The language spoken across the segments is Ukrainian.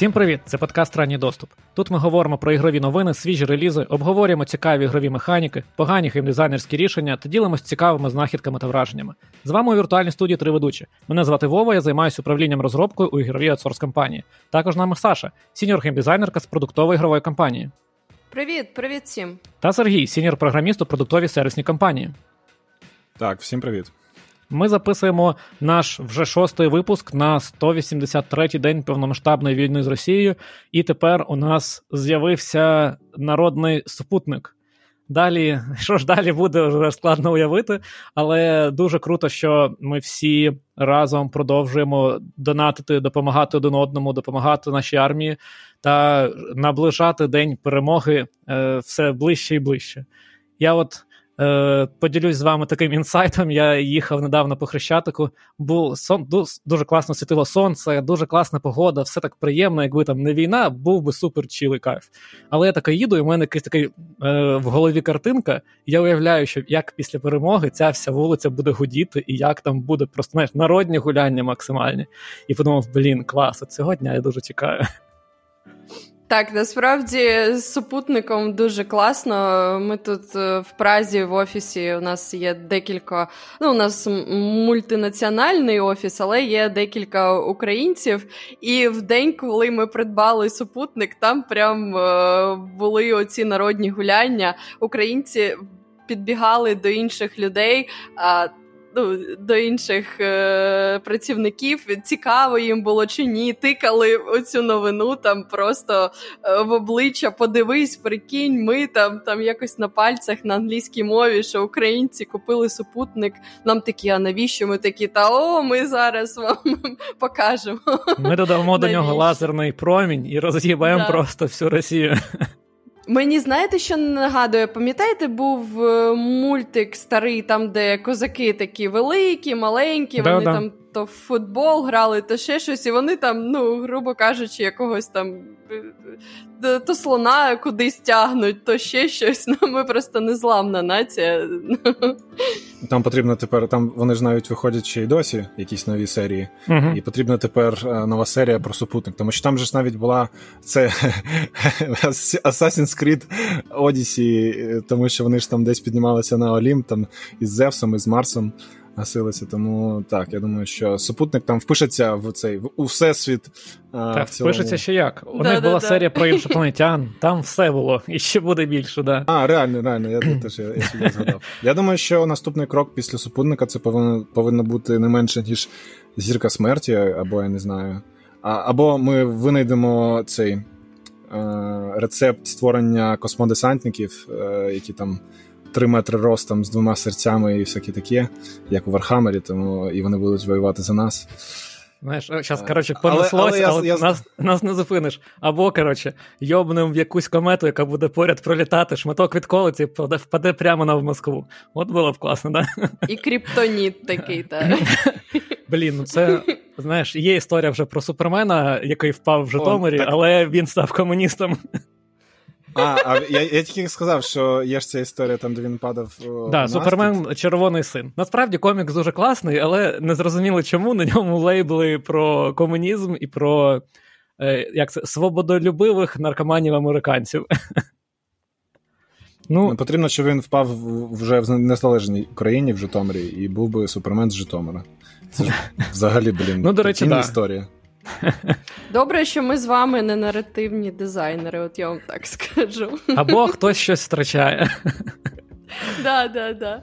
Всім привіт! Це подкаст Ранній доступ. Тут ми говоримо про ігрові новини, свіжі релізи, обговорюємо цікаві ігрові механіки, погані геймдизайнерські рішення та ділимось цікавими знахідками та враженнями. З вами у віртуальній студії три ведучі. Мене звати Вова, я займаюся управлінням розробкою у ігровій аутсорс компанії. Також нами Саша, сіньор геймдизайнерка з продуктової ігрової компанії. Привіт, привіт всім. Та Сергій, сіньор програміст у продуктовій сервісній компанії. Так, всім привіт. Ми записуємо наш вже шостий випуск на 183-й день повномасштабної війни з Росією, і тепер у нас з'явився народний супутник. Далі, що ж далі буде, вже складно уявити, але дуже круто, що ми всі разом продовжуємо донатити, допомагати один одному, допомагати нашій армії та наближати день перемоги е, все ближче і ближче. Я от Е, Поділюсь з вами таким інсайтом. Я їхав недавно по Хрещатику. Був сон дуже класно світило сонце, дуже класна погода, все так приємно, якби там не війна, був би супер чілий кайф. Але я таке їду, і в мене якась така е, в голові картинка. Я уявляю, що як після перемоги ця вся вулиця буде гудіти, і як там буде просто знаєш, народні гуляння максимальні. І подумав, блін, клас, от цього дня я дуже чекаю. Так, насправді з супутником дуже класно. Ми тут е, в Празі в офісі у нас є декілька. Ну, у нас мультинаціональний офіс, але є декілька українців. І в день, коли ми придбали супутник, там прям е, були оці народні гуляння. Українці підбігали до інших людей ну, до інших е, працівників. Цікаво їм було чи ні. Тикали оцю новину там просто е, в обличчя подивись, прикинь, ми там там якось на пальцях на англійській мові, що українці купили супутник. Нам такі, а навіщо ми такі? Та о, ми зараз вам покажемо. Ми додамо до нього лазерний промінь і роз'їбаємо да. просто всю Росію. Мені знаєте, що нагадує? Пам'ятаєте, був е, мультик старий, там, де козаки такі великі, маленькі, да, вони да. там то в футбол грали, то ще щось, і вони там, ну, грубо кажучи, якогось там е, то слона кудись тягнуть, то ще щось. Ну, Ми просто незламна нація. Там потрібно тепер, там вони ж навіть виходять ще й досі, якісь нові серії, uh і потрібна тепер е, нова серія про супутник. Тому що там же ж навіть була це Assassin's Creed Odyssey, тому що вони ж там десь піднімалися на Олімп, там із Зевсом, із Марсом гасилися. Тому так, я думаю, що супутник там впишеться в цей в у всесвіт. Так, в впишеться ще як. У да, них да, була да. серія про іншопланетян, там все було, і ще буде більше, да. А, реально, реально, я теж я, я собі згадав. Я думаю, що наступний крок після супутника це повинно повинно бути не менше, ніж зірка смерті, або я не знаю. А, Або ми винайдемо цей. Е, рецепт створення космодесантників, е, які там 3 метри ростом з двома серцями і всяке таке, як у Вархаммері, тому і вони будуть воювати за нас. Знаєш, зараз, коротше, понеслось, але, але, але я, нас нас не зупиниш. Або, коротше, йобнем в якусь комету, яка буде поряд пролітати, шматок відколиці впаде, впаде прямо на Москву. От було б класно, да? І криптоніт такий, так. Блін, ну це, знаєш, є історія вже про Супермена, який впав в Житомирі, О, але він став комуністом. А, а я я тільки сказав, що є ж ця історія там, де він падав. Да, Супермен Червоний син. Насправді комікс дуже класний, але не зрозуміло чому на ньому лейбли про комунізм і про е, як це, свободолюбивих наркоманів американців. Ну, ну, Потрібно, щоб він впав вже в незалежній Україні в Житомирі і був би Супермен з Житомира. Це ж взагалі, блін, ну, до речі, да. історія. Добре, що ми з вами не наративні дизайнери, от я вам так скажу. Або хтось щось втрачає. Да, да, да.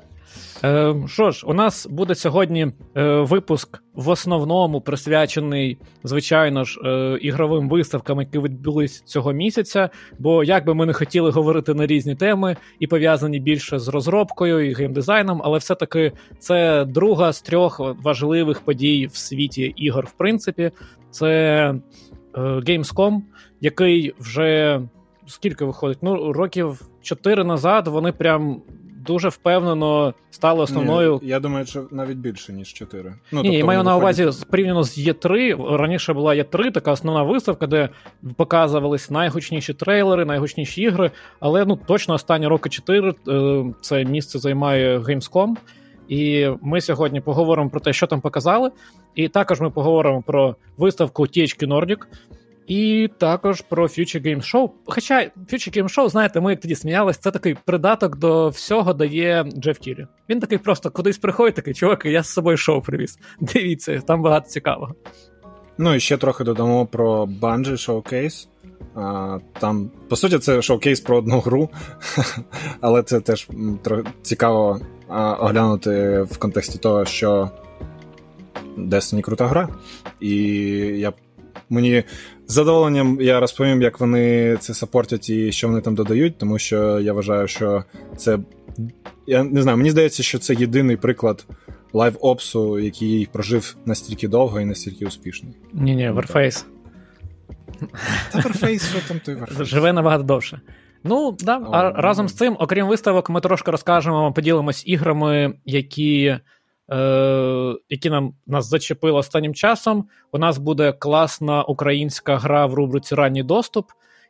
Е, Що ж, у нас буде сьогодні е, випуск в основному присвячений, звичайно ж, е, ігровим виставкам, які відбулись цього місяця. Бо як би ми не хотіли говорити на різні теми і пов'язані більше з розробкою і геймдизайном, але все-таки це друга з трьох важливих подій в світі ігор, в принципі. Це е, Gamescom, який вже скільки виходить? Ну, років чотири назад вони прям дуже впевнено стали основною. Ні, я думаю, що навіть більше, ніж 4. Ну, Ні, тобто, маю на увазі виходять... порівняно з Є3. Раніше була Є3, така основна виставка, де показувались найгучніші трейлери, найгучніші ігри. Але ну точно останні роки 4 е, це місце займає Gamescom. І ми сьогодні поговоримо про те, що там показали. І також ми поговоримо про виставку THQ Nordic, І також про Future Game Show. Хоча Future Game Show, знаєте, ми тоді сміялись, це такий придаток до всього дає Джеф Кірі. Він такий просто кудись приходить, такий чувак, я з собою шоу привіз. Дивіться, там багато цікавого. Ну і ще трохи додамо про Bungie Showcase. А, Там, по суті, це шоукейс про одну гру, але це теж цікаво оглянути в контексті того, що Destiny крута гра. І я мені з задоволенням я розповім, як вони це сапортять і що вони там додають, тому що я вважаю, що це. Я не знаю, мені здається, що це єдиний приклад лайв-опсу, який прожив настільки довго і настільки успішний. Ні, ні, Warface. Та що там той Warface. Живе набагато довше. Ну, да, О, а разом з цим, окрім виставок, ми трошки розкажемо, поділимось іграми, які е, які нам нас зачепили останнім часом. У нас буде класна українська гра в рубриці Ранній доступ.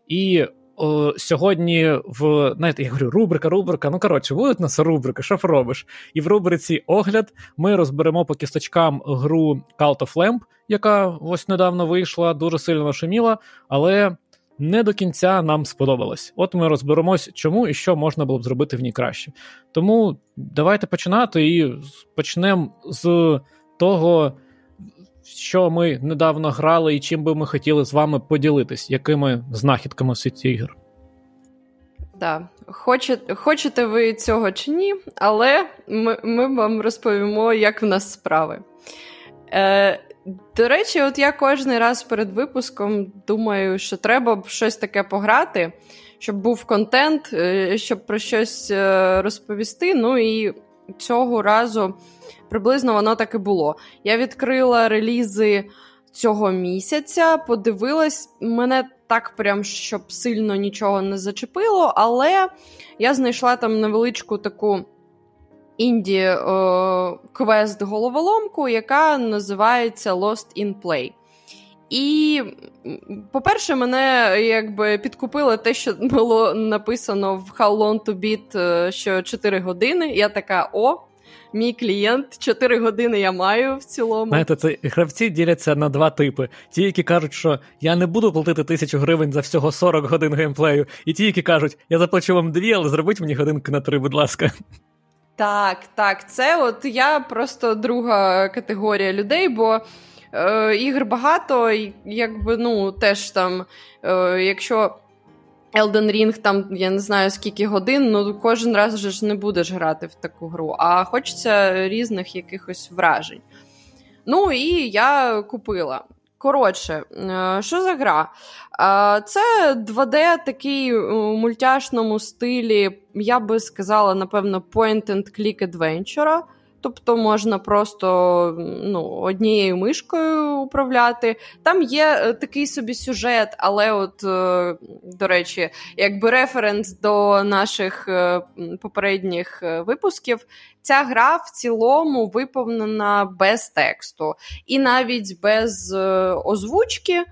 І о, сьогодні в знаєте, я говорю, рубрика, рубрика. Ну коротше, буде у нас рубрика, що робиш? І в рубриці огляд ми розберемо по кісточкам гру Cult of Lamp, яка ось недавно вийшла, дуже сильно нашуміла, але не до кінця нам сподобалось. От ми розберемось, чому і що можна було б зробити в ній краще. Тому давайте починати і почнемо з того, що ми недавно грали, і чим би ми хотіли з вами поділитись, якими знахідками світі ігор. Да. Хочете, хочете ви цього чи ні, але ми ми вам розповімо, як в нас справи. Е, до речі, от я кожен раз перед випуском думаю, що треба б щось таке пограти, щоб був контент, е, щоб про щось е, розповісти. Ну і цього разу приблизно воно так і було. Я відкрила релізи цього місяця, подивилась, мене так прям щоб сильно нічого не зачепило, але я знайшла там невеличку таку інді е, квест головоломку, яка називається Lost in Play. І, по-перше, мене якби підкупило те, що було написано в How Long to Beat, е, що 4 години. Я така: о, мій клієнт, 4 години я маю в цілому. Знаєте, це гравці діляться на два типи: ті, які кажуть, що я не буду платити тисячу гривень за всього 40 годин геймплею, і ті, які кажуть, я заплачу вам дві, але зробіть мені годинки на три, будь ласка. Так, так, це от я просто друга категорія людей, бо е, ігр багато, якби ну теж там, е, якщо Elden Ring там я не знаю скільки годин, ну кожен раз вже ж не будеш грати в таку гру, а хочеться різних якихось вражень. Ну і я купила. Коротше, е, що за гра? Е, це 2D такий у мультяшному стилі, я би сказала, напевно, point-and-click adventure. Тобто можна просто ну, однією мишкою управляти. Там є е, такий собі сюжет, але, от, е, до речі, якби референс до наших е, попередніх випусків, ця гра в цілому виповнена без тексту і навіть без озвучки.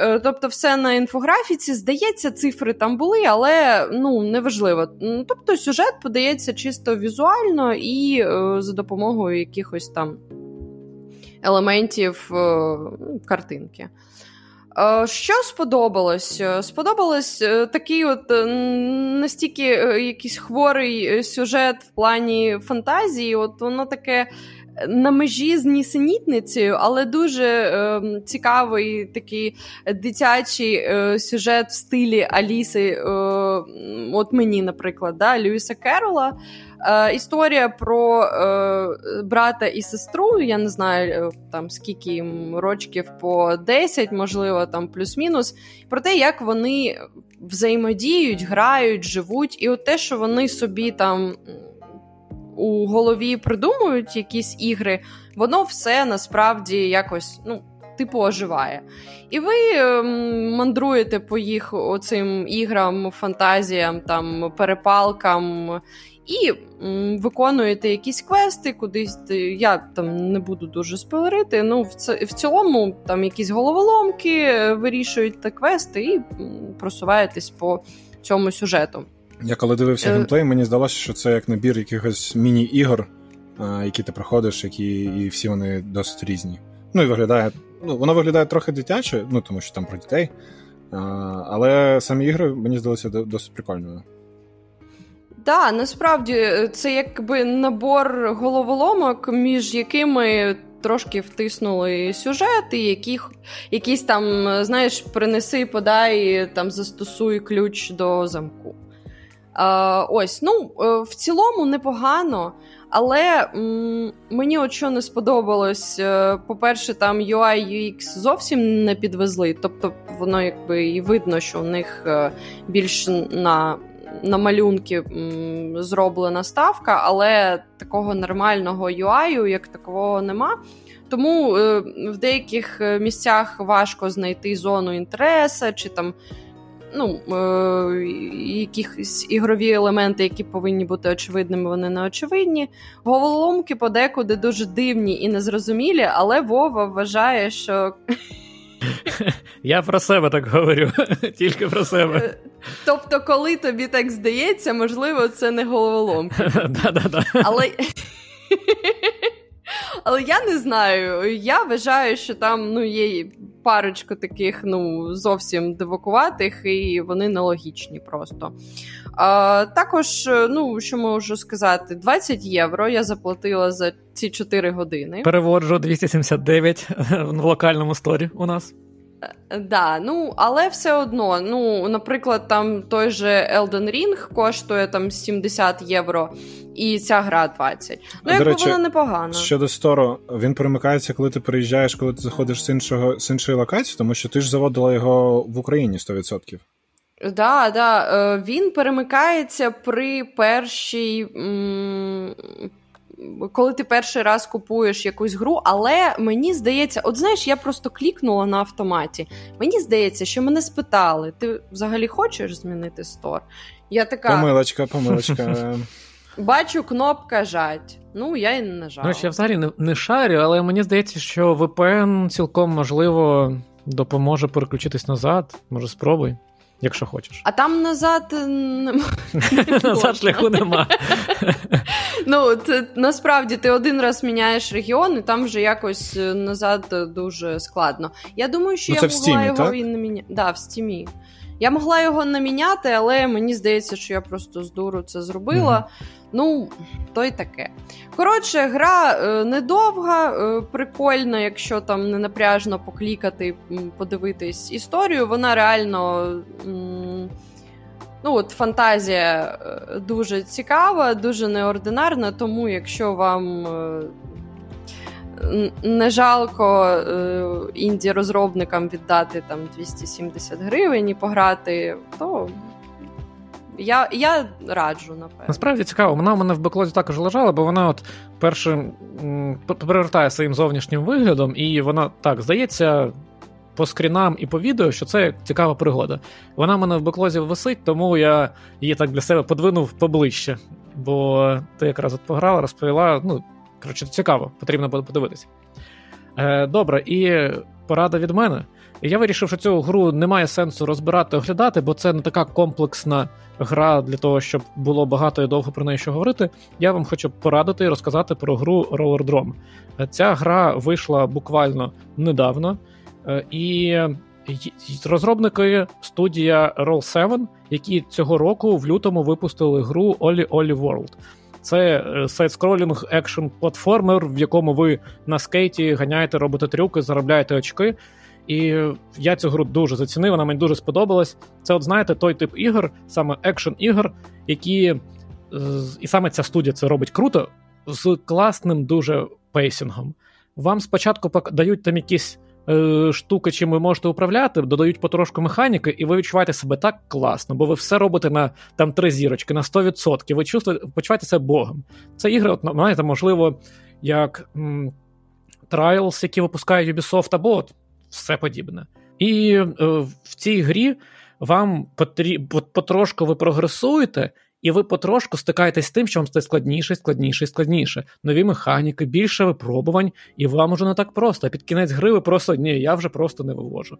Е, тобто, все на інфографіці, здається, цифри там були, але ну неважливо. Тобто, сюжет подається чисто візуально і е, за допомогою якихось там елементів е, картинки. Що сподобалось? Сподобалось такий от настільки якийсь хворий сюжет в плані фантазії. От воно таке на межі з нісенітницею, але дуже е, цікавий такий дитячий е, сюжет в стилі Аліси. Е, от мені, наприклад, да, Льюіса Керола. Е, Історія про е, брата і сестру. Я не знаю е, там скільки їм рочків по 10, можливо, там плюс-мінус. Про те, як вони взаємодіють, грають, живуть, і от те, що вони собі там у голові придумують якісь ігри, воно все насправді якось ну, типу оживає. І ви ем, мандруєте по їх оцим іграм, фантазіям, там, перепалкам. І виконуєте якісь квести, кудись я там не буду дуже спойлерити, Ну в цілому там якісь головоломки е, вирішуєте квести і просуваєтесь по цьому сюжету. Я коли дивився е, геймплей, мені здалося, що це як набір якихось міні-ігор, які ти проходиш, які і всі вони досить різні. Ну і виглядає ну, воно виглядає трохи дитяче, ну тому що там про дітей. А, Але самі ігри мені здалися досить прикольною. Так, насправді е, це якби набор головоломок, між якими трошки втиснули сюжет, і яких, якісь там, знаєш, принеси, подай, там застосуй ключ до замку. А, Ось, ну, е, в цілому непогано. Але м- мені от що не сподобалось, е, по-перше, там UI UX зовсім не підвезли. Тобто, воно якби і видно, що у них більш на на малюнки м, зроблена ставка, але такого нормального UI, як такого нема. Тому е, в деяких е, місцях важко знайти зону інтересу, чи там ну, е, якісь ігрові елементи, які повинні бути очевидними, вони не очевидні. Головоломки подекуди дуже дивні і незрозумілі, але Вова вважає, що. Я про себе так говорю, тільки про себе. Е, тобто, коли тобі так здається, можливо, це не головоломка. Але але я не знаю. Я вважаю, що там ну, є парочка таких ну, зовсім дивакуватих, і вони нелогічні просто. А, Також, ну, що можу сказати, 20 євро я заплатила за ці 4 години. Переводжу 279 в локальному сторі у нас. Да, ну, але все одно, ну, наприклад, там той же Elden Ring коштує там 70 євро, і ця гра 20. Ну, якби речі, вона непогана. Щодо стору, він перемикається, коли ти приїжджаєш, коли ти заходиш з іншого з іншої локації, тому що ти ж заводила його в Україні 100%. Да, да, е, він перемикається при першій м- коли ти перший раз купуєш якусь гру, але мені здається, от знаєш, я просто клікнула на автоматі. Мені здається, що мене спитали: ти взагалі хочеш змінити стор? Я така. Помилочка, помилочка. Бачу, кнопка жать. Ну, я і не нажала. Ну, я взагалі не, не шарю, але мені здається, що VPN цілком можливо допоможе переключитись назад. Може, спробуй якщо хочеш. А там назад нема. Назад шляху нема. Ну, насправді ти один раз міняєш регіон, і там вже якось е, назад дуже складно. Я думаю, що ну, я могла його і не міняти. Да, в стімі. Я могла його не міняти, але мені здається, що я просто з дуру це зробила. Ну, то й таке. Коротше, гра е, недовга, е, прикольна, якщо там не напряжно поклікати, подивитись історію. Вона реально. М- Ну, от Фантазія е, дуже цікава, дуже неординарна, тому якщо вам е, не жалко е, інді-розробникам віддати там 270 гривень і пограти, то я я раджу, напевно. Насправді цікаво, вона у мене в беклозі також лежала, бо вона от першим привертає своїм зовнішнім виглядом, і вона так здається. По скрінам і по відео, що це цікава пригода. Вона в мене в беклозі висить, тому я її так для себе подвинув поближче. Бо ти якраз от пограла, розповіла. Ну, коротше, цікаво, потрібно буде подивитися. Е, Добре, і порада від мене. Я вирішив, що цю гру немає сенсу розбирати, оглядати, бо це не така комплексна гра для того, щоб було багато і довго про неї що говорити. Я вам хочу порадити і розказати про гру Roller Drum. Ця гра вийшла буквально недавно, е, і розробники студія Roll7, які цього року в лютому випустили гру Oli Oli World. Це side-scrolling екшн платформер, в якому ви на скейті ганяєте, робите трюки, заробляєте очки. І я цю гру дуже зацінив, вона мені дуже сподобалась. Це, от знаєте, той тип ігор, саме екшн ігор, які і саме ця студія це робить круто, з класним дуже pacing ом. Вам спочатку дають там якісь е, штуки, чим ви можете управляти, додають потрошку механіки, і ви відчуваєте себе так класно, бо ви все робите на там три зірочки, на 100%. Ви чувствуєте, почуваєте себе Богом. Це ігри, от, знаєте, можливо, як м, Trials, які випускає Ubisoft, або от все подібне. І е, в цій грі вам потріб, потрошку ви прогресуєте, і ви потрошку стикаєтесь з тим, що вам стає складніше, складніше складніше. Нові механіки, більше випробувань, і вам уже не так просто. А під кінець гри ви просто ні, я вже просто не вивожу.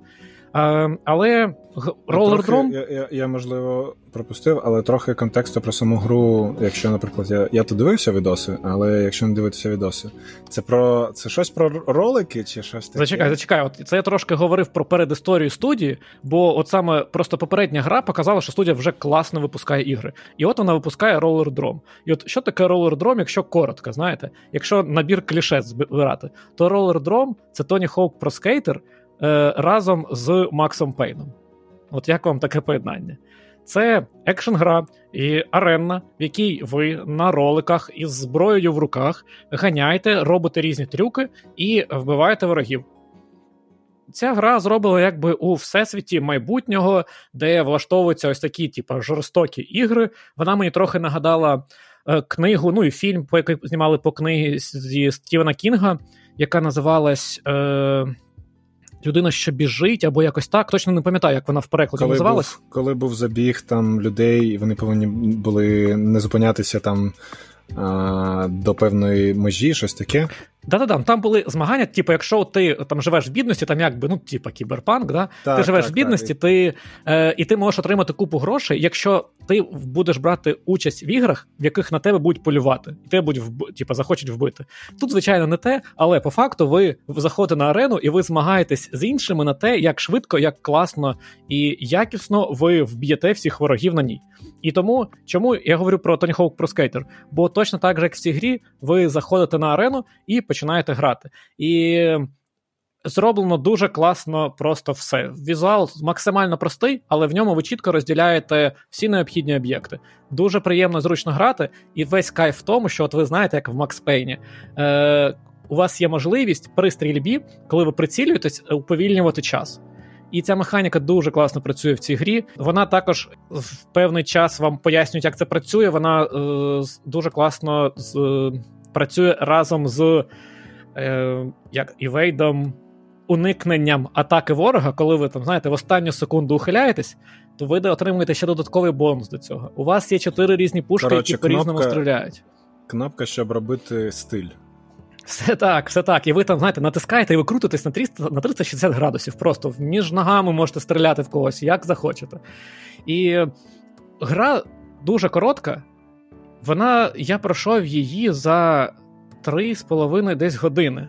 А, Але Roller. Я, я, я, можливо, пропустив, але трохи контексту про саму гру, якщо, наприклад, я я то дивився відоси, але якщо не дивитися відоси, це про це щось про ролики чи щось таке? Зачекай, зачекай. От це я трошки говорив про передісторію студії, бо от саме просто попередня гра показала, що студія вже класно випускає ігри. І от вона випускає Roller Drome. І от що таке Roller якщо коротко, знаєте? Якщо набір кліше збирати, то Roller Drome — це Тоні Хоук про скейтер е, разом з Максом Пейном. От як вам таке поєднання? Це екшн гра і аренна, в якій ви на роликах із зброєю в руках ганяєте, робите різні трюки і вбиваєте ворогів. Ця гра зроблена якби у всесвіті майбутнього, де влаштовуються ось такі, типу, жорстокі ігри. Вона мені трохи нагадала е, книгу, ну і фільм, який знімали по книгі зі Стівена Кінга, яка називалась. Е, людина, що біжить, або якось так. Точно не пам'ятаю, як вона в перекладі коли називалась. Був, коли був забіг там людей, вони повинні були не зупинятися там а, до певної межі, щось таке. Да-да-да, там були змагання, типу, якщо ти там живеш в бідності, там якби, ну, типу, кіберпанк, да? Так, ти живеш так, в бідності, так. ти, е, і ти можеш отримати купу грошей, якщо ти будеш брати участь в іграх, в яких на тебе будуть полювати, і тебе будуть вб... типу, захочуть вбити. Тут, звичайно, не те, але по факту ви заходите на арену і ви змагаєтесь з іншими на те, як швидко, як класно і якісно ви вб'єте всіх ворогів на ній. І тому, чому я говорю про Tony Hawk Pro Skater? Бо точно так же, як в цій грі, ви заходите на арену і починаєте грати. І зроблено дуже класно просто все. Візуал максимально простий, але в ньому ви чітко розділяєте всі необхідні об'єкти. Дуже приємно зручно грати, і весь кайф в тому, що от ви знаєте, як в Макс Пейні. Е, у вас є можливість при стрільбі, коли ви прицілюєтесь, уповільнювати час. І ця механіка дуже класно працює в цій грі. Вона також в певний час вам пояснюють, як це працює. Вона е, дуже класно з, е, працює разом з е, як івейдом, уникненням атаки ворога, коли ви там знаєте в останню секунду ухиляєтесь. То ви отримуєте ще додатковий бонус до цього. У вас є чотири різні пушки, Короче, які по-різному стріляють. Кнопка, щоб робити стиль. Все так, все так. І ви там, знаєте, натискаєте і ви крутитесь на 300, на 360 градусів. Просто між ногами можете стріляти в когось, як захочете. І гра дуже коротка. Вона, Я пройшов її за 3,5 десь години.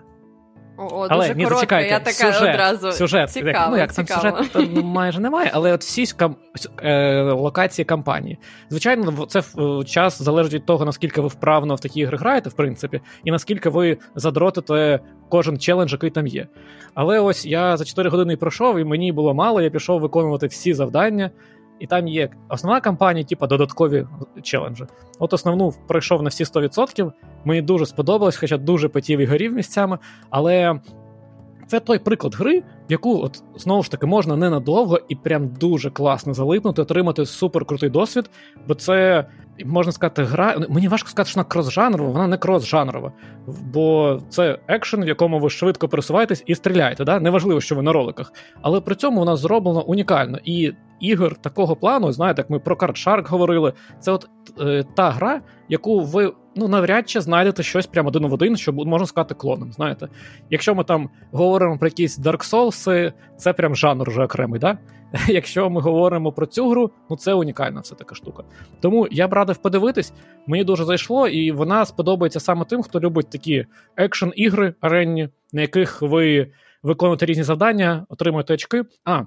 О, але дуже ні, коротко, зачекайте, я така сюжет, одразу сюжет, цікаво, ну як цікаво. там сюжет ну, майже немає, але от всі кам... е, локації кампанії. Звичайно, це час залежить від того, наскільки ви вправно в такі ігри граєте, в принципі, і наскільки ви задротите кожен челендж, який там є. Але ось я за 4 години пройшов, і мені було мало, я пішов виконувати всі завдання і там є основна кампанія, типу додаткові челенджі. От основну пройшов на всі 100%. Мені дуже сподобалось, хоча дуже потів і горів місцями. Але це той приклад гри, в яку от знову ж таки можна ненадовго і прям дуже класно залипнути, отримати суперкрутий досвід, бо це. Можна сказати, гра. Мені важко сказати, що вона крос-жанрова, вона не крос-жанрова. Бо це екшен, в якому ви швидко пересуваєтесь і стріляєте. Да? Неважливо, що ви на роликах. Але при цьому вона зроблена унікально. І ігор такого плану, знаєте, як ми про Card Shark говорили, це от е, та гра, яку ви ну навряд чи знайдете щось прямо один в один, що можна сказати клоном. Знаєте, якщо ми там говоримо про якісь Dark Souls, це прям жанр вже окремий. да? Якщо ми говоримо про цю гру, ну це унікальна все така штука. Тому я б радив подивитись, мені дуже зайшло, і вона сподобається саме тим, хто любить такі екшн-ігри аренні, на яких ви виконуєте різні завдання, отримуєте очки. А,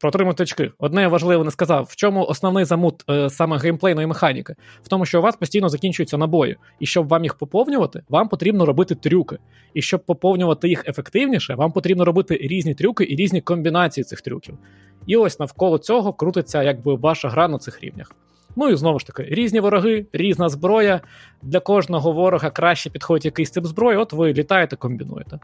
про отримати очки. Одне важливе не сказав, в чому основний замут е, саме геймплейної механіки? В тому, що у вас постійно закінчуються набої, і щоб вам їх поповнювати, вам потрібно робити трюки. І щоб поповнювати їх ефективніше, вам потрібно робити різні трюки і різні комбінації цих трюків. І ось навколо цього крутиться якби ваша гра на цих рівнях. Ну і знову ж таки, різні вороги, різна зброя. Для кожного ворога краще підходить якийсь тип зброї, от ви літаєте, комбінуєте.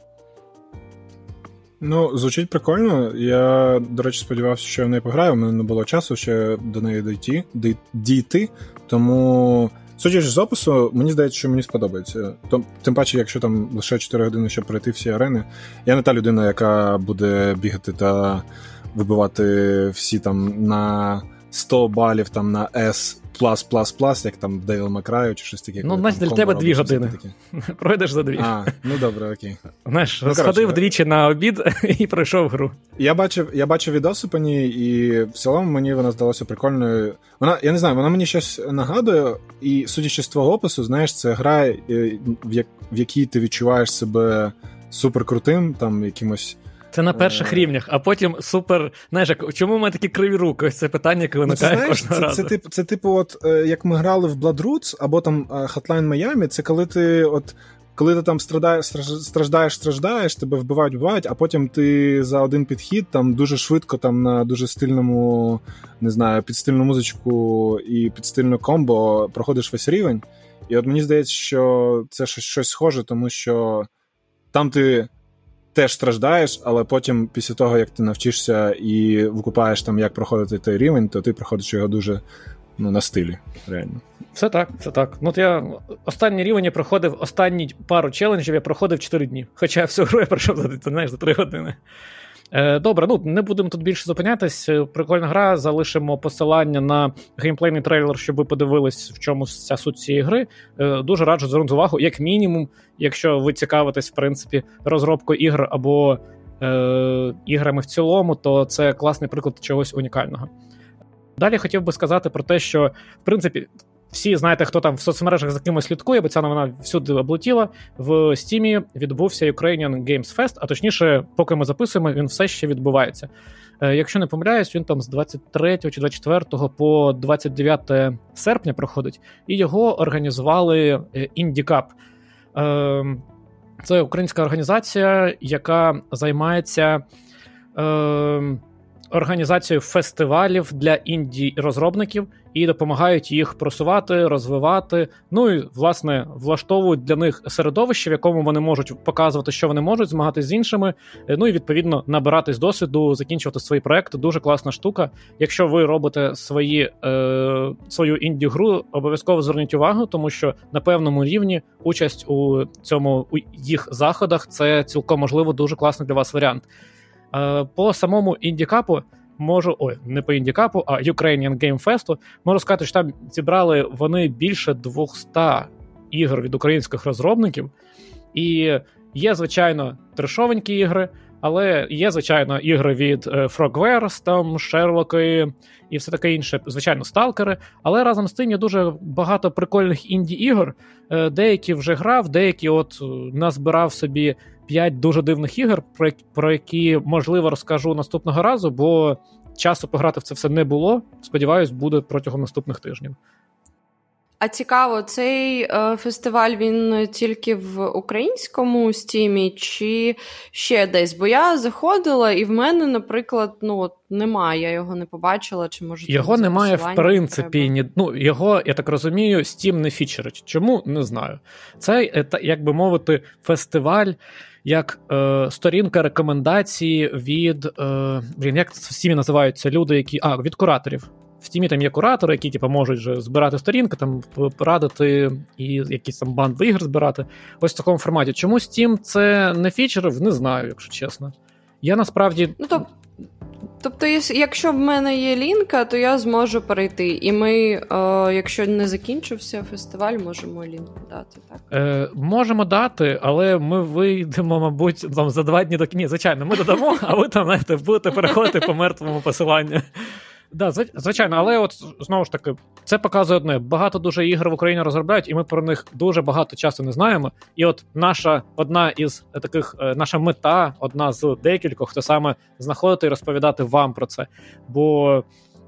Ну, звучить прикольно. Я, до речі, сподівався, що я в неї пограю. У мене не було часу ще до неї дійти, дійти. Тому, судячи з опису, мені здається, що мені сподобається. Тим паче, якщо там лише 4 години, щоб пройти всі арени. Я не та людина, яка буде бігати та вибивати всі там на 100 балів там на S плас, плас, плас, як там Девіл Макраю чи щось таке. Ну, значить, для тебе дві години. Пройдеш за дві. А, ну добре, окей. Знаєш, ну, сходив двічі на обід і пройшов гру. Я бачив я бачив відоси по ній, і в цілому мені вона здалася прикольною. Вона, я не знаю, вона мені щось нагадує, і судячи з твого опису, знаєш, це гра, е, в якій ти відчуваєш себе суперкрутим, там якимось. Це на перших е... рівнях, а потім супер. Знаєш, чому ми такі криві руки? Ось це питання, яке виникає ну, кожного це, разу. Це, це, це, типу, от е, як ми грали в Blood Roots, або там е, Hotline Miami, це коли ти от. Коли ти там страдаєш, страждаєш, страждаєш, тебе вбивають, вбивають, а потім ти за один підхід там дуже швидко, там на дуже стильному, не знаю, під стильну музичку і під стильну комбо проходиш весь рівень. І от мені здається, що це щось схоже, тому що там ти теж страждаєш, але потім, після того, як ти навчишся і викупаєш там, як проходити той рівень, то ти проходиш його дуже ну, на стилі. реально. Все так, все так. Ну, от я останній рівень я проходив останні пару челенджів, я проходив 4 дні. Хоча всю гру я пройшов за знаєш, за 3 години. Е, добре, ну не будемо тут більше зупинятись. Е, прикольна гра. Залишимо посилання на геймплейний трейлер, щоб ви подивились, в чому вся суть цієї гри. Е, дуже раджу звернути увагу, як мінімум, якщо ви цікавитесь, в принципі, розробкою ігр або е, іграми в цілому, то це класний приклад чогось унікального. Далі хотів би сказати про те, що в принципі всі знаєте, хто там в соцмережах за кимось слідкує, бо ця новина всюди облетіла. В Стімі відбувся Ukrainian Games Fest, а точніше, поки ми записуємо, він все ще відбувається. Е, якщо не помиляюсь, він там з 23 чи 24 по 29 серпня проходить, і його організували IndieCup. Е, це українська організація, яка займається. Організацією фестивалів для інді розробників і допомагають їх просувати, розвивати. Ну і власне влаштовують для них середовище, в якому вони можуть показувати, що вони можуть, змагатися з іншими. Е, ну і відповідно набиратись досвіду, закінчувати свої проекти. Дуже класна штука. Якщо ви робите свої е, свою інді гру, обов'язково зверніть увагу, тому що на певному рівні участь у цьому у їх заходах це цілком можливо дуже класний для вас варіант. Е, по самому індікапу можу. Ой, не по індікапу, а Ukrainian Game Fest, Можу сказати, що там зібрали вони більше 200 ігор від українських розробників. І є, звичайно, трешовенькі ігри, але є, звичайно, ігри від е, Frogwares, там Шерлоки і все таке інше, звичайно, сталкери. Але разом з тим є дуже багато прикольних інді-ігор. Е, деякі вже грав, деякі от назбирав собі П'ять дуже дивних ігор, про, про які можливо розкажу наступного разу, бо часу пограти в це все не було. Сподіваюсь, буде протягом наступних тижнів. А цікаво, цей е, фестиваль він тільки в українському стімі чи ще десь? Бо я заходила, і в мене, наприклад, ну немає. Я його не побачила. Чи може його немає в принципі. Ні, ну його я так розумію, Steam не фічерить. Чому не знаю? Це е, як би мовити, фестиваль як е, сторінка рекомендації від е, блін, як в Стімі називаються люди, які а від кураторів. В Стімі там є куратори, які типу, можуть же збирати сторінки, там порадити і якісь там банд ігр збирати. Ось в такому форматі. Чому Steam це не фічерив, не знаю, якщо чесно. Я насправді. Ну, то Тобто, якщо в мене є лінка, то я зможу перейти. І ми, е, якщо не закінчився фестиваль, можемо лінку дати. так? Е, Можемо дати, але ми вийдемо, мабуть, там за два дні до Ні, звичайно, ми додамо, а ви там знаєте, будете переходити по мертвому посиланню. Да, звичайно, але от знову ж таки, це показує одне: багато дуже ігор в Україні розробляють, і ми про них дуже багато часу не знаємо. І от наша одна із таких, е, наша мета, одна з декількох, хто саме знаходити і розповідати вам про це. Бо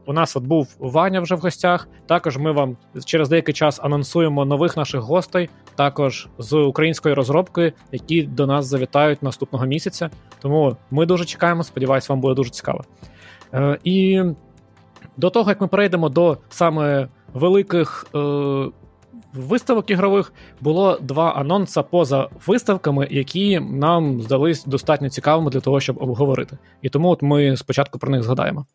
у нас от був Ваня вже в гостях. Також ми вам через деякий час анонсуємо нових наших гостей, також з української розробки, які до нас завітають наступного місяця. Тому ми дуже чекаємо. Сподіваюсь, вам буде дуже цікаво. Е, І до того, як ми перейдемо до саме великих е, виставок ігрових, було два анонси поза виставками, які нам здались достатньо цікавими для того, щоб обговорити. І тому от ми спочатку про них згадаємо.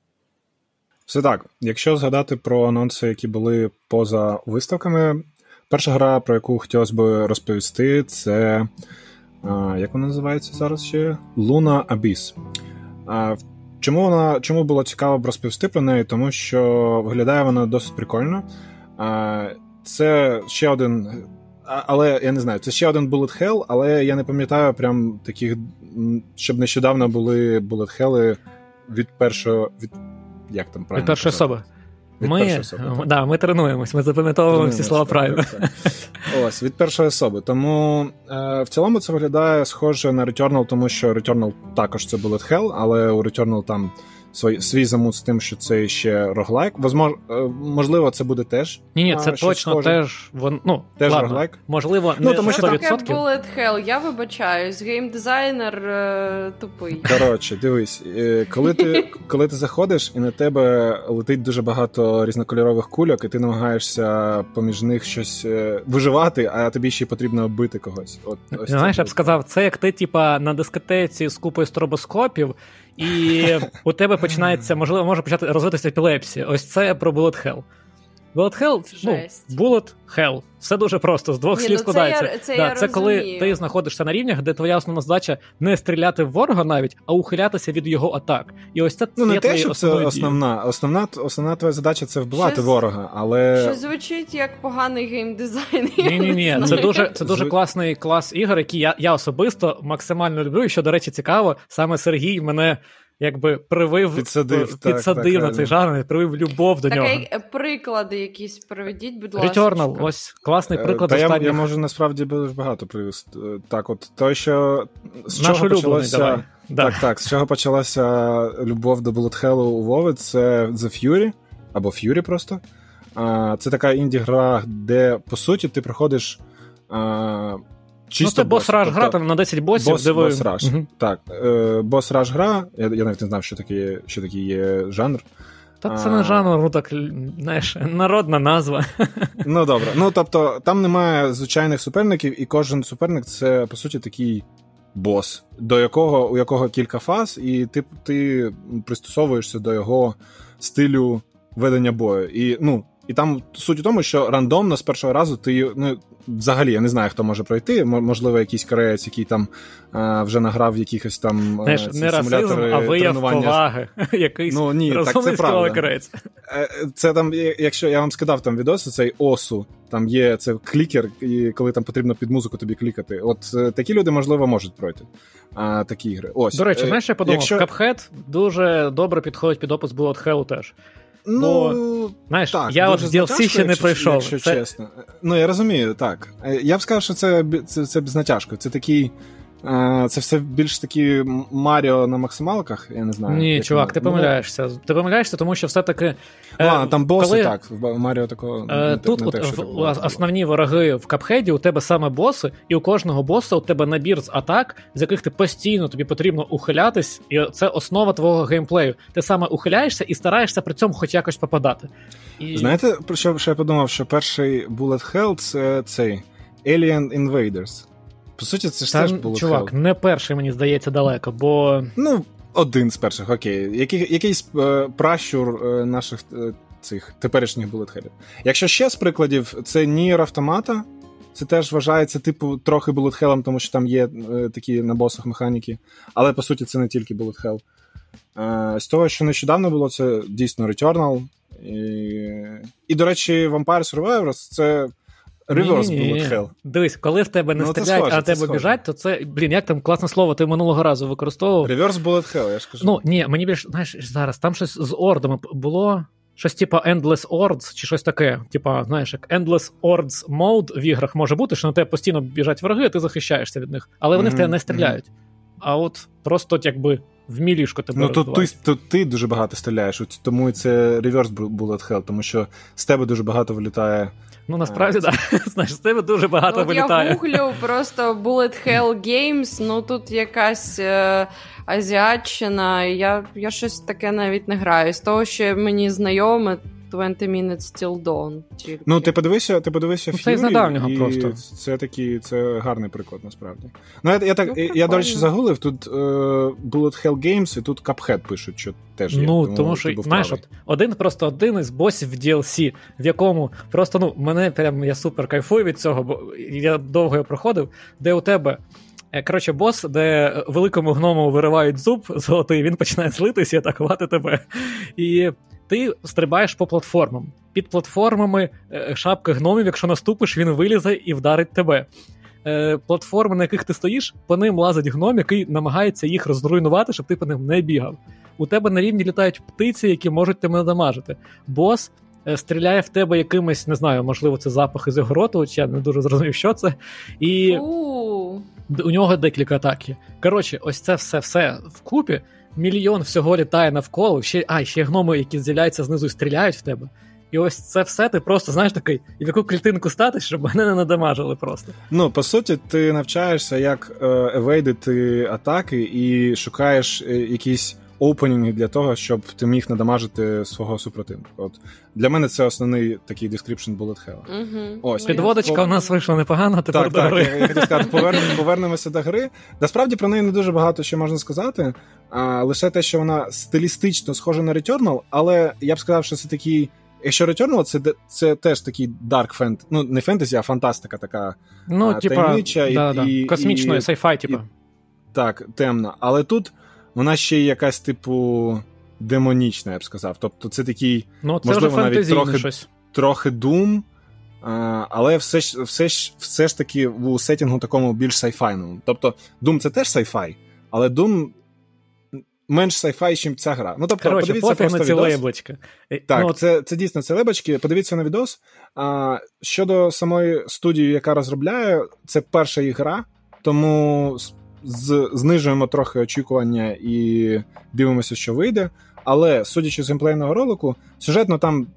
Все так. Якщо згадати про анонси, які були поза виставками, перша гра, про яку хотілося б розповісти, це. Як вона називається зараз ще? Luna Abyss. Чому вона чому було цікаво б розповісти про неї? Тому що виглядає вона досить прикольно. Це ще один. Але я не знаю, це ще один Bullet Hell, але я не пам'ятаю прям таких, щоб нещодавно були Bullet Hell від першого. від Як там правильно? Від першої особи. Від ми, особи. Да, ми тренуємось, ми запам'ятовуємо всі слова правильно. Ось, від першої особи. Тому е, в цілому це виглядає схоже на Returnal, тому що Returnal також це Bullet Hell, але у Returnal там свій, свій замут з тим, що це ще роглайк. Возмож, е, можливо, це буде теж. Ні, ні, це точно схоже. теж вон, ну, теж ладно, роглайк. Можливо, ну, тому що 100%. таке Bullet Hell, я вибачаюсь, геймдизайнер е, тупий. Коротше, дивись, е, коли ти коли ти заходиш і на тебе летить дуже багато різнокольорових кульок, і ти намагаєшся поміж них щось е, виживати, а тобі ще потрібно бити когось. От, ось Знаєш, я б сказав, це як ти, типа, на дискотеці з купою стробоскопів, і у тебе починається, можливо, може почати розвитися епілепсія. Ось це про Bullet Hell. Bullet Hell, ну, Bullet Hell. Все дуже просто, з двох Ні, слів ну, складається. Це, я, це, да, я це коли ти знаходишся на рівнях, де твоя основна задача не стріляти в ворога навіть, а ухилятися від його атак. І ось це ну, не те, що це основна. Основна основна твоя задача це вбивати Щось... ворога, але. Що звучить як поганий геймдизайн. Ні, ні, ні. Це дуже це дуже класний клас ігор, який я, я особисто максимально люблю. І що, до речі, цікаво, саме Сергій мене якби привив підсадив, підсадив так, на так, цей жанр, привив любов до так, нього. Так, приклади якісь приведіть, будь ласка. Returnal, ось класний е, приклад. Та я, я можу насправді дуже багато привести. Так, от той, що з Наш чого почалося. Давай. Так, так. З чого почалася любов до Bullet Hell у Вови, це The Fury, або Fury просто. Це така інді-гра, де, по суті, ти проходиш. Чисто ну, це бос раш гра, там на 10 босів. Бос, де ви... бос раш. Угу. Так. Бос раш гра. Я я навіть не знав, що такий що такий є жанр. Та це не жанр, ну так, знаєш, народна назва. Ну добре. Ну тобто, там немає звичайних суперників, і кожен суперник це, по суті, такий бос, до якого, у якого кілька фаз, і ти ти пристосовуєшся до його стилю ведення бою. І ну, і там суть у тому, що рандомно з першого разу ти ну, взагалі я не знаю, хто може пройти. Можливо, якийсь кореєць, який там а, вже награв якихось там Знаєш, не расизм, а вияв поваги. Якийсь ну, ні, так це правда. кореєць. Це там, якщо я вам скидав там відоси, цей осу, там є це клікер, і коли там потрібно під музику тобі клікати. От е, такі люди, можливо, можуть пройти. А, Такі ігри. Ось. До речі, знаєш, я подумав, якщо... Cuphead дуже добре підходить під опис Bullet Hell теж. Ну, Бо, знаєш, так, я от в DLC ще не пройшов. Якщо це... чесно. Ну, я розумію, так. Е, я б сказав, що це це, це без натяжку. Це такий. Е, це все більш такі Маріо на максималках, я не знаю. Ні, чувак, ти ну, помиляєшся. Ти помиляєшся, тому що все-таки. Ладно, там боси коли... так, в Маріо такого. Не, Тут не, не те, в, основні вороги в капхеді, у тебе саме боси, і у кожного боса у тебе набір з атак, з яких ти постійно тобі потрібно ухилятись, і це основа твого геймплею. Ти саме ухиляєшся і стараєшся при цьому хоч якось попадати. І... Знаєте, про що, що я подумав, що перший Bullet Hell це цей Alien Invaders. По суті, це ж теж було чувак, Hell. не перший, мені здається, далеко, бо. Ну, один з перших, окей. Який, якийсь е, пращур е, наших е, цих теперішніх булетхелів. Якщо ще з прикладів, це Nier Автомата. Це теж вважається, типу, трохи Hell, тому що там є е, такі на босах механіки. Але по суті, це не тільки Hell. Е, з того, що нещодавно було, це дійсно Returnal. І, і до речі, Vampire Survivors це Reverse Bullet Hell. Дивись, коли в тебе не ну, стріляють, схоже, а тебе схоже. біжать, то це, блін, як там класне слово, ти минулого разу використовував. Reverse Bullet Hell, я ж кажу. Ну, ні, мені більше, знаєш, зараз там щось з ордами було. Щось типа Endless Ords, чи щось таке. Типа, знаєш, як Endless Ords Mode в іграх може бути, що на тебе постійно біжать враги, а ти захищаєшся від них. Але вони mm-hmm. в тебе не стріляють. Mm-hmm. А от просто якби в мілішко тебе. Ну тут ти, тут ти дуже багато стріляєш, тому і це Reverse Bullet Hell, тому що з тебе дуже багато вилітає Ну насправді так. Да. Знаєш, з тебе дуже багато ну, вилітає. Я гуглю просто Bullet Hell Games, ну тут якась е, азіатчина, я я щось таке навіть не граю. З того, що мені знайоме, 20 Minutes Till Dawn. Тільки. Ну, ти подивися, ти подивися ну, Це з недавнього і просто. Це такий, це гарний приклад, насправді. Ну, я, я так, ну, я, до речі, загулив, тут uh, Bullet Hell Games, і тут Cuphead пишуть, що теж є. Ну, тому, тому що, знаєш, от, один просто один із босів в DLC, в якому просто, ну, мене прям я супер кайфую від цього, бо я довго його проходив, де у тебе. Е, коротше, бос, де великому гному виривають зуб золотий, він починає злитися і атакувати тебе. І ти стрибаєш по платформам. під платформами е, шапка гномів, якщо наступиш, він вилізе і вдарить тебе. Е, платформи, на яких ти стоїш, по ним лазить гном, який намагається їх розруйнувати, щоб ти по ним не бігав. У тебе на рівні літають птиці, які можуть тебе надамажити. Бос е, стріляє в тебе якимось, не знаю, можливо, це запах із його роту, чи я не дуже зрозумів, що це. І Фу. у нього декілька атаків. Коротше, ось це все все вкупі. Мільйон всього літає навколо. Ще, а, ще гноми, які з'являються знизу і стріляють в тебе. І ось це все ти просто знаєш такий, і в яку клітинку стати, щоб мене не надамажили просто. Ну, по суті, ти навчаєшся, як е, евейдити атаки, і шукаєш е, якісь опенінги для того, щоб ти міг надамажити свого супротивника. От для мене це основний такий description bullet hell. Угу. Ось. Підводочка у нас вийшла непогано, тепер Так, до так, гри. я, я хотів сказати, повернемо, повернемося до гри. Насправді про неї не дуже багато що можна сказати. А, лише те, що вона стилістично схожа на Returnal, але я б сказав, що це такий. Якщо Returnal, це, це теж такий dark фент, ну не фентезі, а фантастика така Ну, а, типа, таємнича і- да, да. і- космічної сайфай, типа. так, темна. Але тут вона ще й якась, типу, демонічна, я б сказав. Тобто це такий Ну, це можливо, навіть трохи- щось. трохи а, але все ж, все, ж, все ж таки у сетінгу такому більш сайфайному. Тобто Doom це теж сайфай, але Doom менш сайфай, ніж ця гра. Ну, тобто, Коротше, подивіться просто на ці відос. лейблочки. Так, ну, це, це дійсно це лебочки. Подивіться на відос. А, щодо самої студії, яка розробляє, це перша їх гра, тому з, знижуємо трохи очікування і дивимося, що вийде. Але судячи з геймплейного ролику, сюжетно там,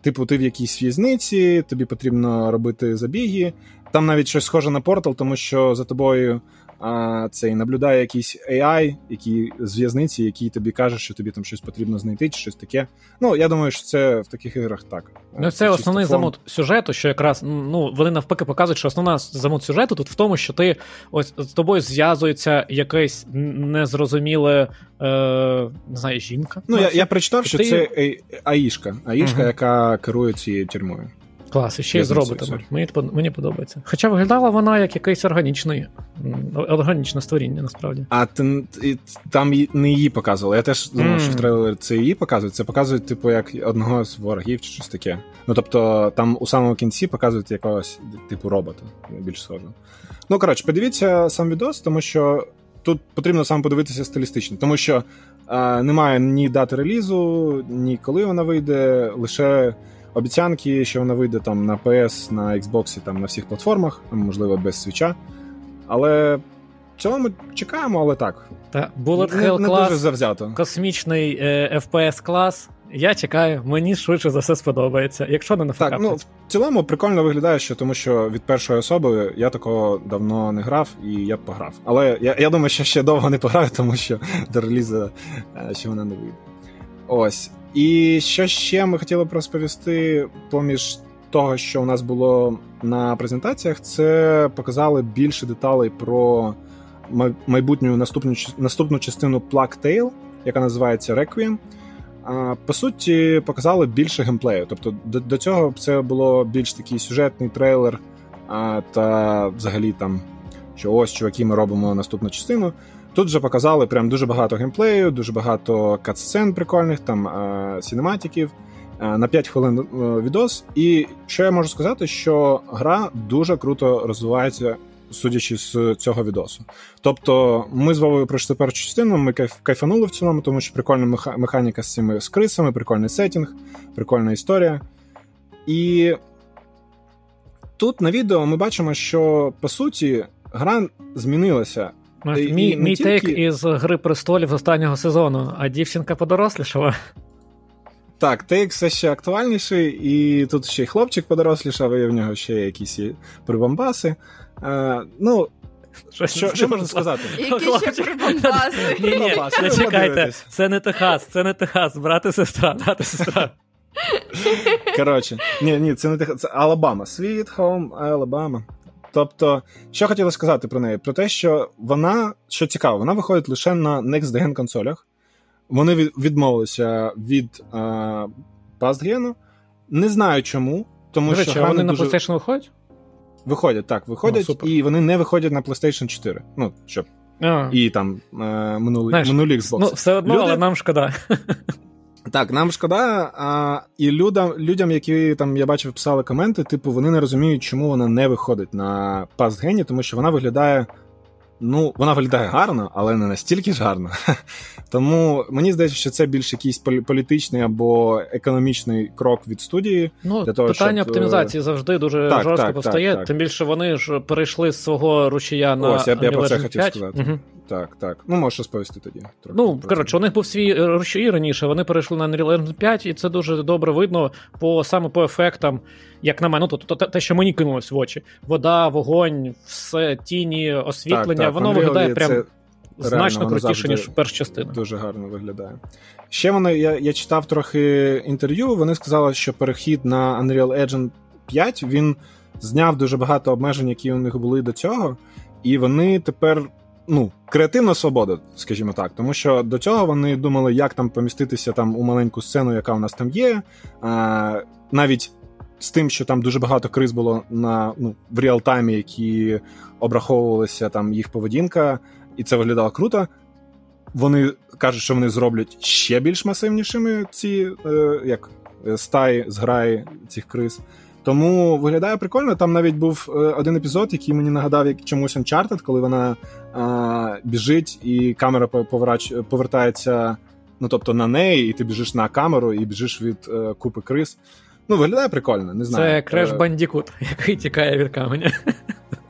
типу, ти в якійсь в'язниці, тобі потрібно робити забіги. Там навіть щось схоже на портал, тому що за тобою а, цей наблюдає якийсь AI, який з в'язниці, який тобі каже, що тобі там щось потрібно знайти, чи щось таке. Ну, я думаю, що це в таких іграх так. Ну, це чисто основний фон. замут сюжету, що якраз ну вони навпаки показують, що основна замут сюжету тут в тому, що ти ось з тобою зв'язується якесь незрозуміле е, не знаю, жінка. Ну, я, я прочитав, що Ти- це Аїшка, Аїшка, Мгм. яка керує цією тюрмою. Клас, і ще й з роботами. Мені, мені подобається. Хоча виглядала вона як якийсь органічний, органічне створіння, насправді. А ти, там не її показували. Я теж думав, Мгм. що в трейлері це її показують. Це показують, типу, як одного з ворогів чи щось таке. Ну тобто, там у самому кінці показують якогось типу робота, більш схожого. Ну коротше, подивіться сам відос, тому що тут потрібно саме подивитися стилістично, тому що е, немає ні дати релізу, ні коли вона вийде, лише обіцянки, що вона вийде там на PS, на Xbox, там на всіх платформах, можливо, без свіча. Але в цілому чекаємо, але так. Та Bullet не, Hell не клас, дуже завзято. космічний е, FPS клас. Я чекаю, мені швидше за все сподобається. Якщо не на Так, ну в цілому прикольно виглядає, що тому що від першої особи я такого давно не грав і я б пограв. Але я, я думаю, що ще довго не пограю, тому що до релізу е, ще вона не вийде. Ось. І що ще ми хотіли б розповісти поміж того, що у нас було на презентаціях, це показали більше деталей про майбутню наступну, наступну частину Plague Tale, яка називається Requiem. По суті, показали більше геймплею. Тобто до, до цього це було більш такий сюжетний трейлер, та взагалі там, що ось, чуваки, ми робимо наступну частину. Тут вже показали прям дуже багато геймплею, дуже багато катсцен прикольних, там а, сінематиків. А, На 5 хвилин е, відос. І що я можу сказати, що гра дуже круто розвивається, судячи з цього відосу. Тобто, ми з Вовою пройшли першу частину, ми кайф, кайфанули в цілому, тому що прикольна меха- механіка з цими з крисами, прикольний сетінг, прикольна історія. І тут на відео ми бачимо, що по суті гра змінилася. І Мій, мій тільки- тейк із Гри престолів з останнього сезону, а дівчинка подорослішала. Так, тейк все ще актуальніший, і тут ще й хлопчик подорослішав, і в нього ще є якісь прибамбаси. Е, ну, що, що можна сказати? Які ще прибамбаси? Ні, ні. Ви зачекайте, це не Техас, це не Техас, брат і сестра, брат і сестра. Коротше, ні, ні, це не Тех- це Алабама. Sweet Home Alabama. Тобто, що хотіла сказати про неї? Про те, що вона, що цікаво, вона виходить лише на Next Gen консолях. Вони відмовилися від е, Past Gen. Не знаю чому, тому До що речі, а вони не на. PlayStation виходять? виходять, так, виходять, Ну, і вони не виходять на PlayStation 4. Ну, щоб А, і там е, минулі, Знаєш, минулі Xbox. ну, все одно, Люди- але нам шкода. Так, нам шкода, а, і людям, людям, які там я бачив, писали коменти, типу, вони не розуміють, чому вона не виходить на пастгені, тому що вона виглядає. Ну, вона виглядає гарно, але не настільки ж гарно. Тому мені здається, що це більш якийсь політичний або економічний крок від студії. Ну, для того, питання щоб... оптимізації завжди дуже так, жорстко так, повстає. Так, так. Тим більше вони ж перейшли з свого рушія на Ось, я, я про це 5. хотів сказати. Угу. Так, так. Ну, можеш розповісти тоді. Трохи ну, коротше, у них був свій рушій раніше, вони перейшли на Unreal Engine 5, і це дуже добре видно по саме по ефектам, як на мене, ну, тобто те, що мені кинулось в очі. Вода, вогонь, все, тіні, освітлення, так, так. воно Unreal виглядає прям. Це... Значно крутіше, ніж перша частина. Дуже гарно виглядає. Ще вони, я я читав трохи інтерв'ю. Вони сказали, що перехід на Unreal Engine 5 він зняв дуже багато обмежень, які у них були до цього, і вони тепер. Ну, креативна свобода, скажімо так, тому що до цього вони думали, як там поміститися там у маленьку сцену, яка у нас там є. А, Навіть з тим, що там дуже багато криз було на ну, в реалтаймі, які обраховувалися там їх поведінка і це виглядало круто. Вони кажуть, що вони зроблять ще більш масивнішими ці е, як стаї зграї цих криз. Тому виглядає прикольно. Там навіть був е, один епізод, який мені нагадав як чомусь Uncharted, коли вона е, біжить і камера поврач, повертається ну, тобто на неї, і ти біжиш на камеру і біжиш від е, купи криз. Ну, виглядає прикольно, не знаю. Це Креш Бандікут, який тікає від каменя.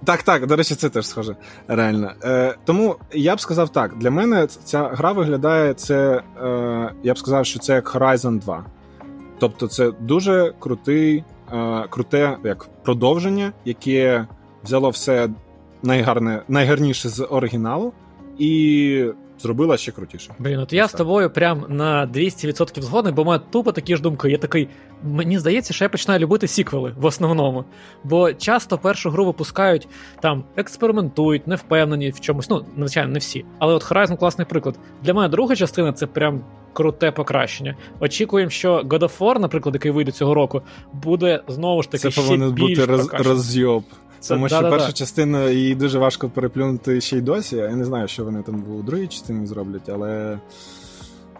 Так, так, до речі, це теж схоже. Реально. Е, Тому я б сказав так: для мене ця гра виглядає це. Е, Я б сказав, що це як Horizon 2. Тобто, це дуже крутий, круте як продовження, яке взяло все найгарне, найгарніше з оригіналу. І зробила ще крутіше. Блін, от я з тобою прям на 200% згодний, бо маю тупо такі ж думки. Я такий, мені здається, що я починаю любити сіквели в основному. Бо часто першу гру випускають, там експериментують, не впевнені в чомусь. Ну, звичайно, не всі. Але от Horizon класний приклад. Для мене друга частина це прям. Круте покращення. Очікуємо, що God of War, наприклад, який вийде цього року, буде знову ж таки це ще повинен більш бути роз, розйоб. Тому що перша частина її дуже важко переплюнути ще й досі. Я не знаю, що вони там у другій частині зроблять, але.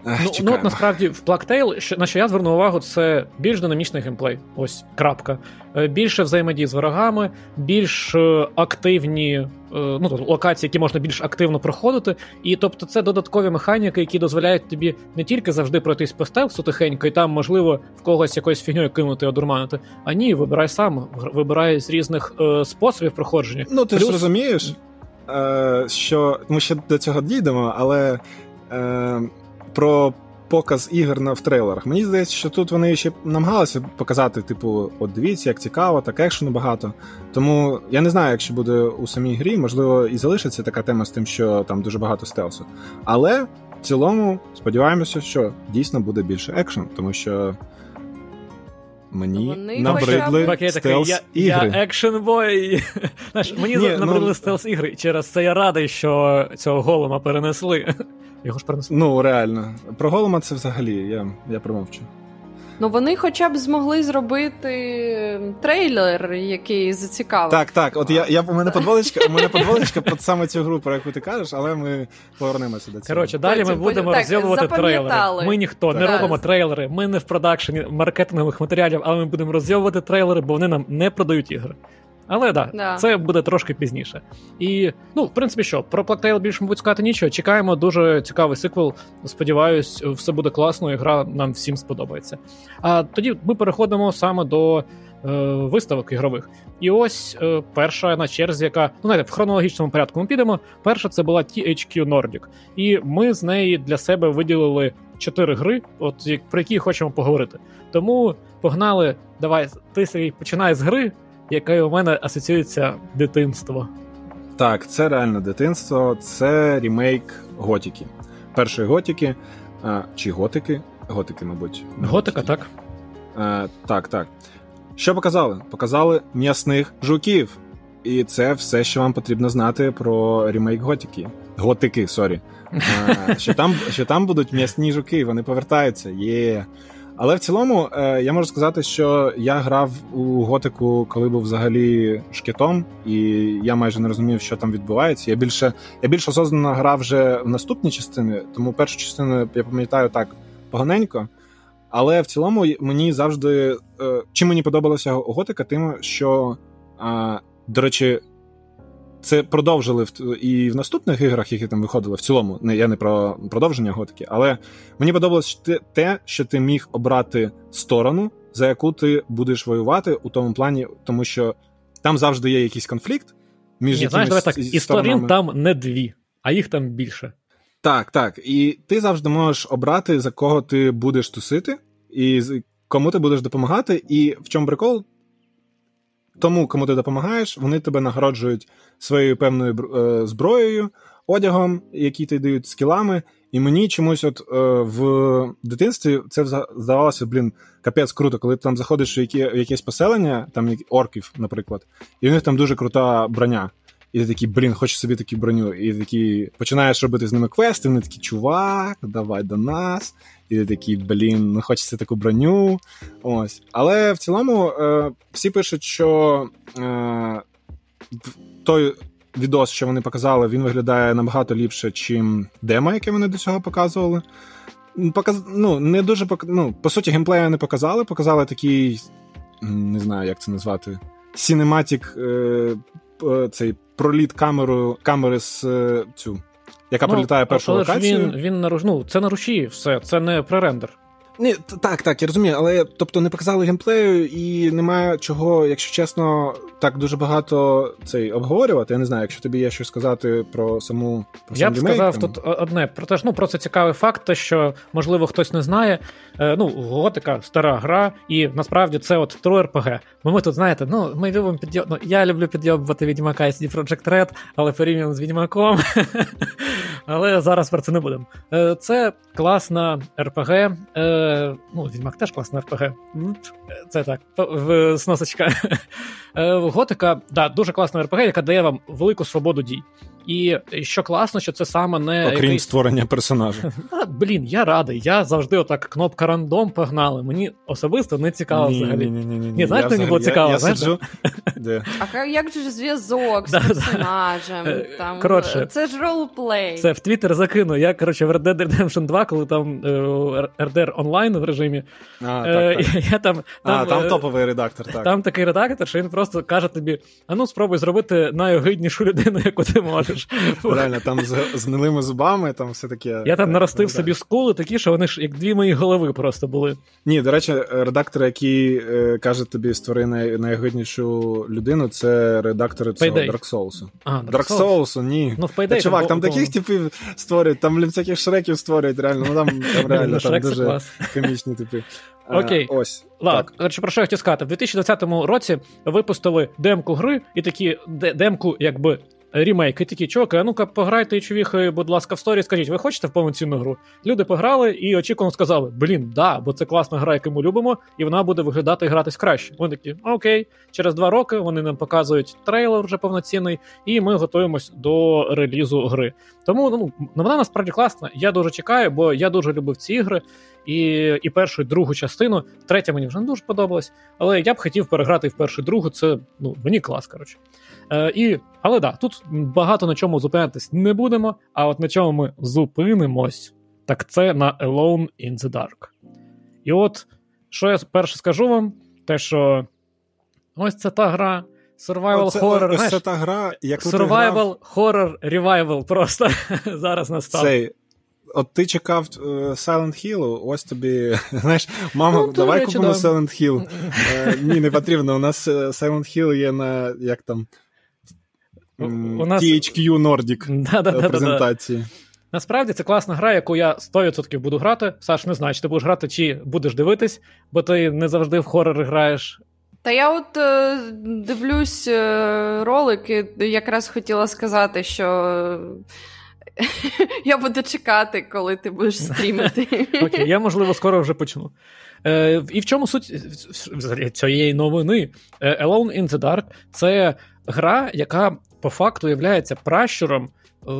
Ну, ну от насправді в що, на що я звернув увагу, це більш динамічний геймплей. Ось крапка. Більше взаємодії з ворогами, більш активні ну, тобто, локації, які можна більш активно проходити. І тобто це додаткові механіки, які дозволяють тобі не тільки завжди пройтись по стелсу тихенько, і там, можливо, в когось якоюсь фігньою кинути, одурманити. А ні, вибирай сам, вибирай з різних е, способів проходження. Ну, ти Плюс... ж розумієш, е, що ми ще до цього дійдемо, але. Е, про показ ігор на в трейлерах. Мені здається, що тут вони ще намагалися показати, типу, от дивіться, як цікаво, так екшену багато. Тому я не знаю, якщо буде у самій грі, можливо, і залишиться така тема з тим, що там дуже багато стелсу. Але в цілому сподіваємося, що дійсно буде більше екшен, тому що. Мені Вони набридли хоча... стелс я, ігри. Я action boy. Знаєш, мені Ні, набридли ну... стелс ігри. Через це я радий, що цього Голлума перенесли. Його ж перенесли. Ну, реально. Про Голлума це взагалі, я я промовчу. Ну, вони хоча б змогли зробити трейлер, який зацікавив. Так, так. От я, я у мене подводочка, у мене подводочка під саме цю гру, про яку ти кажеш, але ми повернемося до цього. Коротше, далі ми будемо так, розділувати трейлери. Ми ніхто так. не робимо трейлери, ми не в продакшені маркетингових матеріалів, але ми будемо розділувати трейлери, бо вони нам не продають ігри. Але да, да, це буде трошки пізніше. І, ну, в принципі, що, про Plague більше, мабуть, сказати нічого. Чекаємо дуже цікавий сиквел. Сподіваюсь, все буде класно, і гра нам всім сподобається. А тоді ми переходимо саме до е, виставок ігрових. І ось е, перша на черзі, яка, ну знаєте, в хронологічному порядку ми підемо. Перша це була THQ Nordic. І ми з неї для себе виділили чотири гри, от про які хочемо поговорити. Тому погнали. Давай, ти Сергій, починай з гри яке у мене асоціюється дитинство. Так, це реально дитинство, це ремейк Готіки. Першої Готіки. А, Чи готики? Готики, мабуть. Готика, так. А, Так, так. Що показали? Показали м'ясних жуків. І це все, що вам потрібно знати про ремейк Готики. Готики, sorry. Що там що там будуть м'ясні жуки, вони повертаються. Є. Але в цілому е, я можу сказати, що я грав у готику, коли був взагалі шкетом, і я майже не розумів, що там відбувається. Я більше я більш осознанно грав вже в наступні частини, тому першу частину я пам'ятаю так поганенько. Але в цілому мені завжди. Е, чим мені подобалася готика, тим, що, до речі, це продовжили в, і в наступних іграх, які там виходили, в цілому, не я не про продовження готики, але мені подобалось те, що ти міг обрати сторону, за яку ти будеш воювати у тому плані, тому що там завжди є якийсь конфлікт. між Ні, знаєш, давай так, І сторін там не дві, а їх там більше. Так, так. І ти завжди можеш обрати, за кого ти будеш тусити, і кому ти будеш допомагати. І в чому прикол? Тому, кому ти допомагаєш, вони тебе нагороджують своєю певною е, зброєю, одягом, який ти дають скілами. І мені чомусь, от е, в дитинстві, це здавалося, блін, капець круто, коли ти там заходиш в, які, в якесь поселення, там орків, наприклад, і в них там дуже крута броня. І ти такий, блін, хочеш собі таку броню. І ти такий починаєш робити з ними квести, вони такі, чувак, давай до нас. І ти такий, блін, ну хочеться таку броню. Ось. Але в цілому е, всі пишуть, що е, той відос, що вони показали, він виглядає набагато ліпше, чим демо, яке вони до цього показували. Показ... Ну, не дуже пок... ну, По суті, геймплею не показали, показали такий, не знаю, як це назвати, Cinematic е, цей проліт камеру, камери з е, цю, яка ну, прилітає першу але локацію. Він він на ну, це на руші, все, це не пререндер. Ні, так, так, я розумію, але тобто не показали геймплею, і немає чого, якщо чесно, так дуже багато цей обговорювати. Я не знаю, якщо тобі є щось сказати про саму про Я б сказав тут одне про те, ж, ну просто цікавий факт, те, що можливо хтось не знає. Е, ну, готика стара гра, і насправді це от тру РПГ. Бо ми тут знаєте, ну ми любимо підйоб... ну, Я люблю підйобувати Відьмака і CD Projekt Red, але порівняно з Відьмаком. Але зараз про це не будемо. Е, це класна РПГ. Е, ну, Відьмак теж класна РПГ. Це так, сносочка. Готика, да, дуже класна РПГ, яка дає вам велику свободу дій. І що класно, що це саме не окрім якийсь... створення персонажа. А, Блін, я радий. Я завжди отак кнопка рандом погнали. Мені особисто не цікаво ні, взагалі. Ні, ні, ні, ні, знаєш, мені було цікаво. Я, я сиджу... А як же зв'язок з персонажем? Е, там, коротше, Це ж ролплей. Це в Твіттер закину. Я коротше в Red Dead Redemption 2, коли там RDR онлайн в режимі. А, е, так, так. Я там, там, а, там е, топовий редактор. так. Там такий редактор, що він просто каже тобі: а ну спробуй зробити найогиднішу людину, яку ти можеш ж. Реально, там з гнилими зубами, там все таке. Я там наростив собі скули такі, що вони ж як дві мої голови просто були. Ні, до речі, редактор, який е, каже тобі створи най- найгиднішу людину, це редактори цього Dark Souls. А, Dark, Dark Souls, ні. Ну, в Payday, Та, чувак, там таких типів створюють, там всяких шреків створюють, реально. Ну там, там реально там дуже комічні типи. Окей. А, ось. Ладно, про що я хотів сказати? В 2020 році випустили демку гри, і такі демку, якби ремейки такі, чуваки, а ну-ка пограйте, човіхи, будь ласка, в сторі, скажіть, ви хочете в повноцінну гру? Люди пограли і очікувано сказали: блін, да, бо це класна гра, яку ми любимо, і вона буде виглядати і гратись краще. Вони такі, окей, через два роки вони нам показують трейлер вже повноцінний, і ми готуємось до релізу гри. Тому ну, вона насправді класна. Я дуже чекаю, бо я дуже любив ці ігри. І і першу, і другу частину. Третя мені вже не дуже подобалась, але я б хотів переграти в першу і другу. Це ну, мені клас, коротше. Е, і, Але да, тут багато на чому зупинятись не будемо. А от на чому ми зупинимось, так це на Alone in the Dark. І от, що я перше скажу вам, те, що ось це та гра. Survival Оце, Horror. Ось це та гра, яку Survival грав... Horror Revival просто зараз настав. Цей, От ти чекав uh, Silent Hill, ось тобі. Знаєш, мама, ну, давай речі, купимо да. Silent Hill. Uh, ні, не потрібно. У нас Silent Hill є на як там у нас... THQ Nordic да, презентації. Насправді це класна гра, яку я 100% буду грати. Саш, не знаю, чи ти будеш грати, чи будеш дивитись, бо ти не завжди в хорори граєш. Та я от е, дивлюсь е, ролики, якраз хотіла сказати, що я буду чекати, коли ти будеш стрімити. Окей, я, можливо, скоро вже почну. Е, І в чому суть цієї новини? Alone in the Dark це гра, яка по факту є пращуром е,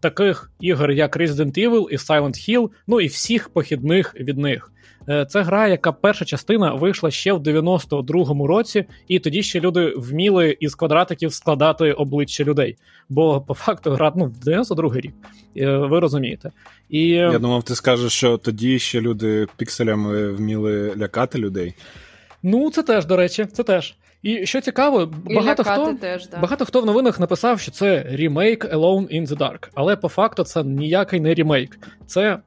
таких ігор, як Resident Evil і Silent Hill, ну і всіх похідних від них. Е, це гра, яка перша частина вийшла ще в 92-му році, і тоді ще люди вміли із квадратиків складати обличчя людей. Бо по факту гра ну, 92-й рік, е, ви розумієте. І... Я думав, ти скажеш, що тоді ще люди пікселями вміли лякати людей. Ну, це теж, до речі, це теж. І що цікаво, багато хто теж, да. багато хто в новинах написав, що це ремейк Alone in the Dark. Але по факту це ніякий не ремейк. Це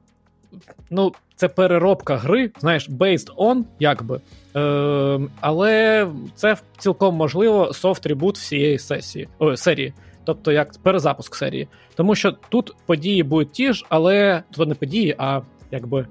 ну, це переробка гри, знаєш, based on, якби. Е, Але це цілком можливо софт ребут всієї сесії о, серії. Тобто як перезапуск серії. Тому що тут події будуть ті ж, але тут не події, а якби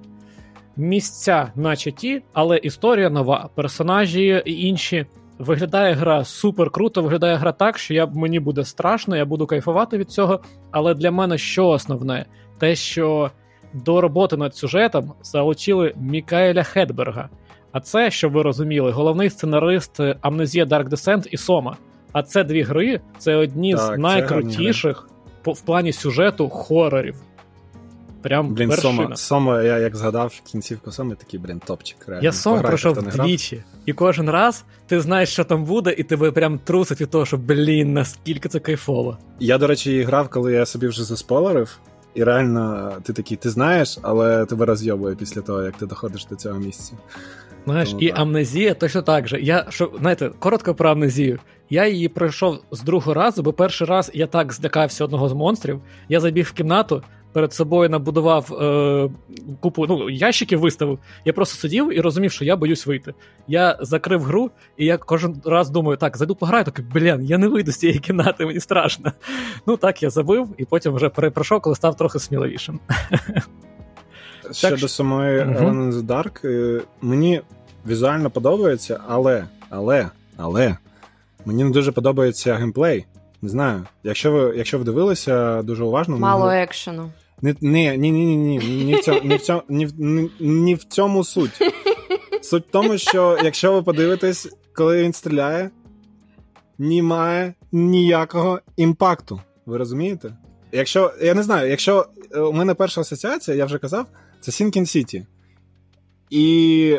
місця, наче ті, але історія нова, персонажі і інші. Виглядає гра супер круто, виглядає гра так, що я мені буде страшно, я буду кайфувати від цього. Але для мене що основне? Те, що до роботи над сюжетом залучили Мікаеля Хедберга. А це, щоб ви розуміли, головний сценарист Амнезія Dark Descent і Сома. А це дві гри це одні так, з найкрутіших в плані сюжету хорорів. Прям Блін, Сома, Сома, я як згадав кінцівку Соми, такий, блін, топчик. Реально. Я Сом пройшов двічі, і кожен раз ти знаєш, що там буде, і тебе прям трусить від того, що блін, наскільки це кайфово. Я, до речі, грав, коли я собі вже заспойлерив, і реально ти такий, ти знаєш, але тебе розйобує після того, як ти доходиш до цього місця. Знаєш, Тому, і так. амнезія точно так же. Я що, знаєте, коротко про амнезію. Я її пройшов з другого разу, бо перший раз я так злякався одного з монстрів. Я забіг в кімнату, перед собою набудував е, купу ну, ящиків виставив. Я просто сидів і розумів, що я боюсь вийти. Я закрив гру, і я кожен раз думаю, так, зайду пограю, такий, блін, я не вийду з цієї кімнати, мені страшно. Ну так я забив і потім вже перейшов, коли став трохи сміливішим. Щодо так, самої Ellen the Dark, е, мені візуально подобається, але, але, але мені не дуже подобається геймплей. Не знаю. Якщо ви якщо ви дивилися дуже уважно, мало ми... екшену. Ні, ні, ні, ні, ні, ні, в цьому, ні, в цьому, ні, ні, ні в цьому суть. Суть в тому, що якщо ви подивитесь, коли він стріляє, немає ніякого імпакту. Ви розумієте? Якщо, я не знаю, якщо е, у мене перша асоціація, я вже казав, це Sinking City. І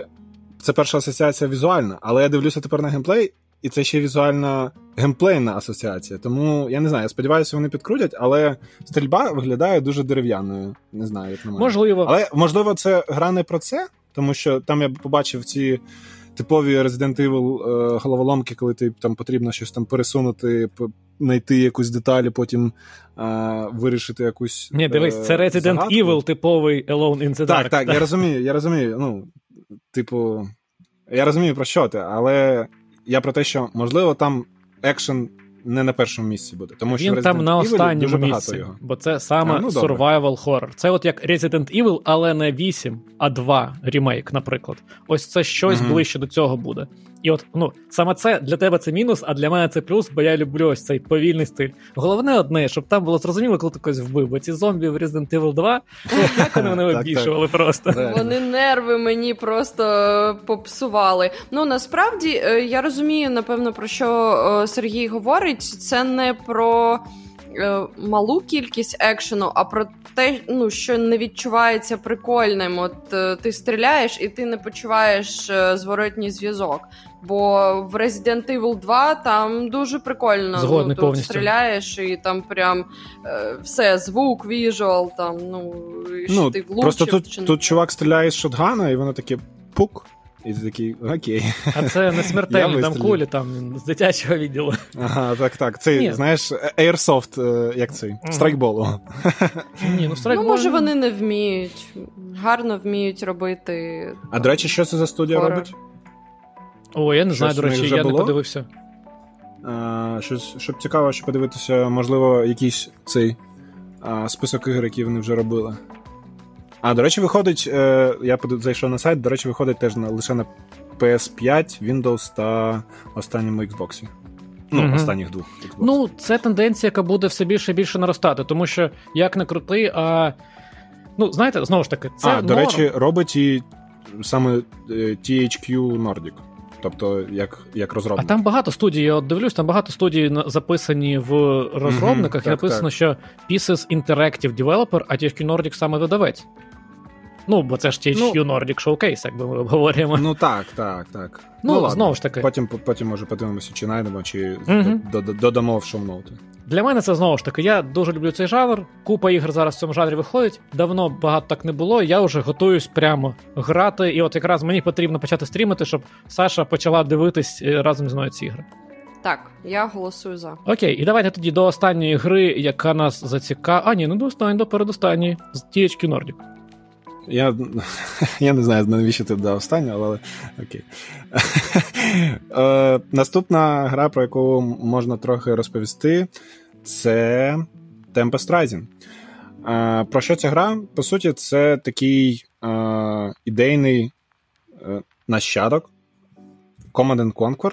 це перша асоціація візуальна, але я дивлюся тепер на геймплей, і це ще візуальна геймплейна асоціація. Тому я не знаю, я сподіваюся, вони підкрутять, але стрільба виглядає дуже дерев'яною. Не знаю, як на мене. Можливо. Але можливо, це гра не про це, тому що там я побачив ці. Типові Resident Evil е, головоломки, коли ти там потрібно щось там пересунути, знайти якусь деталі, потім е, вирішити якусь. Ні, дивись, це Resident загадку. Evil, типовий Alone in the Dark. Так, так, я розумію, я розумію. Ну, типу, я розумію про що ти, але я про те, що можливо там екшен не на першому місці буде. Тому що Він там на останньому місці, його. бо це саме а, ну, survival horror. Це от як Resident Evil, але не 8, а 2 ремейк, наприклад. Ось це щось угу. ближче до цього буде. І от ну саме це для тебе це мінус, а для мене це плюс, бо я люблю ось цей повільний стиль. Головне одне, щоб там було зрозуміло, коли ти когось вбив. Бо ці зомбі в Resident Evil 2, як вони мене вибішували просто. Вони нерви мені просто попсували. Ну насправді е, я розумію, напевно, про що е, Сергій говорить. Це не про. Е, малу кількість екшену, а про те, ну що не відчувається прикольним. От ти стріляєш і ти не почуваєш зворотній зв'язок. Бо в Resident Evil 2 там дуже прикольно Згодний ну, тут стріляєш, і там прям е, все, звук, віжуал, там, ну, і що ну, ти влучив. Просто тут чи тут чувак стріляє з шотгана, і воно таке пук. І ти такий, окей. А це не смертельні там кулі там з дитячого відділу. Ага, так, так. Це, Ні. знаєш, Airsoft, е, як цей, страйкболу. Ні, ну страйкбол... Ну, може, вони не вміють. Гарно вміють робити. А до речі, що це за студія хоррор. робить? О, я не знаю, до речі, я було? не подивився. А, щось, Щоб цікаво, що подивитися, можливо, якийсь цей а, список ігор, які вони вже робили. А, до речі, виходить, е, я зайшов на сайт, до речі, виходить теж на, лише на PS5, Windows та останньому Xbox. Ну, mm останніх двох Xbox. Ну, це тенденція, яка буде все більше і більше наростати, тому що як не крути, а. Ну, знаєте, знову ж таки, це. А, до речі, робить і саме е, THQ Nordic. тобто як як розробник. А там багато студій. Я от дивлюсь, там багато студій записані в розробниках, mm-hmm, і написано, так. що Pieces Interactive Developer, а THQ Nordic саме видавець. Ну, бо це ж THQ ну, Nordic Showcase, як би ми обговорюємо. Ну так, так, так. Ну, ну знову ж таки. Потім, потім може, подивимося, чи знайдемо, чи mm-hmm. додамо в шоу-ноути. Для мене це знову ж таки. Я дуже люблю цей жанр. Купа ігр зараз в цьому жанрі виходить. Давно багато так не було. Я вже готуюсь прямо грати. І от якраз мені потрібно почати стрімити, щоб Саша почала дивитись е, разом зі мною ці ігри. Так, я голосую за. Окей, і давайте тоді до останньої гри, яка нас зацікавила. А, ні, ну до останньої, до передостанньої з THQ Nordic. Я я не знаю, навіщо ти дав останню, але окей. е, Наступна гра, про яку можна трохи розповісти, це Tempest Rising. Е, Про що ця гра? По суті, це такий е, ідейний е, нащадок Command Conquer.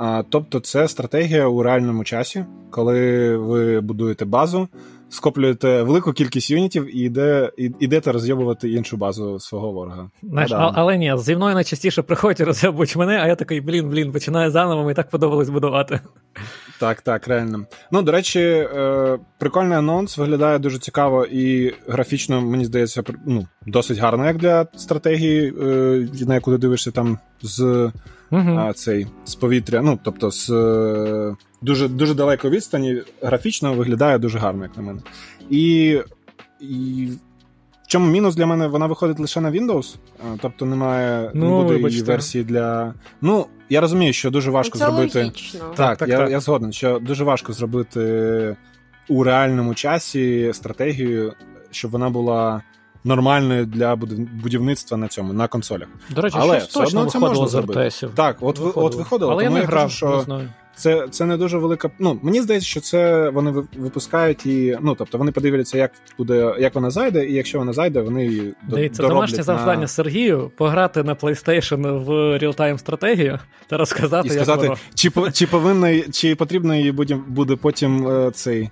Е, тобто, це стратегія у реальному часі, коли ви будуєте базу скоплюєте велику кількість юнітів і йде, і, йдете розйобувати іншу базу свого ворога. Знаєш, а, але ні, зі мною найчастіше приходять розйобують мене, а я такий, блін, блін, починаю заново, мені так подобалось будувати. Так, так, реально. Ну, до речі, е, прикольний анонс, виглядає дуже цікаво і графічно, мені здається, ну, досить гарно, як для стратегії, е, на яку ти дивишся там з а, цей, з повітря. Ну, тобто з дуже дуже далеко відстані, графічно виглядає дуже гарно, як на мене. І, і в чому мінус для мене вона виходить лише на Windows, тобто немає ну, не буде її версії для. Ну, я розумію, що дуже важко Це зробити. Логічно. Так, так, так, я, так. я згоден, що дуже важко зробити у реальному часі стратегію, щоб вона була. Нормальною для будівництва на цьому, на консолях. До речі, Але все одно це можна зробити. Так, от виходило. от виходило. Але тому я не грав, що не знаю. Це це не дуже велика. Ну мені здається, що це вони випускають і ну тобто вони подивляться, як буде, як вона зайде, і якщо вона зайде, вони її Дивіться, домашнє на... завдання Сергію пограти на PlayStation в реалтайм стратегію та розказати, і сказати, як воно. чи чи повинна, чи потрібно її буде, буде потім е, цей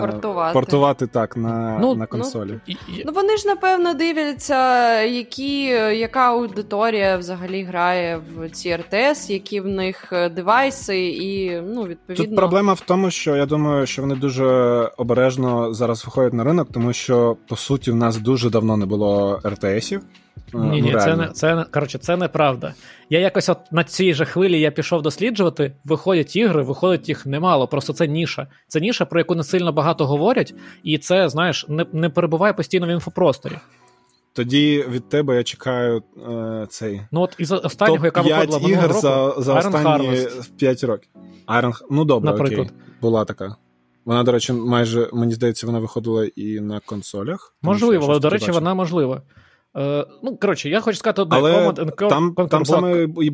портувати портувати так на ну, на консолі. Ну, ну вони ж напевно дивляться, які, яка аудиторія взагалі грає в ці РТС, які в них девайси, і ну відповідно тут проблема в тому, що я думаю, що вони дуже обережно зараз виходять на ринок, тому що по суті в нас дуже давно не було РТСів. Ні, ні, це не це коротше, це неправда. Я якось от на цій же хвилі я пішов досліджувати. Виходять ігри, виходить їх немало. Просто це ніша. Це ніша, про яку не сильно багато говорять, і це, знаєш, не не перебуває постійно в інфопросторі. Тоді від тебе я чекаю е, цей. Ну от із останнього, яка виходила ігор року, за за Iron останні Harvest. 5 років. Iron... Ну добре, Наприклад. окей. Була така. Вона, до речі, майже мені здається, вона виходила і на консолях. Можливо, але до речі, вона можлива. Е, Ну, коротше, я хочу сказати одне. Але Command там, Conquer там саме і,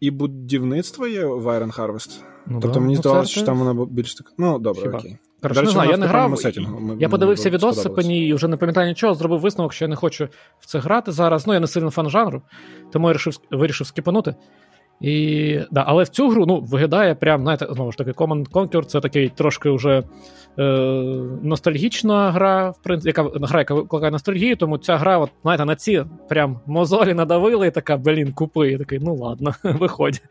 і будівництво є в Iron Harvest. Ну, тобто да. мені ну, здавалося, що там вона більш така. Ну, добре, Хіба? окей. Коротше, не знаю, я не грав. Сетінгу. Я подивився відоси по ній і вже не пам'ятаю нічого, зробив висновок, що я не хочу в це грати зараз. Ну, я не сильно фан жанру, тому я вирішив, вирішив скіпанути. І, да, Але в цю гру ну, виглядає прям, знаєте, знову ж таки, Command Conquer це такий трошки вже е, ностальгічна гра, в принципі, яка гра, яка викликає ностальгію, тому ця гра, от, знаєте, на ці прям мозолі надавили, і така, блін, купи. І такий, ну ладно, виходь.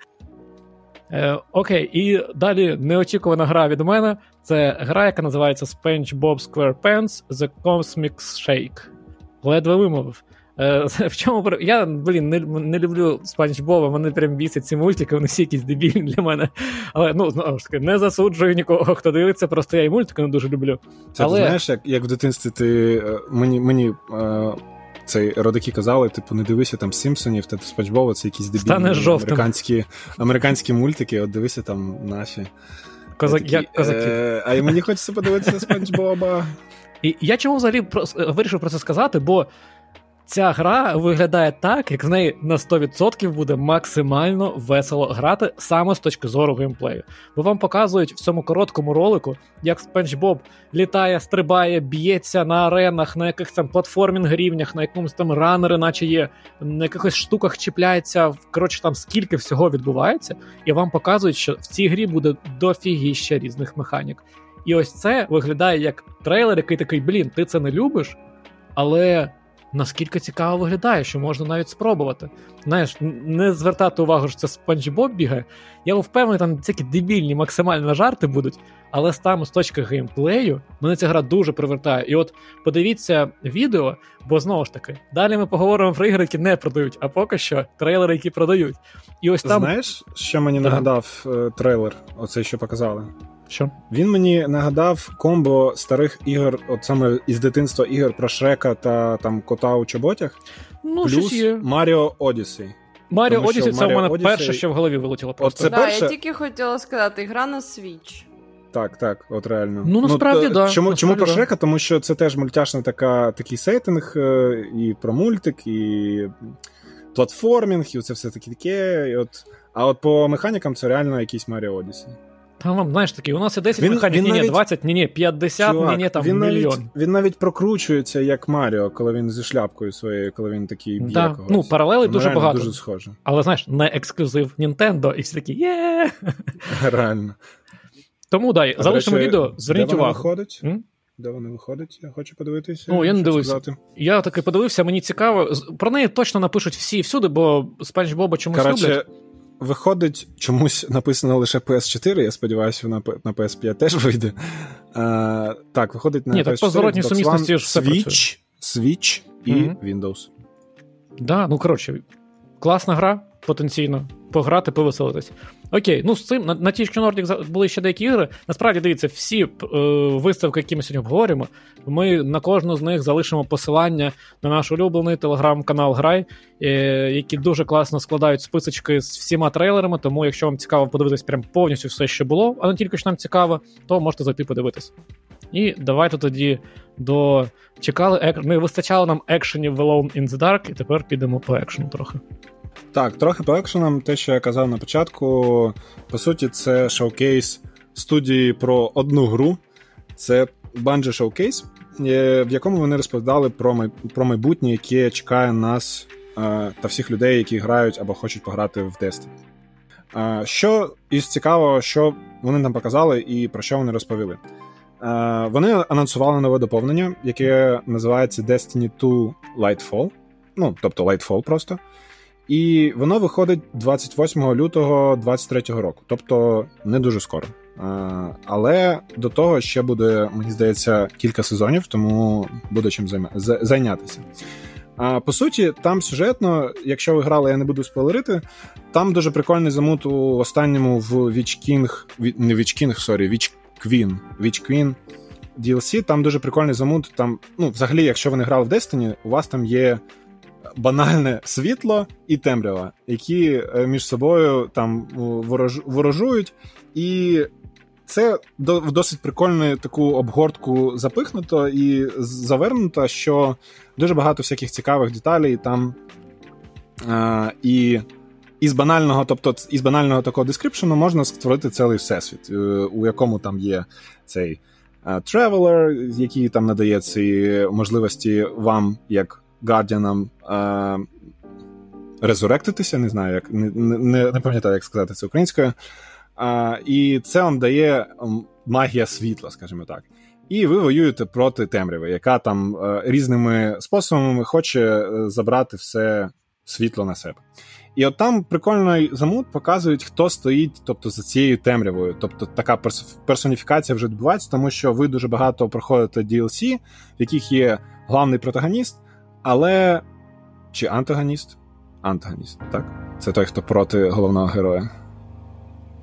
Е, Окей, і далі неочікувана гра від мене. Це гра, яка називається SpongeBob SquarePants The Cosmic Shake. Ледве вимовив. Е, в чому Я, блін, не не люблю Спанч Боба, мене прям бісять ці мультики, вони всі якісь дебільні для мене. Але ну, знову ж таки, не засуджую нікого, хто дивиться, просто я і мультики не дуже люблю. Це Але... ти знаєш, як як в дитинстві ти е, мені мені е, цей родаки казали, типу, не дивися там Сімпсонів, та Спанч Боба, це якісь дебільні американські американські мультики, от дивися там наші. Козак, такі, як козаки. Е, А мені хочеться подивитися Спанч Боба. І я чому взагалі про, вирішив про це сказати, бо Ця гра виглядає так, як з неї на 100% буде максимально весело грати саме з точки зору геймплею. Бо вам показують в цьому короткому ролику, як Спенч Боб літає, стрибає, б'ється на аренах, на якихось там платформінг рівнях, на якомусь там ранери, наче є, на якихось штуках чіпляється. Коротше, там скільки всього відбувається, і вам показують, що в цій грі буде дофігіща різних механік. І ось це виглядає як трейлер, який такий, блін, ти це не любиш, але наскільки цікаво виглядає, що можна навіть спробувати. Знаєш, не звертати увагу, що це Спанч Боб бігає. Я впевнений, там всякі дебільні максимально жарти будуть, але там з точки геймплею мене ця гра дуже привертає. І от подивіться відео, бо знову ж таки, далі ми поговоримо про ігри, які не продають, а поки що трейлери, які продають. І ось там. Знаєш, що мені нагадав е, трейлер, оцей, що показали? Що? Він мені нагадав комбо старих ігор, от саме із дитинства ігор про Шрека та там кота у чоботях. Ну, плюс Маріо Одіссей. Маріо Одіссей це в мене Odyssey... перше, що в голові вилетіло. просто. От це да, перше... Я тільки хотіла сказати, гра на Switch. Так, так, от реально. Ну, насправді, ну, да. Чому насправді, чому про да. Шрека? Тому що це теж мультяшний така, такий сеттинг, е, і про мультик, і платформінг, і це все таке таке. І от... А от по механікам це реально якийсь Маріо Одіссей. Там вам, знаєш, такі, у нас є 10 він, механік, він ні, навіть... ні, 20, ні, ні, 50, Чувак, ні, ні, там він мільйон. Навіть, він навіть прокручується, як Маріо, коли він зі шляпкою своєю, коли він такий б'є да. когось. Ну, паралелей дуже багато. дуже схоже. Але, знаєш, не ексклюзив Nintendo, і всі такі, є Реально. Тому, дай, а залишимо речі, відео, зверніть увагу. виходить? М? Де вони виходить? Я хочу подивитися. Ну, я не дивився. Я таки подивився, мені цікаво. Про неї точно напишуть всі всюди, бо Спанч Боба чомусь Короче, люблять. Виходить, чомусь написано лише PS4, я сподіваюся, вона на PS5 теж вийде. А, Так, виходить на Ні, PS4, так по зворотній сумісності ж все Switch, Switch і mm-hmm. Windows. Да, ну коротше, класна гра, потенційно. Пограти, повеселитись. Окей, ну з цим на, на THQ Nordic були ще деякі ігри. Насправді, дивіться, всі е, виставки, які ми сьогодні обговорюємо, ми на кожну з них залишимо посилання на наш улюблений телеграм-канал Грай, е, які дуже класно складають списочки з всіма трейлерами. Тому, якщо вам цікаво подивитись прям повністю все, що було, а не тільки що нам цікаво, то можете зайти подивитись. І давайте тоді до чекали. Не вистачало нам екшенів в Alone in the Dark, і тепер підемо по екшену трохи. Так, трохи по екшенам, те, що я казав на початку, по суті, це шоукейс студії про одну гру. Це Bungie Showcase, в якому вони розповідали про про майбутнє, яке чекає нас е, та всіх людей, які грають або хочуть пограти в Destiny. Е, що із цікавого, що вони нам показали і про що вони розповіли. Е, вони анонсували нове доповнення, яке називається Destiny 2 Lightfall. Ну, тобто Lightfall просто. І воно виходить 28 лютого 2023 року, тобто не дуже скоро. Але до того ще буде, мені здається, кілька сезонів, тому буде чим зайнятися. А по суті, там сюжетно, якщо ви грали, я не буду спойлерити, там дуже прикольний замут у останньому в King, не King, sorry, Witch Queen DLC, там дуже прикольний замут. Там, ну, взагалі, якщо ви не грали в Destiny, у вас там є банальне світло і темрява, які е, між собою там ворож, ворожують, і це в досить прикольну таку обгортку запихнуто і завернуто, що дуже багато всяких цікавих деталей там. А, і із банального, тобто із банального такого дескрипшену можна створити цілий всесвіт, е, у якому там є цей тревелер, який там надає ці можливості вам, як гардіанам, резуректитися, не знаю, як не, не, не пам'ятаю, як сказати це українською. А, І це вам дає магія світла, скажімо так. І ви воюєте проти темряви, яка там е, різними способами хоче е, забрати все світло на себе. І от там прикольний замут показують, хто стоїть тобто, за цією темрявою. Тобто така персоніфікація вже відбувається, тому що ви дуже багато проходите DLC, в яких є главний протагоніст, але чи антагоніст? Антагоніст, так? Це той, хто проти головного героя.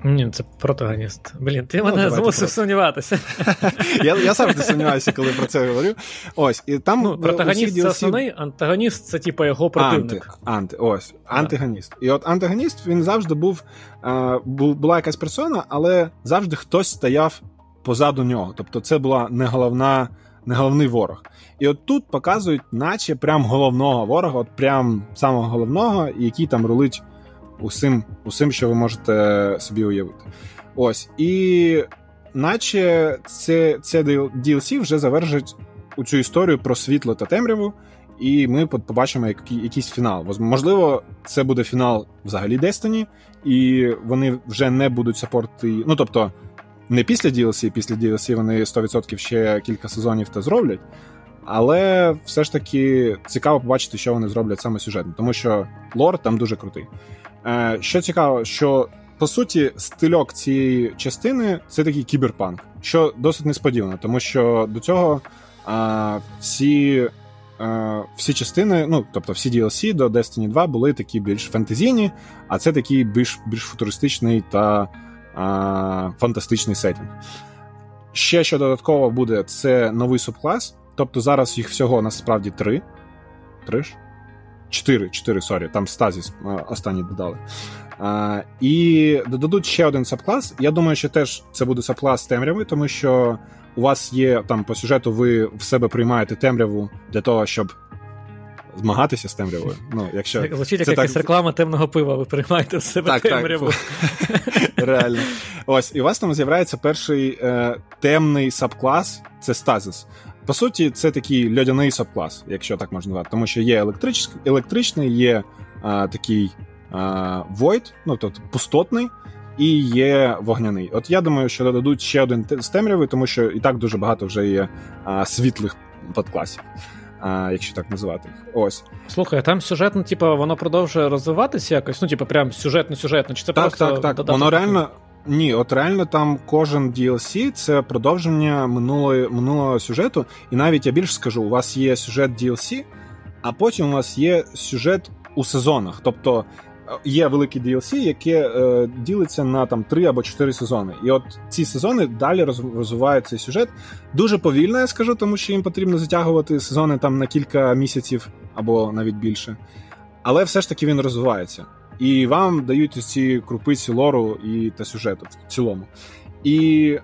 Ні, це протагоніст. Блін, ти ну, мене змусив сумніватися. Я я завжди сумніваюся, коли про це говорю. Ось, і там ну, Протагоніст DLC... це основний, антагоніст це типу його противник. Анти, анти, ось, антагоніст. І от антагоніст він завжди був, а, була якась персона, але завжди хтось стояв позаду нього. Тобто це була не головна, не головний ворог. І от тут показують, наче прям головного ворога, от прям самого головного, який там рулить усім, усім, що ви можете собі уявити. Ось. І наче це це DLC вже завершить у цю історію про світло та темряву, і ми побачимо якийсь фінал. Можливо, це буде фінал взагалі Destiny, і вони вже не будуть сапорти. Ну тобто, не після DLC, після DLC вони 100% ще кілька сезонів та зроблять. Але все ж таки цікаво побачити, що вони зроблять саме сюжетно, тому що лор там дуже крутий. Е, Що цікаво, що по суті стильок цієї частини це такий кіберпанк, що досить несподівано, тому що до цього е, всі. Uh, всі частини, ну тобто всі DLC до Destiny 2 були такі більш фентезійні, а це такий більш більш футуристичний та uh, фантастичний сеттинг. Ще що додатково буде, це новий субклас. Тобто зараз їх всього насправді три. Три ж? Чотири, чотири, sorry, там стазіс останні додали. А, І додадуть ще один сабклас. Я думаю, що теж це буде сабклас темряви, тому що у вас є там по сюжету, ви в себе приймаєте темряву для того, щоб змагатися з темрявою. Ну, якщо Звучить як якась так... реклама темного пива, ви приймаєте в себе так, темряву. Так. Реально. Ось, і у вас там з'являється перший е, темний сабклас це стазис. По суті, це такий льодяний сабклас, якщо так можна назвати, тому що є електрич... електричний, є а, такий а, void, ну тобто пустотний, і є вогняний. От я думаю, що додадуть ще один з темряви, тому що і так дуже багато вже є а, світлих подкласів. А, Якщо так називати їх. Ось. Слухай, а там сюжетно, типу, воно продовжує розвиватися якось? Ну, типу, прям сюжетно-сюжетно. Чи це так, просто. Так, так, так. Воно реально ні, от реально там кожен DLC це продовження минулої, минулого сюжету. І навіть я більше скажу, у вас є сюжет DLC, а потім у вас є сюжет у сезонах. Тобто е, є великий DLC, яке е, ділиться на там 3 або 4 сезони. І от ці сезони далі розвивають цей сюжет. Дуже повільно, я скажу, тому що їм потрібно затягувати сезони там на кілька місяців або навіть більше. Але все ж таки він розвивається і вам дають ці крупиці лору і та сюжету в цілому. І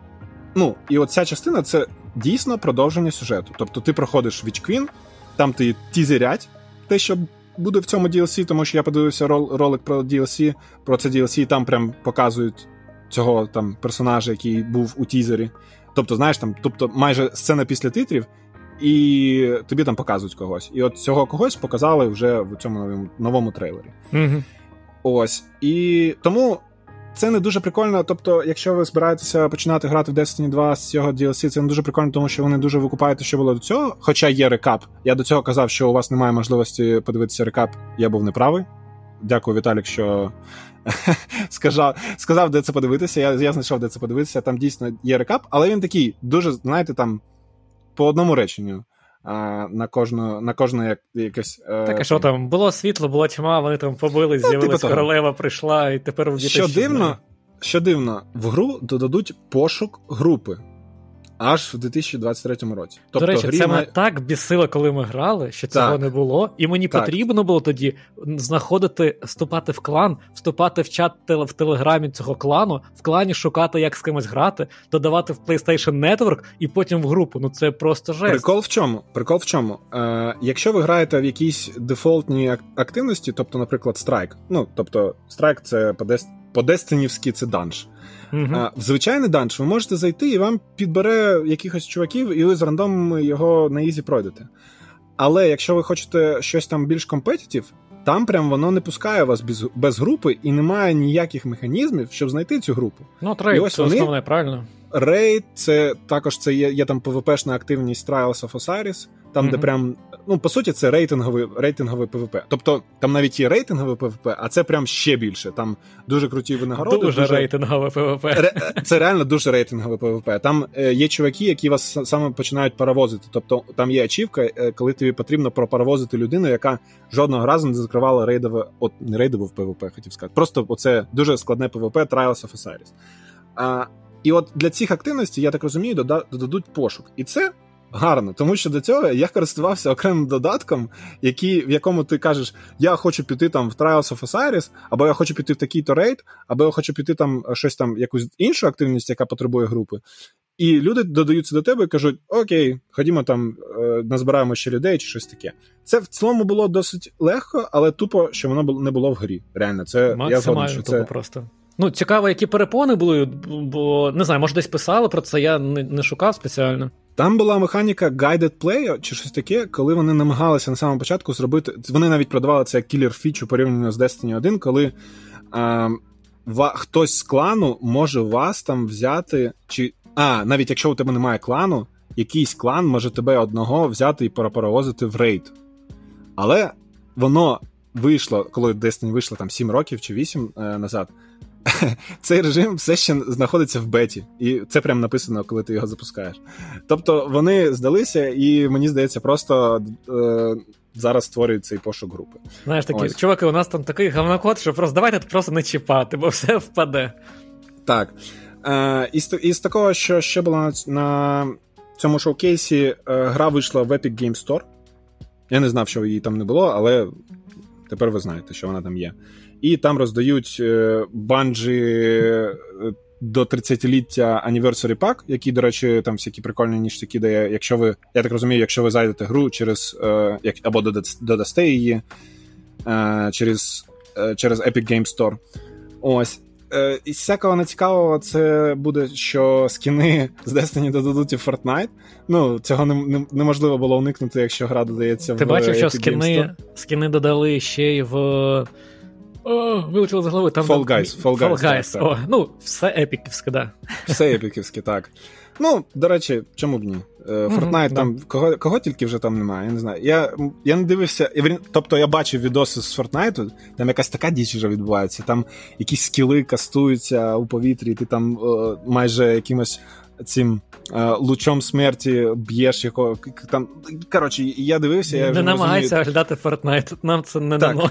ну, і от ця частина це дійсно продовження сюжету. Тобто ти проходиш Queen, там ти тізерять те, що буде в цьому DLC, тому що я подивився ролик про DLC, про це DLC, і там прям показують цього там персонажа, який був у тізері. Тобто, знаєш, там, тобто майже сцена після титрів. І тобі там показують когось. І от цього когось показали вже в цьому новому новому трейлері. Mm-hmm. Ось. І тому це не дуже прикольно. Тобто, якщо ви збираєтеся починати грати в Destiny 2 з цього DLC, це не дуже прикольно, тому що вони дуже викупають, що було до цього. Хоча є рекап. Я до цього казав, що у вас немає можливості подивитися рекап. Я був неправий. Дякую, Віталік, що сказав, сказав, де це подивитися. Я я знайшов, де це подивитися. Там дійсно є рекап, але він такий дуже, знаєте, там по одному реченню на кожну на кожну як, якесь. Е, так, а що там? Було світло, була тьма, вони там побили, ну, з'явилась типу королева, прийшла, і тепер в Що дивно, що дивно, в гру додадуть пошук групи аж в 2023 році. Тобто, До речі, це мене так бісило, коли ми грали, що цього так. не було. І мені так. потрібно було тоді знаходити, вступати в клан, вступати в чат в телеграмі цього клану, в клані шукати, як з кимось грати, додавати в PlayStation Network і потім в групу. Ну це просто жесть. Прикол в чому? Прикол в чому? Е, Якщо ви граєте в якійсь дефолтній активності, тобто, наприклад, страйк. Ну тобто, страйк це по Destiny це данж. Uh-huh. А, В звичайний данж ви можете зайти і вам підбере якихось чуваків, і ви з рандомом його на easy пройдете. Але якщо ви хочете щось там більш компетитів, там прям воно не пускає вас без без групи і немає ніяких механізмів, щоб знайти цю групу. Ну, рейд, це вони... основне, правильно? Рейд, це також це є є там PvP-шна активність Trials of Osiris, там, mm-hmm. де прям ну по суті, це рейтинговий рейтинговий ПВП. Тобто там навіть є рейтинговий ПВП, а це прям ще більше. Там дуже круті винагороди. Дуже, дуже... рейтингове ПВП. Ре... Це реально дуже рейтингове ПВП. Там е, є чуваки, які вас саме починають паровозити. Тобто там є ачівка, е, коли тобі потрібно пропаровозити людину, яка жодного разу не закривала рейдове, от не рейдове в ПВП, хотів сказати. Просто оце дуже складне ПВП Trials of Osiris. А, І от для цих активностей, я так розумію, додадуть пошук. І це гарно, тому що до цього я користувався окремим додатком, який, в якому ти кажеш, я хочу піти там в Trials of Osiris, або я хочу піти в такий-то рейд, або я хочу піти там щось там, якусь іншу активність, яка потребує групи. І люди додаються до тебе і кажуть: Окей, ходімо там, е, назбираємо ще людей чи щось таке. Це в цілому було досить легко, але тупо, що воно не було в грі. Реально, це я згоден, що це просто. Ну, цікаво, які перепони були, бо не знаю, може десь писали про це, я не, не шукав спеціально. Там була механіка guided play чи щось таке, коли вони намагалися на самому початку зробити. Вони навіть продавали це як кілер фічу порівняно з Destiny 1, коли а, ва, хтось з клану може вас там взяти. чи... А, навіть якщо у тебе немає клану, якийсь клан може тебе одного взяти і перевозити в рейд. Але воно вийшло, коли Destiny вийшло там 7 років чи 8 е, назад. Цей режим все ще знаходиться в беті, і це прям написано, коли ти його запускаєш. Тобто вони здалися, і мені здається, просто е, зараз створюють цей пошук групи. Знаєш, такі Ось. чуваки, у нас там такий гавнокод, що просто давайте просто не чіпати, бо все впаде. Так. Е, Із із такого, що ще було на, на цьому шоукейсі, е, гра вийшла в Epic Game Store. Я не знав, що її там не було, але тепер ви знаєте, що вона там є. І там роздають е, банджі е, до 30-ліття Anniversary Pack, які, до речі, там всякі прикольні ніштяки дає. Якщо ви, я так розумію, якщо ви зайдете гру через е, як, або додасте її через через Epic Game Store. Ось. Із всякого нецікавого, це буде, що скіни з Destiny додадуть і Fortnite. Ну, цього не, не, неможливо було уникнути, якщо гра додається Ти в. Ти бачив, Epic що скіни скіни додали ще й в о, Вилучили з голови. Там Fall Guys. Fall Guys, Fall Guys. Так, О, ну, все епіківське, да. Все епіківське, так. Ну, до речі, чому б ні? Fortnite mm-hmm, там, да. кого кого тільки вже там немає, я не знаю. Я я не дивився, тобто я бачив відоси з Fortnite, там якась така діч вже відбувається, там якісь скіли кастуються у повітрі, ти там о, майже якимось цим е, лучом смерті б'єш якого. там. Коротше, я дивився. я Не вже намагайся оглядати Fortnite, нам це не так, дано.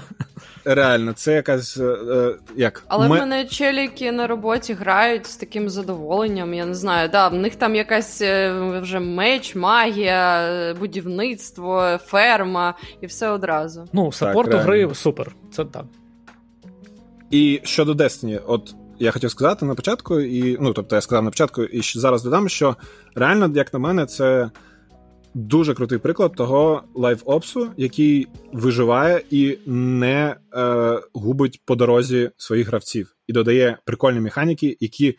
Реально, це якась. Е, як? Але Ми... в мене челіки на роботі грають з таким задоволенням. Я не знаю. Да, В них там якась е, вже меч, магія, будівництво, ферма і все одразу. Ну, саппорту гри супер. Це так. І щодо Destiny, от я хотів сказати на початку, і ну тобто я сказав на початку, і зараз додам, що реально, як на мене, це дуже крутий приклад того лайв-опсу, який виживає і не е, губить по дорозі своїх гравців, і додає прикольні механіки, які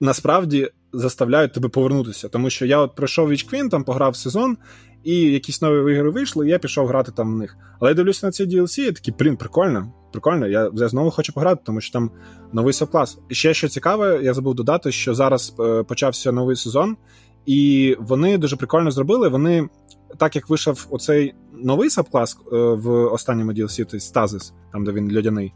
насправді заставляють тебе повернутися. Тому що я от пройшов Вічквін, там пограв сезон, і якісь нові ігри вийшли, і я пішов грати там в них. Але я дивлюся на ці DLC, і такий, блін, прикольно. Прикольно, я я знову хочу пограти, тому що там новий сабклас. Ще що цікаве, я забув додати, що зараз е, почався новий сезон, і вони дуже прикольно зробили. Вони, так як вийшов оцей новий сабклас е, в останньому DLC, тобто Stasis, там де він льодяний,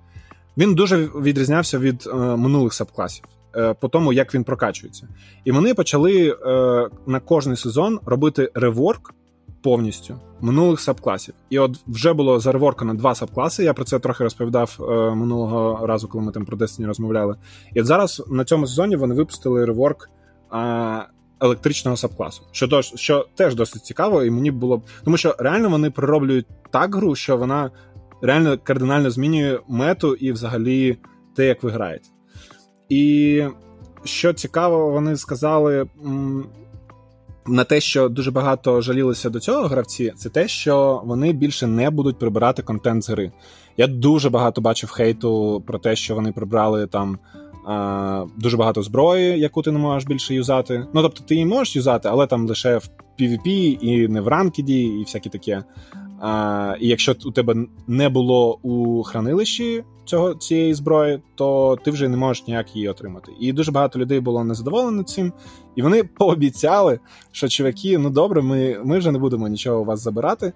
він дуже відрізнявся від е, минулих сабкласів. Е, по тому, як він прокачується. І вони почали е, на кожний сезон робити реворк повністю минулих сабкласів. І от вже було зареворкано два сабкласи. Я про це трохи розповідав е, минулого разу, коли ми там про Destiny розмовляли. І от зараз на цьому сезоні вони випустили реворк. Е, Електричного сабкласу, що то, що теж досить цікаво, і мені було б. Тому що реально вони пророблюють так гру, що вона реально кардинально змінює мету і взагалі те, як ви граєте. І що цікаво, вони сказали на те, що дуже багато жалілися до цього гравці, це те, що вони більше не будуть прибирати контент з гри. Я дуже багато бачив хейту про те, що вони прибрали там. Дуже багато зброї, яку ти не можеш більше юзати. Ну тобто ти її можеш юзати, але там лише в PvP і не в ранкіді, і всяке таке. А, І якщо у тебе не було у хранилищі цього цієї зброї, то ти вже не можеш ніяк її отримати. І дуже багато людей було незадоволені цим, і вони пообіцяли, що чуваки, ну добре, ми ми вже не будемо нічого у вас забирати.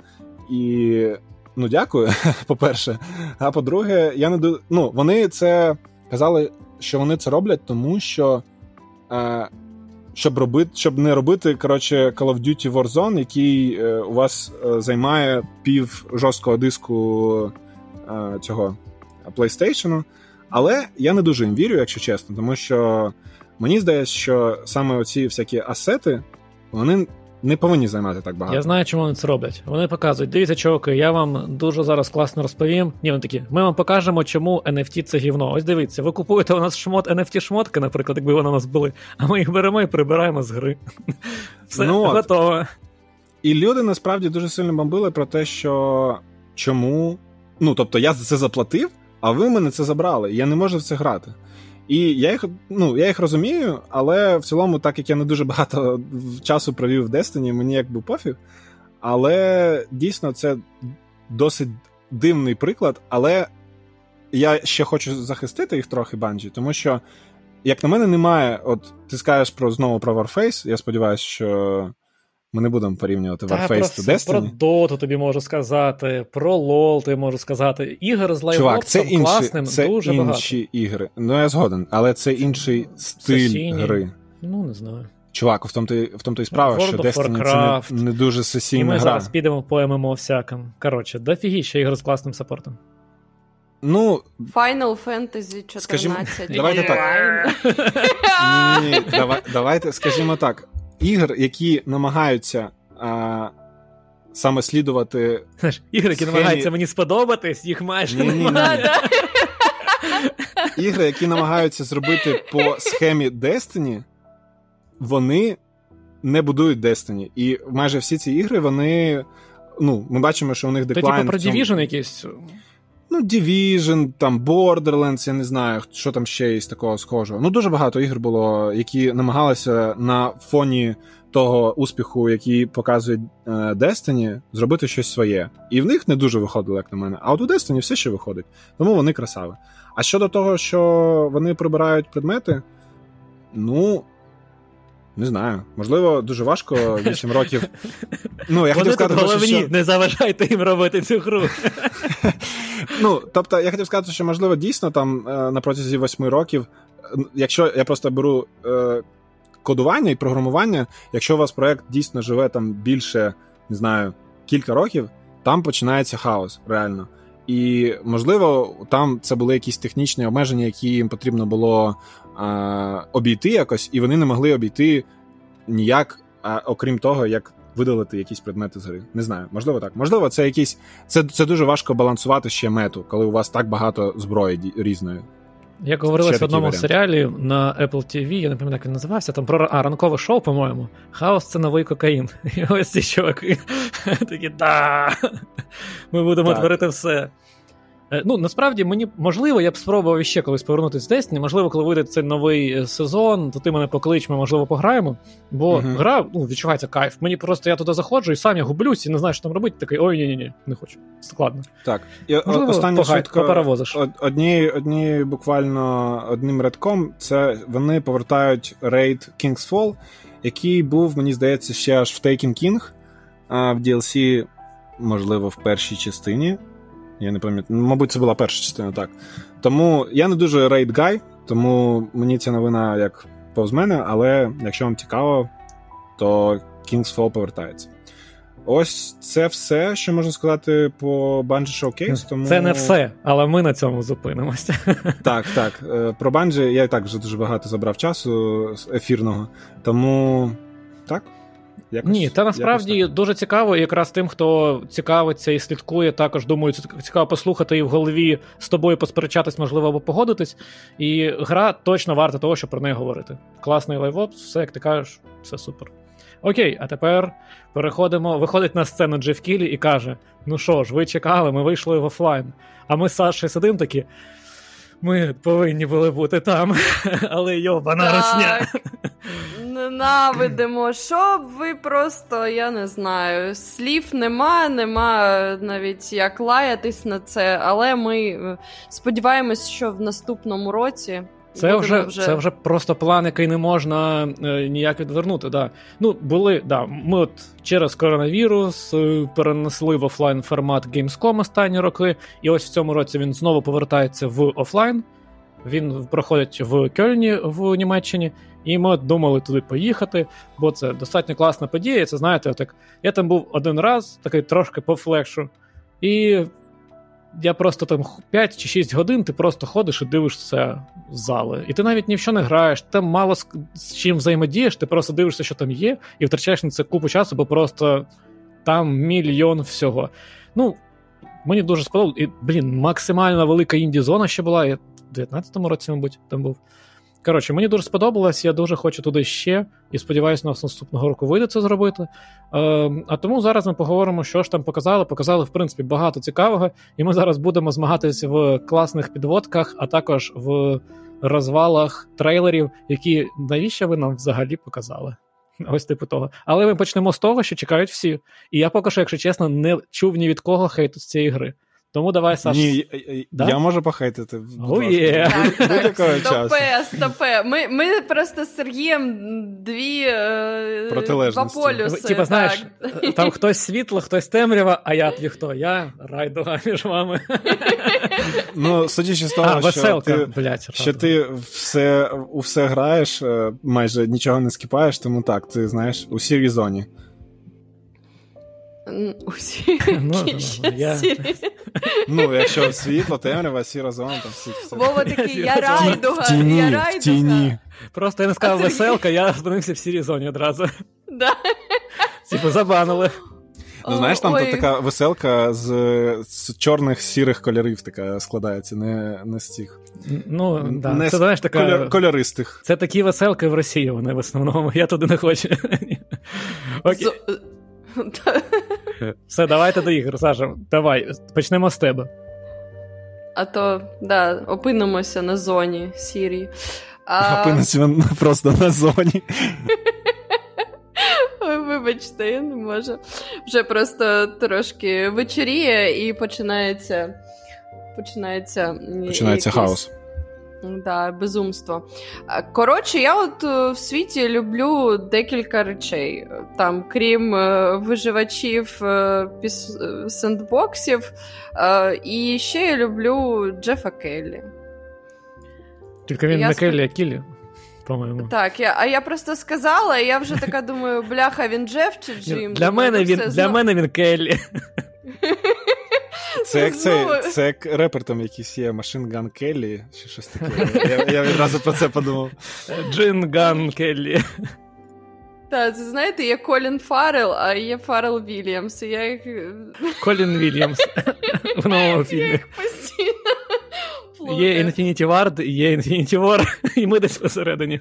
І ну дякую, по-перше. А по-друге, я не ну, вони це казали, що вони це роблять, тому що. Е, щоб робити, щоб не робити коротше, Call of Duty Warzone, який е, у вас е, займає пів жорсткого диску е, цього PlayStation. Але я не дуже їм вірю, якщо чесно, тому що мені здається, що саме оці всякі асети, вони не повинні займати так багато. Я знаю, чому вони це роблять. Вони показують, дивіться, чуваки, я вам дуже зараз класно розповім. Ні, вони такі, ми вам покажемо, чому NFT це гівно. Ось дивіться, ви купуєте у нас шмот NFT-шмотки, наприклад, якби вони у нас були, а ми їх беремо і прибираємо з гри. Все ну, готово. І люди насправді дуже сильно бомбили про те, що чому. Ну, тобто, я за це заплатив, а ви мене це забрали. Я не можу в це грати. І я їх ну, я їх розумію, але в цілому, так як я не дуже багато часу провів в Destiny, мені якби пофіг. Але дійсно це досить дивний приклад. Але я ще хочу захистити їх трохи банджі, тому що як на мене, немає. От ти скажеш про знову про Warface, я сподіваюся, що ми не будемо порівнювати Та, Warface та Destiny. Про Dota тобі можу сказати, про LoL тобі можу сказати. Ігор з liveops-ом класним це дуже інші багато. ігри. Ну, я згоден, але це інший стиль Сесійні. гри. Ну, не знаю. Чувак, в тому в тому то і справа, що Destiny це не, не дуже сесійна гра. І ми гра. зараз підемо по ММО всяким. Коротше, дофігіще ігри з класним support-ом. Ну, Final Fantasy 14. Скажімо, давайте так. Ні, ні, давай, давайте, скажімо так, ігр, які намагаються а, саме слідувати. Знаєш, ігри, які схемі... намагаються мені сподобатись, їх майже ні, ні, ні. Ігри, які намагаються зробити по схемі Destiny, вони не будують Destiny. І майже всі ці ігри, вони. Ну, ми бачимо, що у них деклайн... Ти типу про Division якийсь? Ну, Division, там Borderlands, я не знаю, що там ще є з такого схожого. Ну, дуже багато ігр було, які намагалися на фоні того успіху, який показує е, Destiny, зробити щось своє. І в них не дуже виходило, як на мене. А от у Destiny все ще виходить. Тому вони красаві. А щодо того, що вони прибирають предмети, ну. Не знаю, можливо, дуже важко 8 років. Ну, я хотів сказати, головні, що... не заважайте їм робити цю гру. Ну, тобто, я хотів сказати, що можливо дійсно там е, на протязі 8 років, якщо я просто беру е, кодування і програмування, якщо у вас проект дійсно живе там більше, не знаю, кілька років, там починається хаос, реально. І можливо, там це були якісь технічні обмеження, які їм потрібно було е, обійти якось, і вони не могли обійти ніяк, а, окрім того, як видалити якісь предмети з гри. Не знаю, можливо, так. Можливо, це якісь. Це це дуже важко балансувати ще мету, коли у вас так багато зброї різної. Як говорилось в одному варіант. серіалі на Apple TV, я не пам'ятаю, як він називався, там про а, ранкове шоу, по-моєму. Хаос це новий кокаїн. І ось ці чуваки такі, да, ми будемо так. творити все. Е, ну, насправді, мені можливо, я б спробував ще колись повернутися Destiny. Можливо, коли вийде цей новий е, сезон, то ти мене поклич, ми, можливо, пограємо. Бо uh-huh. гра ну, відчувається кайф. Мені просто я туди заходжу і сам я гублюсь і не знаю, що там робити. Такий ой, ні, ні, ні, не хочу. Складно. Так. І можливо, останнє швидко одні, одні буквально одним рядком, це вони повертають рейд King's Fall, який був, мені здається, ще аж в Taken King а в DLC, можливо, в першій частині. Я не пам'ятаю. Мабуть, це була перша частина, так. Тому я не дуже рейд гай, тому мені ця новина як повз мене, але якщо вам цікаво, то King's Fall повертається. Ось це все, що можна сказати по Bungie Showcase. Тому... Це не все, але ми на цьому зупинимося. Так, так. Е, про Bungie я і так вже дуже багато забрав часу ефірного. Тому так. Якось, Ні, та насправді дуже цікаво, і якраз тим, хто цікавиться і слідкує, також думаю, це цікаво послухати і в голові з тобою посперечатись, можливо, або погодитись. І гра точно варта того, щоб про неї говорити. Класний liveop, все, як ти кажеш, все супер. Окей, а тепер переходимо. Виходить на сцену Джеф Кілі і каже: Ну що ж, ви чекали, ми вийшли в офлайн. А ми з Сашою сидимо такі. Ми повинні були бути там, але йобана росня. Ненавидимо, щоб ви просто, я не знаю, слів нема, нема навіть як лаятись на це, але ми е, сподіваємось, що в наступному році. Це вже вже... це вже просто план, який не можна е, ніяк відвернути. Да. Ну, були, да, Ми от через коронавірус е, перенесли в офлайн формат Gamescom останні роки, і ось в цьому році він знову повертається в офлайн. Він проходить в Кельні в Німеччині, і ми думали туди поїхати, бо це достатньо класна подія. Це знаєте, так я там був один раз, такий трошки по флекшу, і я просто там 5 чи 6 годин ти просто ходиш і дивишся зали. І ти навіть ні в що не граєш, там мало з, з чим взаємодієш, ти просто дивишся, що там є, і втрачаєш на це купу часу, бо просто там мільйон всього. Ну, мені дуже сподобалось. І, блін, максимально велика інді-зона ще була. Я в 19-му році, мабуть, там був. Коротше, мені дуже сподобалось, я дуже хочу туди ще і сподіваюся, нас наступного року вийде це зробити. Е, А тому зараз ми поговоримо, що ж там показали. Показали, в принципі, багато цікавого, і ми зараз будемо змагатися в класних підводках, а також в розвалах трейлерів, які навіщо ви нам взагалі показали? Ось типу того. Але ми почнемо з того, що чекають всі. І я поки що, якщо чесно, не чув ні від кого хейту з цієї гри. Тому давай, Саш. Ні, да? Я можу похейтити. Ує. Стопе, стопе. Ми, ми просто з Сергієм дві е, два полюси. Типа, знаєш, там хтось світло, хтось темрява, а я тобі хто? Я райдуга між вами. Ну, судячи з того, а, що веселка, ти, блядь, що ти все, у все граєш, е, майже нічого не скіпаєш, тому так, ти знаєш, у сірій зоні. Усі ну, я... ну, якщо світло, темрява, сіра зона, там всі. Вова такий, я райдуга, я райдуга. Просто я не сказав веселка, я зупинився в сірій зоні одразу. Да. Типу, забанили. Ну, знаєш, там така веселка з з чорних сірих кольорів така складається, не не з цих. Ну, да. Не це, знаєш, така... кольор, кольористих. Це такі веселки в Росії, вони в основному. Я туди не хочу. Окей. Все, давайте до ігор, Саша. Давай, почнемо з тебе. А то, да, опинимося на зоні Сірії. А... Опинимося просто на зоні. Вибачте, я не можу. Вже просто трошки вечоріє і починається. Починається Починається якийсь... хаос. Да, безумство. Коротше, я от е, в світі люблю декілька речей. Там, крім е, виживачів е, піс... сендбоксів, і ще я люблю Джефа Келлі. Тільки він я не Келлі, а Кіллі. По-моєму. Так, я, а я просто сказала, і я вже така думаю, бляха, він Джеф чи Джим? Для мене він для мене він Келлі. Це як це, це як репер там якийсь є Машин Ган Келлі, чи щось таке. Я я відразу про це подумав. Machine Gun Kelly. Так, це знаєте, є Колін Фаррел, а є Фаррел Вільямс. І я їх... Колін Вільямс в новому фільмі. Є Infinity Ward, є Infinity War, і ми десь посередині.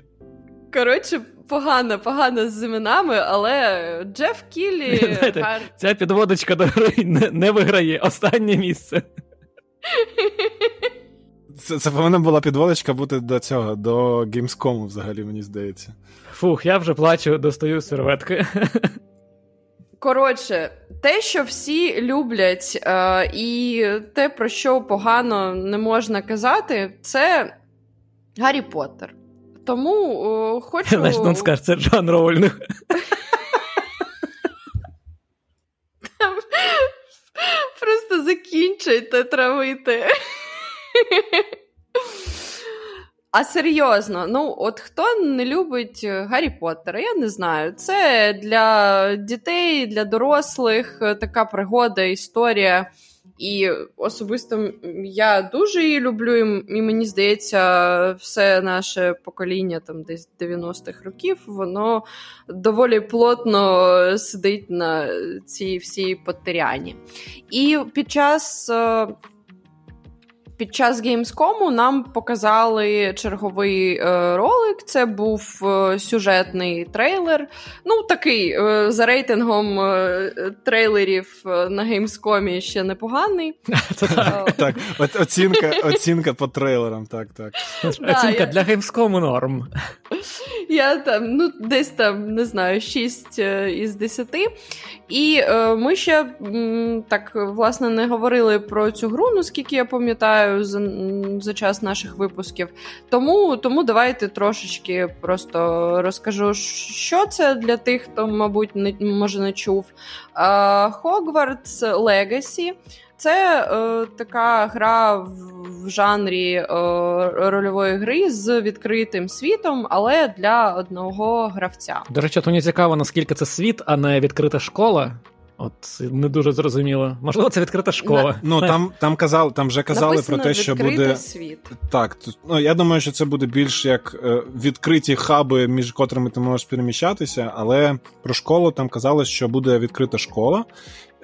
Коротше, погано, погано з іменами, але Джеф Кіллі. Знаєте, гар... Ця підводочка до гри не, не виграє останнє місце. Це це повинна була підводочка бути до цього, до Gamescom взагалі, мені здається. Фух, я вже плачу, достаю серветки. Коротше, те, що всі люблять, е, і те, про що погано не можна казати, це Гаррі Поттер. Тому о, хочу. Знаєш, він скаже, це Джон Роулінг. Просто закінчуйте травити. А серйозно, ну от хто не любить Гаррі Поттера, я не знаю. Це для дітей, для дорослих така пригода, історія. І особисто я дуже її люблю, і мені здається, все наше покоління там десь 90-х років, воно доволі плотно сидить на цій всій потеряні. І під час е, під час Gamescom нам показали черговий е, ролик. Це був е, сюжетний трейлер. Ну, такий е, за рейтингом е, трейлерів е, на Gamescom ще непоганий. Так, оцінка оцінка по трейлерам, так, так. Оцінка для Gamescom норм. Я там, ну, десь там, не знаю, 6 е, із 10. І е, ми ще м, так власне не говорили про цю гру, наскільки я пам'ятаю, за, за час наших випусків. Тому тому давайте трошечки просто розкажу, що це для тих, хто, мабуть, не може не чув. Hogwarts Legacy. Це е, така гра в, в жанрі е, рольової гри з відкритим світом, але для одного гравця. До речі, то мені цікаво, наскільки це світ, а не відкрита школа. От не дуже зрозуміло. Можливо, це відкрита школа. На... Ну там там казали, там вже казали Написано, про те, що буде світ. Так, ну я думаю, що це буде більш як е, відкриті хаби, між котрими ти можеш переміщатися. Але про школу там казали, що буде відкрита школа,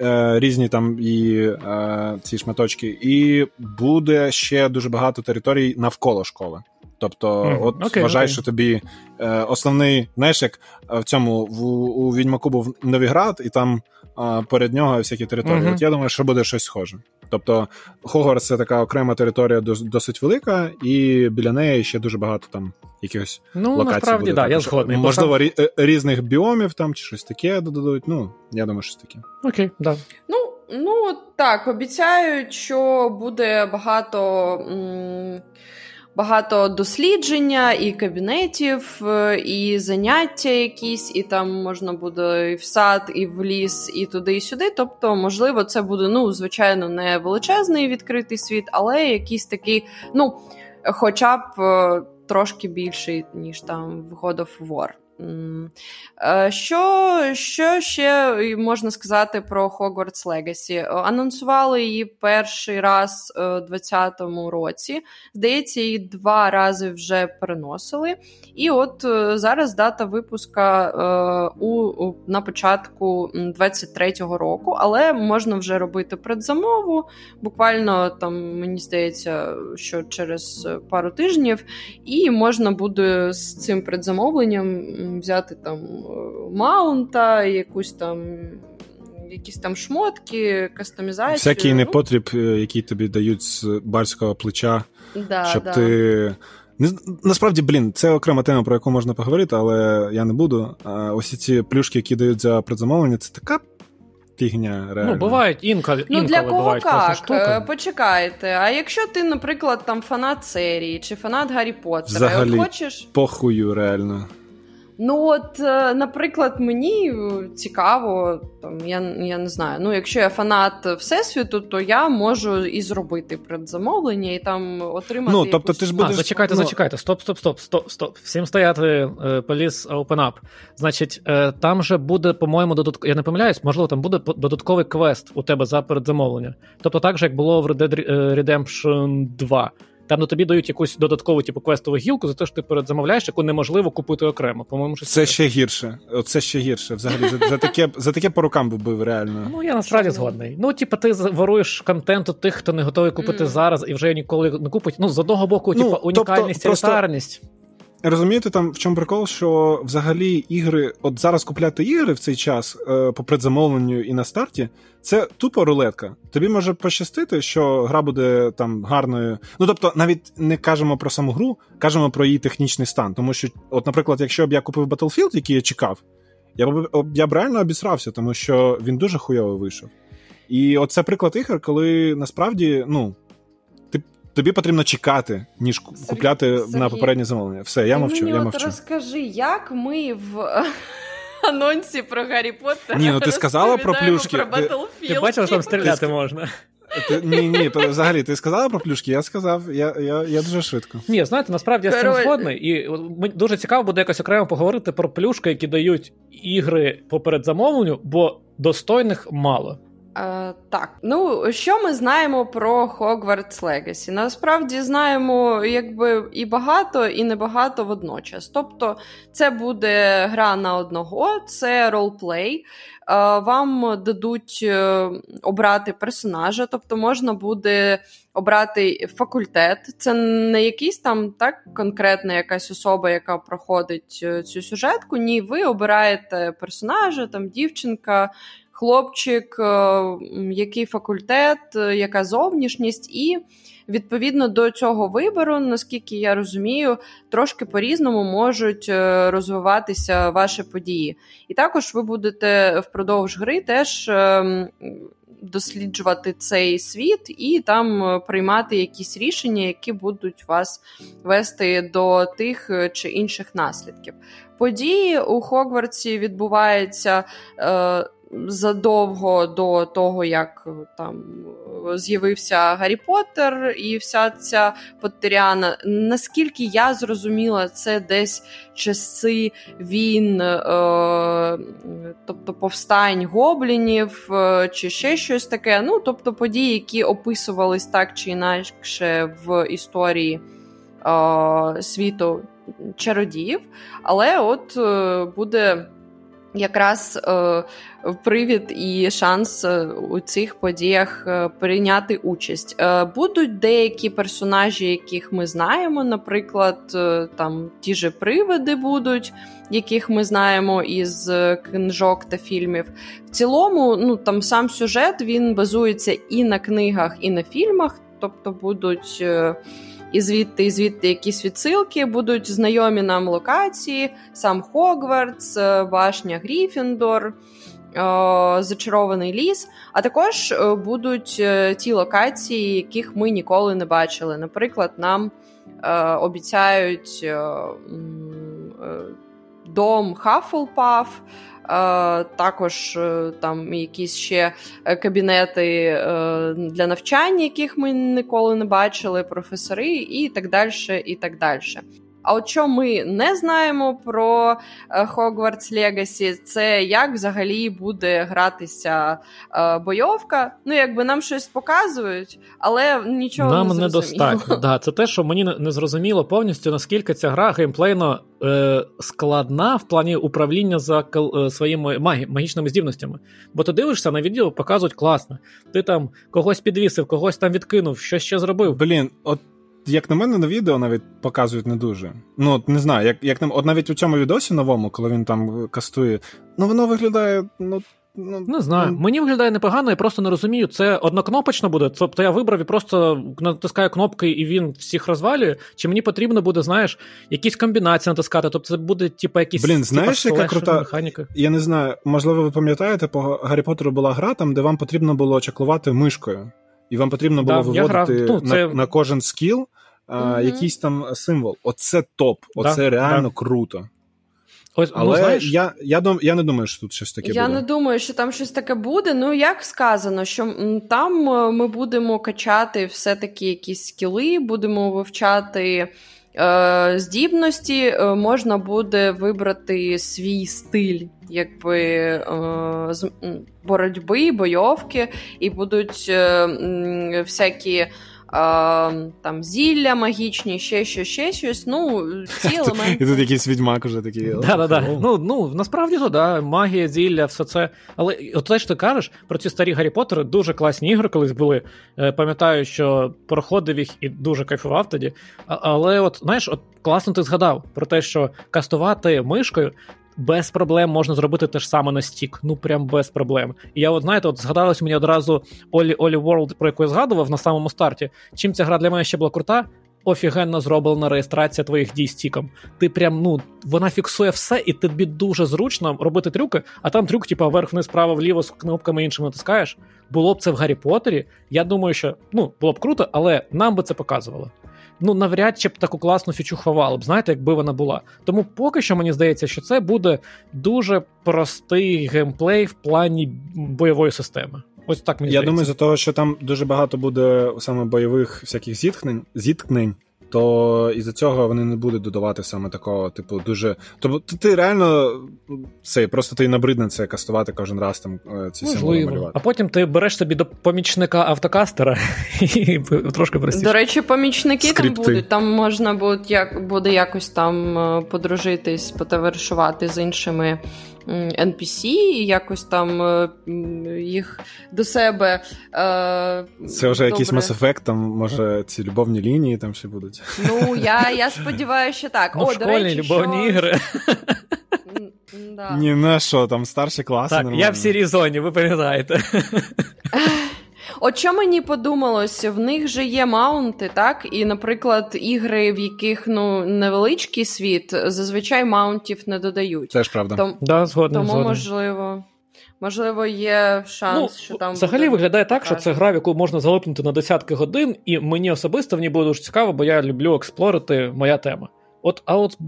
е, різні там і е, ці шматочки, і буде ще дуже багато територій навколо школи. Тобто, mm, от okay, вважай, okay. що тобі е, основний, знаєш, як в цьому в, у Відьмаку був Новіград, і там а перед нього всякі території. Mm-hmm. От я думаю, що буде щось схоже. Тобто, Хогвартс це така окрема територія досить велика, і біля неї ще дуже багато там якихось ну, локацій. насправді, буде. Да, я згодний. Можливо, рі- різних біомів там чи щось таке додадуть. Ну, я думаю, щось таке. Окей, да. Ну, ну так, обіцяють, що буде багато. М- багато дослідження, і кабінетів, е, і заняття якісь, і там можна буде і в сад, і в ліс, і туди, і сюди. Тобто, можливо, це буде, ну, звичайно, не величезний відкритий світ, але якийсь такий, ну, хоча б е, трошки більший, ніж там в God of War. Е, що що ще можна сказати про Hogwarts Legacy? Анонсували її перший раз у 2020 році. Здається, її два рази вже переносили. І от е, зараз дата випуска е, у, на початку 23-го року, але можна вже робити предзамову. Буквально там, мені здається, що через пару тижнів, і можна буде з цим предзамовленням взяти там е, маунта, якусь там. Якісь там шмотки, кастомізацію. Всякий ну. непотріб, е, який тобі дають з барського плеча, да, щоб да. ти. Насправді, блін, це окрема тема, про яку можна поговорити, але я не буду. А Ось ці плюшки, які дають за предзамовлення, це така фігня. реально. Ну, бувають інколи. Ну, інколи для кого бувають як? штуки. Е, почекайте. А якщо ти, наприклад, там фанат серії чи фанат Гаррі Поттера, Взагалі, от хочеш. Похую, реально. Ну, от, е, наприклад, мені цікаво, там я я не знаю. Ну, якщо я фанат всесвіту, то я можу і зробити предзамовлення і там отримати. Ну, тобто якусь... ти ж будеш... А, зачекайте, ну... зачекайте. Стоп, стоп, стоп, стоп, стоп. Всім стояти, поліс open up. Значить, е, там же буде, по-моєму, додатково. Я не помиляюсь, можливо, там буде додатковий квест у тебе за передзамовлення. Тобто, так же, як було в Red Dead Redemption 2. Там ну, тобі дають якусь додаткову типу квестову гілку за те, що ти передзамовляєш, яку неможливо купити окремо. По-моєму, що це ще гірше. Оце ще гірше. Взагалі за, за таке за таке по рукам би бив реально. Ну я насправді згодний. Ну, типу, ти воруєш контент у тих, хто не готовий купити mm. зараз і вже ніколи не купить. Ну з одного боку, ну, типу, унікальність тобто, просто... елітарність. Розумієте, там в чому прикол, що взагалі ігри, от зараз купляти ігри в цей час е, по предзамовленню і на старті, це тупо рулетка. Тобі може пощастити, що гра буде там гарною. Ну тобто, навіть не кажемо про саму гру, кажемо про її технічний стан. Тому що, от, наприклад, якщо б я купив Battlefield, який я чекав, я б я б реально обісрався, тому що він дуже хуйово вийшов. І от це приклад ігор, коли насправді, ну. Тобі потрібно чекати, ніж Сергій, купляти Сергій. на попереднє замовлення. Все, я мовчу. мені я от мовчу. Розкажи, як ми в анонсі про Гаррі Поттера Ні, ну ти сказала про плюшки. Про Battlefield. Ти бачила, що там стріляти можна. Ти, ні, ні, то взагалі ти сказала про плюшки, я сказав, я я, я дуже швидко. Ні, знаєте, насправді я з цим згодний. І дуже цікаво буде якось окремо поговорити про плюшки, які дають ігри по передзамовленню, бо достойних мало. Е, так, ну що ми знаємо про Hogwarts Legacy? Насправді знаємо якби і багато, і небагато водночас. Тобто, це буде гра на одного, це ролплей. Е, вам дадуть е, обрати персонажа, тобто можна буде обрати факультет. Це не якийсь там так конкретна якась особа, яка проходить цю сюжетку. Ні, ви обираєте персонажа, там дівчинка хлопчик, е, який факультет, е, яка зовнішність, і відповідно до цього вибору, наскільки я розумію, трошки по-різному можуть е, розвиватися ваші події. І також ви будете впродовж гри теж. Досліджувати цей світ і там приймати якісь рішення, які будуть вас вести до тих чи інших наслідків. Події у Хогвартсі відбуваються задовго до того, як там з'явився Гаррі Поттер і вся ця Поттеріана. Наскільки я зрозуміла, це десь часи війн, е, тобто повстань гоблінів е, чи ще щось таке. Ну, тобто події, які описувались так чи інакше в історії е, світу чародіїв. Але от е, буде якраз е, привід і шанс е, у цих подіях е, прийняти участь. Будуть деякі персонажі, яких ми знаємо, наприклад, там ті же привиди будуть, яких ми знаємо із книжок та фільмів. В цілому, ну там сам сюжет він базується і на книгах, і на фільмах, тобто будуть. Е, і звідти, і звідти якісь відсилки будуть знайомі нам локації, сам Хогвартс, е, башня Гріфіндор. Зачарований ліс, а також будуть ті локації, яких ми ніколи не бачили. Наприклад, нам обіцяють дом Хаффлпаф, також там якісь ще кабінети для навчання, яких ми ніколи не бачили, професори, і так далі. і так далі. А от що ми не знаємо про Hogwarts Legacy, це як взагалі буде гратися е, бойовка. Ну, якби нам щось показують, але нічого нам не недостатньо. Да, Це те, що мені не зрозуміло повністю, наскільки ця гра геймплейно е, складна в плані управління за е, своїми магі, магічними здібностями. Бо ти дивишся на відео, показують класно. Ти там когось підвісив, когось там відкинув, що ще зробив. Блін, от як на мене, на відео навіть показують не дуже. Ну, от не знаю, як як от навіть у цьому відосі новому, коли він там кастує, ну воно виглядає. ну... Ну, Не знаю, ну... мені виглядає непогано, я просто не розумію. Це однокнопочно буде. Тобто я вибрав і просто натискаю кнопки, і він всіх розвалює. Чи мені потрібно буде, знаєш, якісь комбінації натискати? Тобто це буде, типу, якісь Блін, знаєш, яка крута механіка? Я не знаю, можливо, ви пам'ятаєте, по Гаррі Поттеру була гра, там, де вам потрібно було чаклувати мишкою, і вам потрібно було да, виводити ну, це... на, на кожен скіл а, якийсь там символ. Оце топ, оце да, реально да. круто. Ось, ну, Але ну, знаєш, я я, дум, я не думаю, що тут щось таке я буде. Я не думаю, що там щось таке буде. Ну, як сказано, що там е, ми будемо качати все-таки якісь скіли, будемо вивчати е, здібності, е, можна буде вибрати свій стиль, якби е, з боротьби, бойовки, і будуть е, всякі там зілля магічні, ще щось, ще щось. Ну, ці елементи. І тут якийсь відьмак уже такий. Да-да-да. Ну, ну, насправді то, да, магія, зілля, все це. Але от те, що ти кажеш про ці старі Гаррі Поттери, дуже класні ігри колись були. Е, пам'ятаю, що проходив їх і дуже кайфував тоді. Але, от, знаєш, от класно ти згадав про те, що кастувати мишкою без проблем можна зробити те ж саме на стік. Ну прям без проблем. І я, от знаєте, от згадалось мені одразу OlliOlli World, про яку я згадував на самому старті. Чим ця гра для мене ще була крута? Офігенно зроблена реєстрація твоїх дій стіком. Ти прям, ну, вона фіксує все, і тобі дуже зручно робити трюки, а там трюк, типа, вверх вниз право вліво з кнопками іншими натискаєш. Було б це в Гаррі Поттері. Я думаю, що ну, було б круто, але нам би це показувало ну навряд чи б таку класну фічу ховали б, знаєте, якби вона була. Тому поки що мені здається, що це буде дуже простий геймплей в плані бойової системи. Ось так мені Я здається. думаю, за того, що там дуже багато буде саме бойових всяких зіткнень, зіткнень то із-за цього вони не будуть додавати саме такого, типу, дуже. Тобто ти реально це просто ти набридне це кастувати кожен раз там е, ці символи малювати. А потім ти береш собі до помічника автокастера і трошки простіше. До речі, помічники Скрипти. там будуть. Там можна буде як буде якось там е, подружитись, потоваришувати з іншими. NPC і якось там е, їх до себе. Е, Це вже добре. якийсь Mass Effect, там, може, ці любовні лінії там ще будуть. Ну, я я сподіваюся, що так. Ну, О, школьні до речі, любовні що... ігри. Да. Ні, на що, там старші класи. Так, нормально. я в сірій зоні, ви пам'ятаєте. От що мені подумалось, в них же є маунти, так? І, наприклад, ігри, в яких ну невеличкий світ, зазвичай маунтів не додають. Це ж правда. Том... Да, згоден, Тому, згоден. можливо. Можливо, є шанс, ну, що там. Взагалі буде виглядає так, що це гра, в яку можна залипнути на десятки годин, і мені особисто в ній буде дуже цікаво, бо я люблю експлорити моя тема. От, а от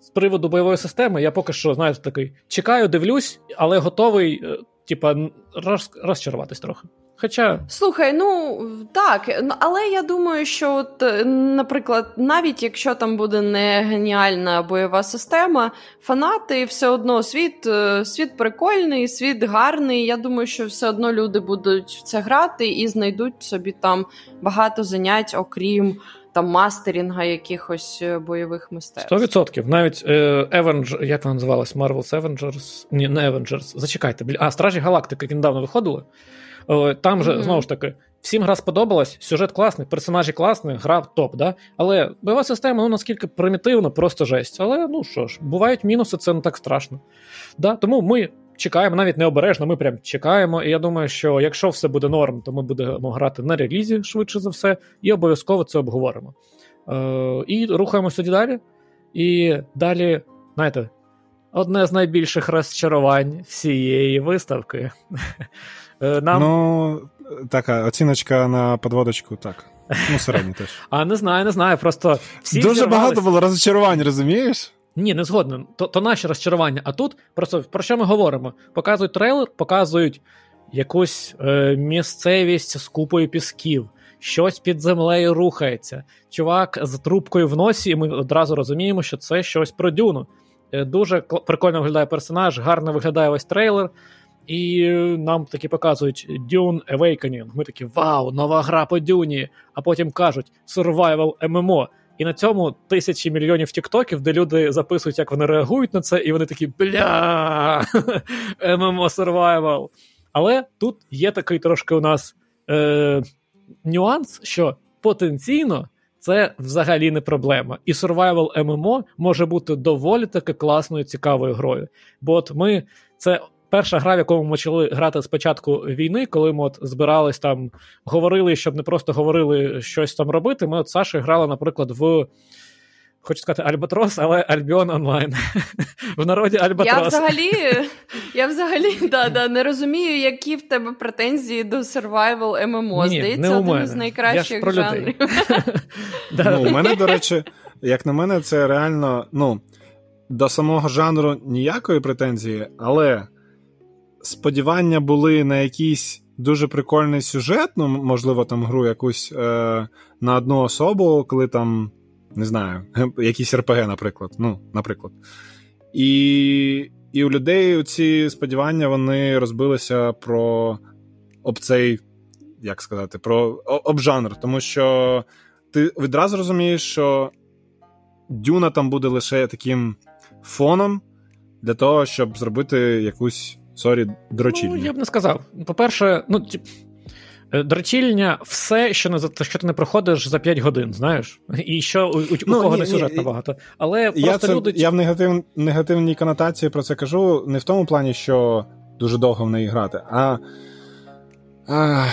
з приводу бойової системи, я поки що, знаєте, такий чекаю, дивлюсь, але готовий, е, типа, роз, розчаруватись трохи. Хоча слухай, ну так, але я думаю, що, от, е, наприклад, навіть якщо там буде не геніальна бойова система, фанати все одно світ е, світ прикольний, світ гарний. Я думаю, що все одно люди будуть в це грати і знайдуть собі там багато занять, окрім. Там мастерінга якихось е, бойових мистецтв. 100%. Навіть е, як вона називалась? Marvel's Avengers? Ні, не Avengers. Зачекайте, а Стражі Галактики, які недавно виходили. Там же, mm-hmm. знову ж таки, всім гра сподобалась, сюжет класний, персонажі класні, гра топ, да? Але бойова система, ну наскільки примітивна, просто жесть. Але ну що ж, бувають мінуси, це не так страшно. Да? Тому ми чекаємо, навіть необережно, ми прям чекаємо. І я думаю, що якщо все буде норм, то ми будемо грати на релізі швидше за все, і обов'язково це обговоримо. Е, І рухаємося далі. І далі, знаєте, одне з найбільших розчарувань всієї виставки. Е, нам... Ну, така оціночка на подводочку, так. Ну, середній теж. А не знаю, не знаю. Просто всі Дуже зірвались. багато було розчарувань, розумієш? Ні, не згоден. То то наші розчарування. А тут просто про що ми говоримо? Показують трейлер, показують якусь е, місцевість з купою пісків, щось під землею рухається. Чувак з трубкою в носі, і ми одразу розуміємо, що це щось про дюну. Е, дуже прикольно виглядає персонаж, гарно виглядає ось трейлер. І нам таки показують Dune Awakening. Ми такі вау, нова гра по Дюні. А потім кажуть Survival MMO. І на цьому тисячі мільйонів тіктоків, де люди записують, як вони реагують на це, і вони такі бля MMO Survival. Але тут є такий трошки у нас е, нюанс, що потенційно це взагалі не проблема. І Survival MMO може бути доволі таки класною, цікавою грою. Бо от ми це перша гра, в якому ми почали грати з початку війни, коли ми от збирались там, говорили, щоб не просто говорили щось там робити. Ми от Саші грали, наприклад, в. Хочу сказати Альбатрос, але Альбіон онлайн. В народі Альбатрос. Я взагалі я взагалі да, да, не розумію, які в тебе претензії до survival MMO. Ні, Здається, не один із найкращих жанрів. ну, У мене, до речі, як на мене, це реально ну, до самого жанру ніякої претензії, але сподівання були на якийсь дуже прикольний сюжет, ну, можливо, там гру якусь е, на одну особу, коли там, не знаю, якийсь РПГ, наприклад. Ну, наприклад. І і у людей ці сподівання вони розбилися про об цей, як сказати, про об жанр. Тому що ти відразу розумієш, що Дюна там буде лише таким фоном для того, щоб зробити якусь sorry, дрочільня. Ну, я б не сказав. По-перше, ну. Е, дрочільня все, що не що ти не проходиш за 5 годин, знаєш? І що у, у, ну, у кого ні, не сюжет набагато. Але я просто це, люди. Я в негатив, негативній конотації про це кажу не в тому плані, що дуже довго в неї грати, а. а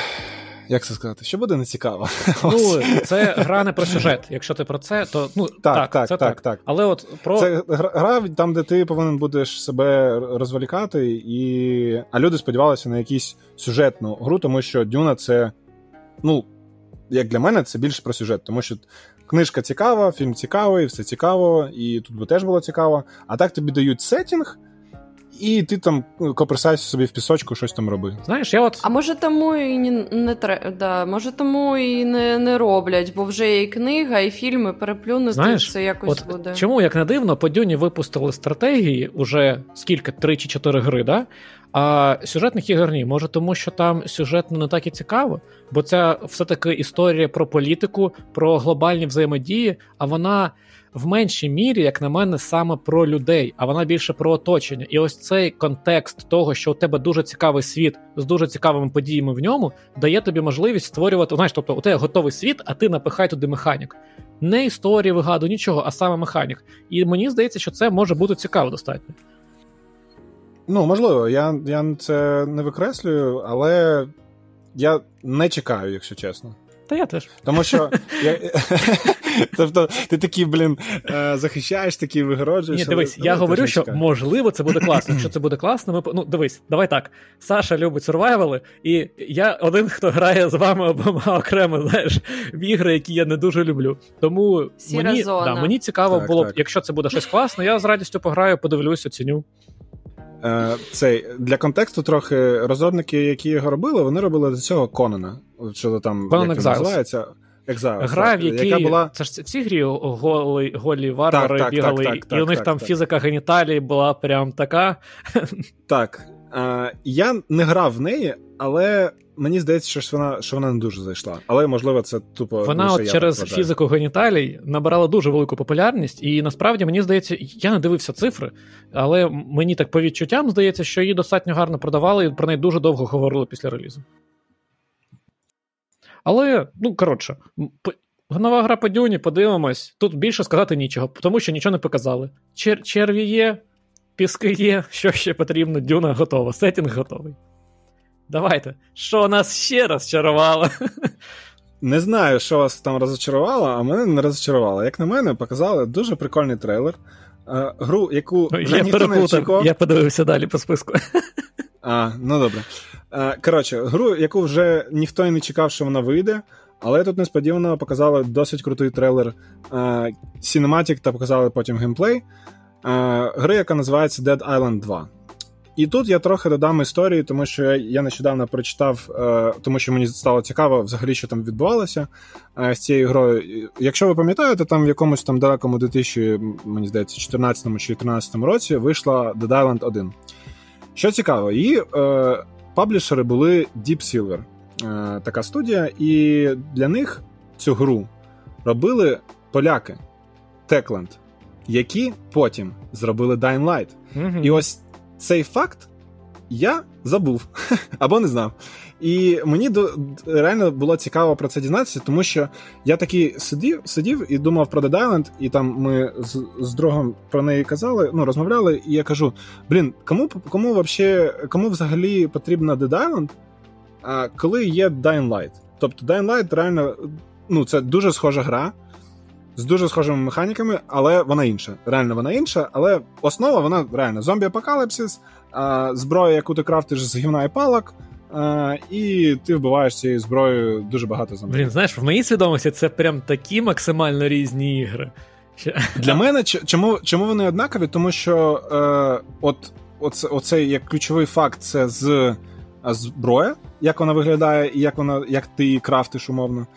як це сказати, що буде нецікаво. Ну, це гра не про сюжет. Якщо ти про це, то ну так, так, так, це так, так. так. Але от про це гра там, де ти повинен будеш себе розволікати, і а люди сподівалися на якусь сюжетну гру, тому що Дюна це, ну, як для мене, це більше про сюжет, тому що. Книжка цікава, фільм цікавий, все цікаво, і тут би теж було цікаво. А так тобі дають сетінг, і ти там ну, коперсайся собі в пісочку, щось там роби. Знаєш, я от. А може тому і не, не тре... да, може тому і не не роблять, бо вже і книга, і фільми переплюнути Знаєш, це якось от буде. Чому, як не дивно, по Дюні випустили стратегії уже скільки, три чи чотири гри, да? А сюжетних ігор ні. Може, тому що там сюжетно не так і цікаво, бо це все-таки історія про політику, про глобальні взаємодії, а вона в меншій мірі, як на мене, саме про людей, а вона більше про оточення. І ось цей контекст того, що у тебе дуже цікавий світ з дуже цікавими подіями в ньому, дає тобі можливість створювати. Знаєш, тобто у тебе готовий світ, а ти напихай туди механік. Не історії вигаду, нічого, а саме механік. І мені здається, що це може бути цікаво достатньо. Ну, можливо, я я це не викреслюю, але я не чекаю, якщо чесно. Та я теж. Тому що я... тобто ти такий, блін, е, захищаєш, такий вигороджуєш. Ні, дивись, але... я говорю, що можливо це буде класно. Якщо це буде класно, ми ну дивись, давай так. Саша любить сурвайвали, і я один, хто грає з вами обома окремо, знаєш, в ігри, які я не дуже люблю. Тому мені да, мені цікаво так, було б, якщо це буде щось класне, я з радістю пограю, подивлюсь, оціню. Е, цей Для контексту трохи розробники, які його робили, вони робили до цього Конана. Що там Conan як він називається? Exiles, Гра, в якій яка була... Це ж в цій грі голі, голі варвари так, так, бігали, так, і у них там фізика геніталії була прям така. Так. Е, я не грав в неї, але мені здається, що вона що вона не дуже зайшла. Але можливо, це тупо. Вона от через фізику геніталій набирала дуже велику популярність, і насправді мені здається, я не дивився цифри, але мені так по відчуттям здається, що її достатньо гарно продавали і про неї дуже довго говорили після релізу. Але, ну коротше, нова гра по Дюні, подивимось. Тут більше сказати нічого, тому що нічого не показали. Чер- черві є, піски є, що ще потрібно, дюна готова, сетінг готовий. Давайте. Що нас ще раз чарувало? Не знаю, що вас там розочарувало, а мене не розочарувало. Як на мене, показали дуже прикольний трейлер. Е, гру, яку вже я ніхто не очікував. Я подивився далі по списку. А, ну добре. Е, коротше, гру, яку вже ніхто і не чекав, що вона вийде. Але тут несподівано показали досить крутий трейлер Cinematic та показали потім геймплей. Гри, яка називається Dead Island 2. І тут я трохи додам історії, тому що я нещодавно прочитав, е, тому що мені стало цікаво взагалі, що там відбувалося е, з цією грою. Якщо ви пам'ятаєте, там в якомусь там далекому 2000, мені здається, 14 чи 2013 році вийшла Dead Island 1. Що цікаво, її е, паблішери були Deep Silver, е, така студія, і для них цю гру робили поляки Techland, які потім зробили Dying Light. Mm-hmm. І ось цей факт я забув або не знав. І мені до, реально було цікаво про це дізнатися, тому що я такий сидів сидів і думав про Dead Island, і там ми з, з другом про неї казали, ну розмовляли, і я кажу: блін, кому кому, вообще, кому взагалі потрібна Dead Island, а, коли є Dying Light? Тобто Dying Light реально ну, це дуже схожа гра з дуже схожими механіками, але вона інша. Реально вона інша, але основа вона реально зомбі-апокаліпсис, зброя, яку ти крафтиш з гівна і палок. А, і ти вбиваєш цією зброєю дуже багато зомбі. Блін, знаєш, в моїй свідомості це прям такі максимально різні ігри. Для мене чому чому вони однакові? Тому що е, от оце, оцей як ключовий факт це з зброя, як вона виглядає, і як вона, як ти її крафтиш умовно.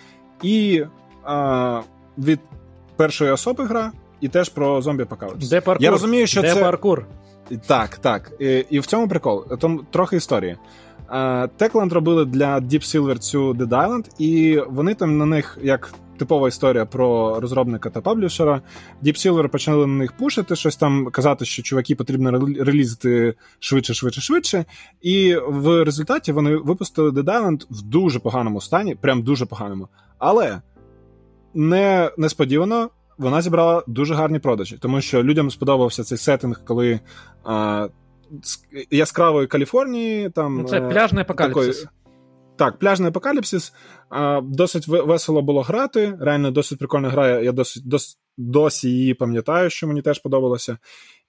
І е, від першої особи гра, і теж про зомбі апокаліпсис. Де паркур? Я розумію, що Де це паркур? Так, так. І, і в цьому прикол. Там трохи історії. Techland робили для Deep Silver цю Dead Island, і вони там на них, як типова історія про розробника та паблішера, Deep Silver почали на них пушити, щось там казати, що чуваки потрібно релізити швидше, швидше, швидше. І в результаті вони випустили Dead Island в дуже поганому стані, прям дуже поганому. Але не несподівано вона зібрала дуже гарні продажі, тому що людям сподобався цей сеттинг, коли а, яскравої Каліфорнії там ну, це е, пляжний апокаліпсис. Такої, так, пляжний апокаліпсис. А, Досить весело було грати. Реально досить прикольна гра. Я досить дос, досі її пам'ятаю, що мені теж подобалося.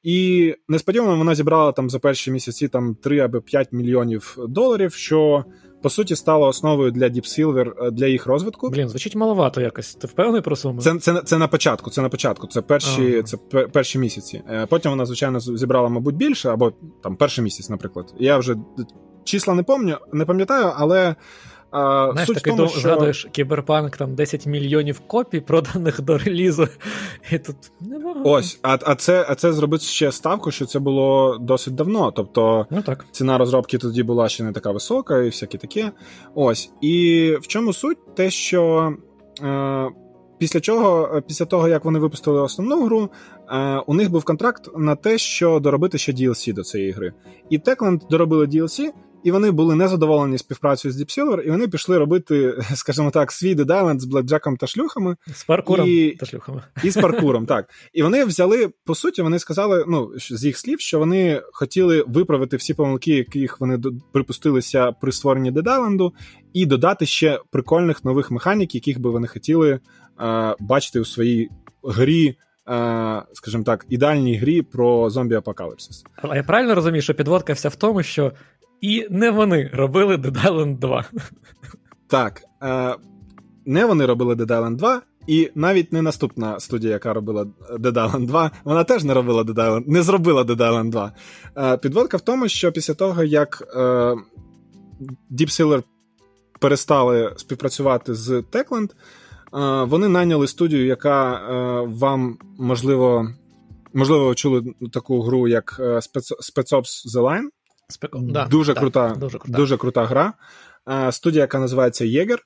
І несподівано вона зібрала там за перші місяці там 3 або 5 мільйонів доларів, що по суті стало основою для Deep Silver, е, для їх розвитку. Блін, звучить маловато якось. Ти впевнений про суму? Це це, це на початку. Це на початку. Це перші ага. це перші місяці. Е, потім вона, звичайно, зібрала, мабуть, більше, або там перший місяць, наприклад. Я вже числа не помню, не пам'ятаю, але. А, Знаєш, суть таки тому, що... згадуєш кіберпанк, там 10 мільйонів копій, проданих до релізу. І тут небагато. Ось, а а, це а це зробити ще ставку, що це було досить давно. Тобто ну, так. ціна розробки тоді була ще не така висока, і всяке таке. Ось. І в чому суть? Те, що. Е, Після чого, після того, як вони випустили основну гру, е, у них був контракт на те, що доробити ще DLC до цієї гри. І Techland доробили DLC, і вони були незадоволені співпрацею з Deep Silver, і вони пішли робити, скажімо так, свій Dead Island з блекджеком та шлюхами. З паркуром і... та шлюхами. І з паркуром, так. І вони взяли, по суті, вони сказали, ну, з їх слів, що вони хотіли виправити всі помилки, яких вони припустилися при створенні Dead Island, і додати ще прикольних нових механік, яких би вони хотіли е, бачити у своїй грі. Скажімо так, ідеальній грі про зомбі-апокаліпсис. А я правильно розумію, що підводка вся в тому, що і не вони робили Dead Island 2. Так. Е, Не вони робили Dead Island 2, і навіть не наступна студія, яка робила Dead Island 2, вона теж не робила Dead Island, не зробила Dead Island 2. Е, Підводка в тому, що після того, як е, Deep Silver перестали співпрацювати з Techland, е, вони найняли студію, яка е, вам можливо. Можливо, чули таку гру, як е, Spec The Line. Спеком. Да, дуже, так, крута, дуже крута дуже крута гра. А, студія, яка називається Єгер.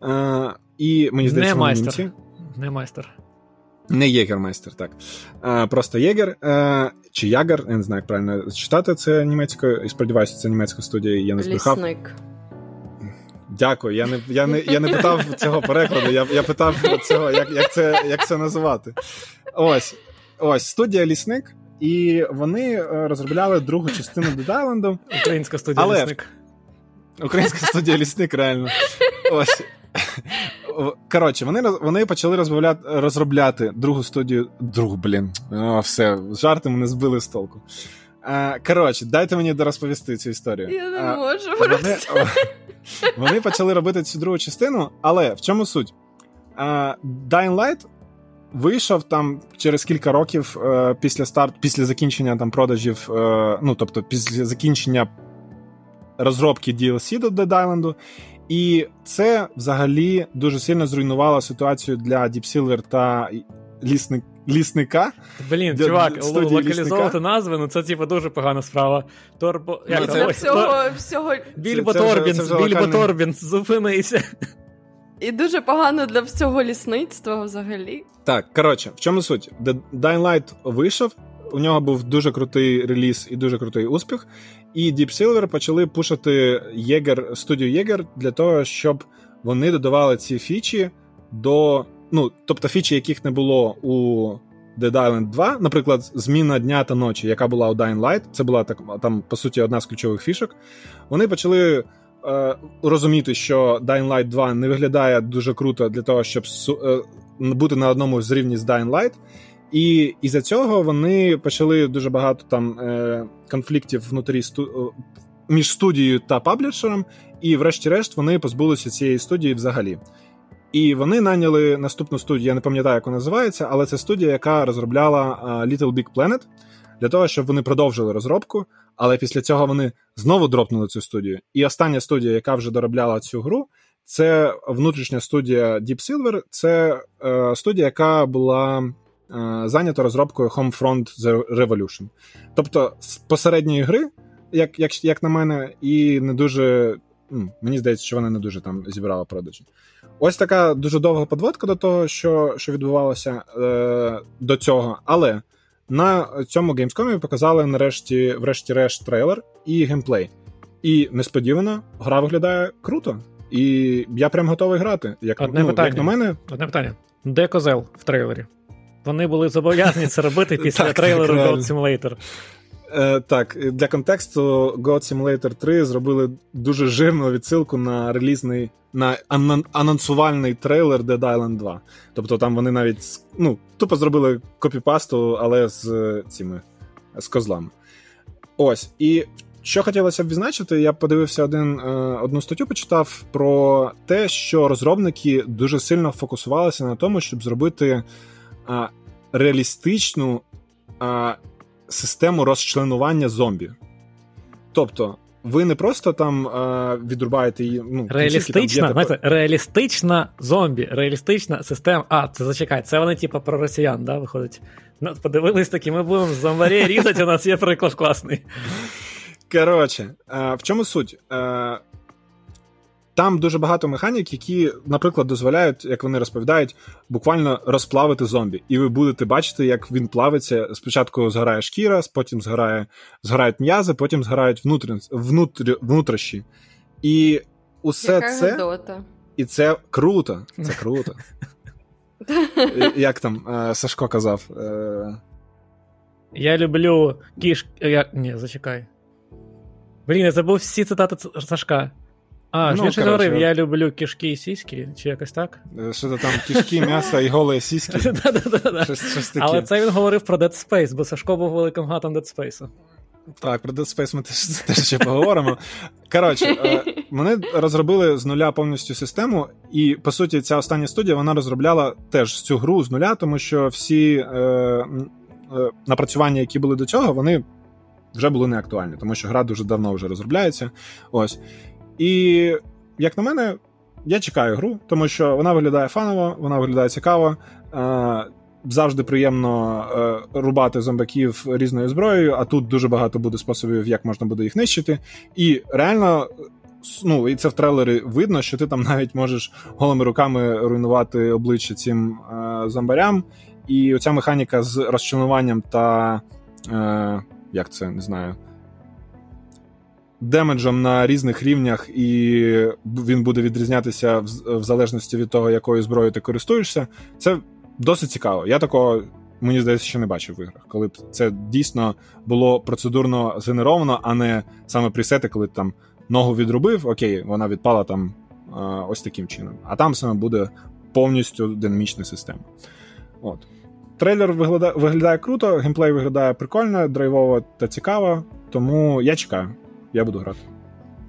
А, і мені здається, Не майстер. Німці. Не майстер. Не Єгермайстер, так. А, Просто Єгер а, чи Ягер, я не знаю, як правильно читати це німецькою, і сподіваюся, це німецька студія, я не збрехав. Лісник. Дякую. Я не я не, я не питав цього перекладу, я я питав цього, як як, це як це називати. Ось. Ось студія Лісник. І вони е, розробляли другу частину Dead Island. Українська студія Але... лісник. Українська студія лісник, реально. Ось. коротше, вони вони почали розробляти розробляти другу студію. Другу, блін, О, все, жарти мене збили з толку. Коротше, дайте мені дорозповісти цю історію. Я не можу. Вони, вони почали робити цю другу частину, але в чому суть? Dying Light вийшов там через кілька років е, після старт, після закінчення там продажів, е, ну тобто після закінчення розробки DLC до Dead Island, і це взагалі дуже сильно зруйнувало ситуацію для Deep Silver та лісник. Лісника. Блін, для, чувак, локалізовувати назви, ну це типу дуже погана справа. Торбо. Як це всього, всього... Більбо Торбінс, Більбо Торбінс, зупинися. І дуже погано для всього лісництва взагалі. Так, коротше, в чому суть? Dying Light вийшов, у нього був дуже крутий реліз і дуже крутий успіх. І Deep Silver почали пушити Єгер, студію Єгер для того, щоб вони додавали ці фічі до. Ну, тобто фічі, яких не було у Dead Island 2, наприклад, зміна дня та ночі, яка була у Dying Light, це була так, там, по суті, одна з ключових фішок. Вони почали розуміти, що Dying Light 2 не виглядає дуже круто для того, щоб е, бути на одному з рівні з Dying Light. І із за цього вони почали дуже багато там е, конфліктів внутрі сту... між студією та паблішером, і, врешті-решт, вони позбулися цієї студії взагалі. І вони наняли наступну студію, я не пам'ятаю, як вона називається, але це студія, яка розробляла Little Big Planet, для того, щоб вони продовжили розробку. Але після цього вони знову дропнули цю студію. І остання студія, яка вже доробляла цю гру, це внутрішня студія Deep Silver. Це е, студія, яка була е, зайнята розробкою Homefront The Revolution. Тобто з посередньої гри, як як, як на мене, і не дуже. Мені здається, що вона не дуже там зібрала продажі. Ось така дуже довга подводка до того, що що відбувалося е, до цього. Але на цьому геймскомі показали нарешті, врешті-решт, трейлер і геймплей. І несподівано гра виглядає круто. І я прям готовий грати. Як Одне ну, питання. як на мене. Одне питання. Де козел в трейлері? Вони були зобов'язані це робити після трейлеру God Simulator. Е, Так, для контексту God Simulator 3 зробили дуже жирну відсилку на релізний на анонсувальний трейлер Dead Island 2. Тобто там вони навіть ну, тупо зробили копіпасту, але з цими з козлами. Ось. І що хотілося б відзначити, я подивився один, е, одну статтю, почитав про те, що розробники дуже сильно фокусувалися на тому, щоб зробити е, реалістичну е, систему розчленування зомбі. Тобто, ви не просто там відрубаєте її. Ну, Реалістична, там знаєте, реалістична зомбі, реалістична система. А, це зачекай, це вони, типу, про росіян, да, виходить. Ну, Подивились такі, ми будемо зомбарі різати, у нас є приклад класний. Коротше, в чому суть? Там дуже багато механік, які, наприклад, дозволяють, як вони розповідають, буквально розплавити зомбі. І ви будете бачити, як він плавиться. Спочатку згорає шкіра, потім згорає, згорають м'язи, потім згорають внутрі, внутрі, внутрішні. І усе Яка це. Гадота. І це круто. Це круто. Як там Сашко казав? Е, я люблю кіш. Ні, зачекай. Блін, я забув всі цитати Сашка. А, ну, він ще говорив, я люблю кішки і сіськи, чи якось так? Е, що то там кішки, м'ясо і голі сіськи. Але це він говорив про Dead Space, бо Сашко був великим гатом Dead Space. Так, про Dead Space ми теж ще поговоримо. Коротше, е, вони розробили з нуля повністю систему, і по суті, ця остання студія вона розробляла теж цю гру з нуля, тому що всі е, е, напрацювання, які були до цього, вони вже були не актуальні, тому що гра дуже давно вже розробляється. Ось. І, як на мене, я чекаю гру, тому що вона виглядає фаново, вона виглядає цікаво. Е, завжди приємно е, рубати зомбаків різною зброєю, а тут дуже багато буде способів, як можна буде їх нищити. І реально. Ну, і це в трейлері видно, що ти там навіть можеш голими руками руйнувати обличчя цим е, зомбарям. І оця механіка з розчленуванням та е, як це не знаю, демеджем на різних рівнях, і він буде відрізнятися в, залежності від того, якою зброєю ти користуєшся. Це досить цікаво. Я такого. Мені здається, ще не бачив в іграх, коли б це дійсно було процедурно згенеровано, а не саме пресети, коли там ногу відрубив, окей, вона відпала там ось таким чином. А там саме буде повністю динамічна система. От. Трейлер виглядає, виглядає круто, геймплей виглядає прикольно, драйвово та цікаво, тому я чекаю, я буду грати.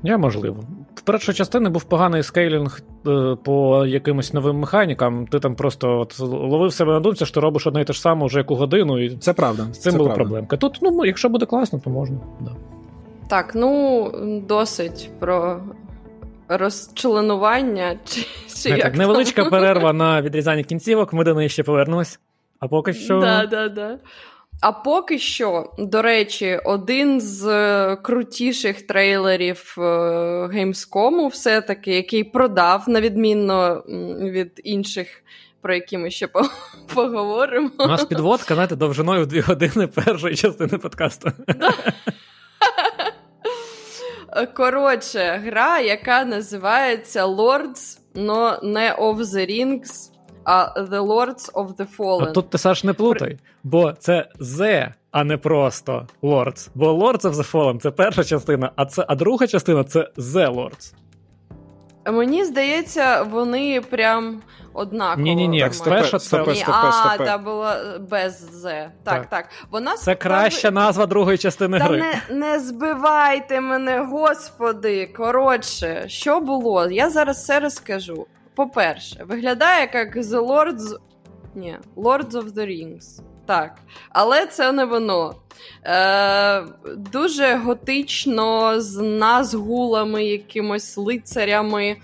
Я можливо. В першій частині був поганий скейлінг е, по якимось новим механікам. Ти там просто от ловив себе на думці, що ти робиш одне і те ж саме вже яку годину, і це правда. З цим це була правда. проблемка. Тут, ну, якщо буде класно, то можна. Да. Так, ну досить про розчленування. Чи, чи як Невеличка там? перерва на відрізання кінцівок, ми до неї ще повернемось. А поки що. Да, да, да. А поки що, до речі, один з е, крутіших трейлерів е, Gamescom, все-таки, який продав, на відмінно від інших, про які ми ще поговоримо. У нас підводка, знаєте, довжиною в дві години першої частини подкасту. Коротше, гра, яка називається Lords, но не of the Rings, а The Lords of the Fallen. А тут ти Саш не плутай, бо це The, а не просто Lords. Бо Lords of the Fallen це перша частина, а це а друга частина це The Lords. Мені здається, вони прям однаково. Ні, ні, ні, перша це Ні, А, та була без З. Так, так. так. Вона Це краща назва другої частини Та гри. Не, не збивайте мене, господи. Коротше, що було? Я зараз все розкажу. По-перше, виглядає як The Lords. Ні, Lords of the Rings. Так. Але це не воно. Е, Дуже готично, з назгулами, якимось лицарями,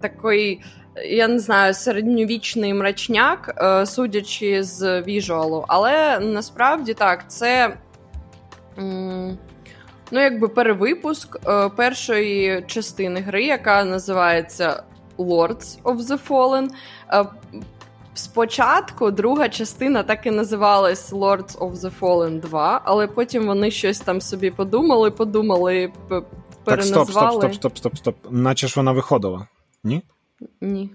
такий, я не знаю, середньовічний мрачняк, е, судячи з віжуалу. Але насправді так, це. М- Ну, якби перевипуск е, першої частини гри, яка називається Lords of the Fallen. Е, Спочатку друга частина так і називалась Lords of the Fallen 2, але потім вони щось там собі подумали, подумали, переназвали. Так, стоп, стоп, стоп, стоп, стоп. Наче ж вона виходила. Ні? Ні.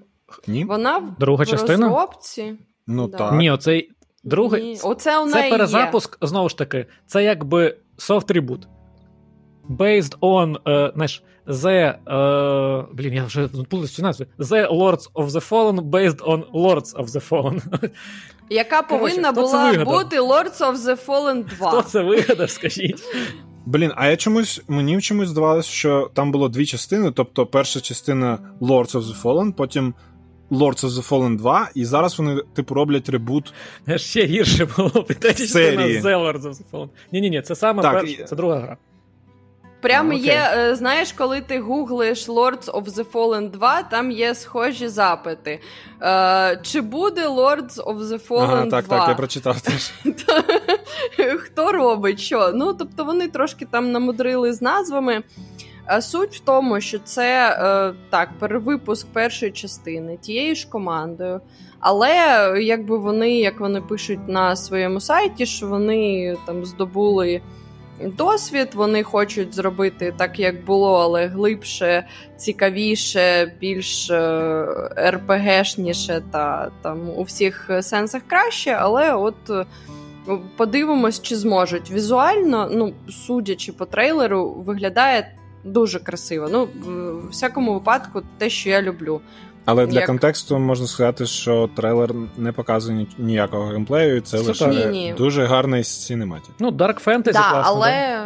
Ні? Вона Друга в частина? розробці. Ну Да. так. Ні, оцей другий. Ні. Оце у Це перезапуск, є. знову ж таки, це якби reboot. Based on, е, знаєш, the, е, блін, я вже плутаю цю назву. The Lords of the Fallen based on Lords of the Fallen. Яка повинна це була бути Lords of the Fallen 2. Хто це вигадав, скажіть? Блін, а я чомусь мені в чомусь здавалося, що там було дві частини. Тобто, перша частина Lords of the Fallen, потім Lords of the Fallen 2, і зараз вони, типу, роблять ребут. Ще гірше було частина Серії. The Lords of the Fallen. Ні-ні, ні, це саме Так, перша, це друга гра. Прямо Ну, є, е, знаєш, коли ти гуглиш Lords of the Fallen 2, там є схожі запити. Е, чи буде Lords of the Fallen Ага, 2? так, так, я прочитав теж. Хто робить що? Ну, тобто вони трошки там намудрили з назвами. Суть в тому, що це е, так, перевипуск першої частини тією ж командою. Але якби вони, як вони пишуть на своєму сайті, що вони там здобули досвід, вони хочуть зробити так, як було, але глибше, цікавіше, більш е, РПГшніше та там у всіх сенсах краще, але от. е, Подивимось, чи зможуть. Візуально, ну, судячи по трейлеру, виглядає дуже красиво. Ну, в всякому випадку, те, що я люблю. Але для Як? контексту можна сказати, що трейлер не показує ні- ніякого геймплею, це Це лише. Ні-ні. дуже гарний синематік. Ну, Dark Fantasy Да, класно. але,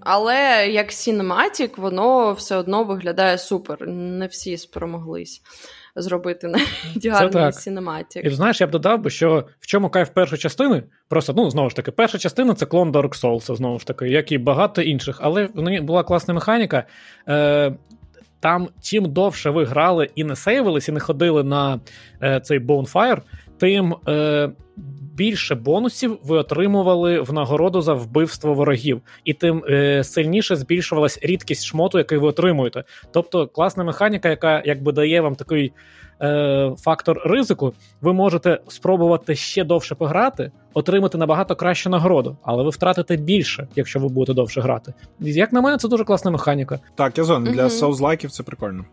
але як Cinematic, воно все одно виглядає супер. Не всі спромоглись зробити навіть гарний так. Cinematic. І знаєш, я б додав би, що в чому кайф першої частини, просто ну знову ж таки, перша частина це клон Dark Souls, знову ж таки, як і багато інших, але в неї була класна механіка. Е, там, чим довше ви грали і не сейвились, і не ходили на е, цей Bonfire, тим е, більше бонусів ви отримували в нагороду за вбивство ворогів, і тим е, сильніше збільшувалась рідкість шмоту, який ви отримуєте. Тобто класна механіка, яка якби дає вам такий е, фактор ризику, ви можете спробувати ще довше пограти, отримати набагато кращу нагороду, але ви втратите більше, якщо ви будете довше грати. Як на мене, це дуже класна механіка. Так, я згоден, для соузлайків це прикольно.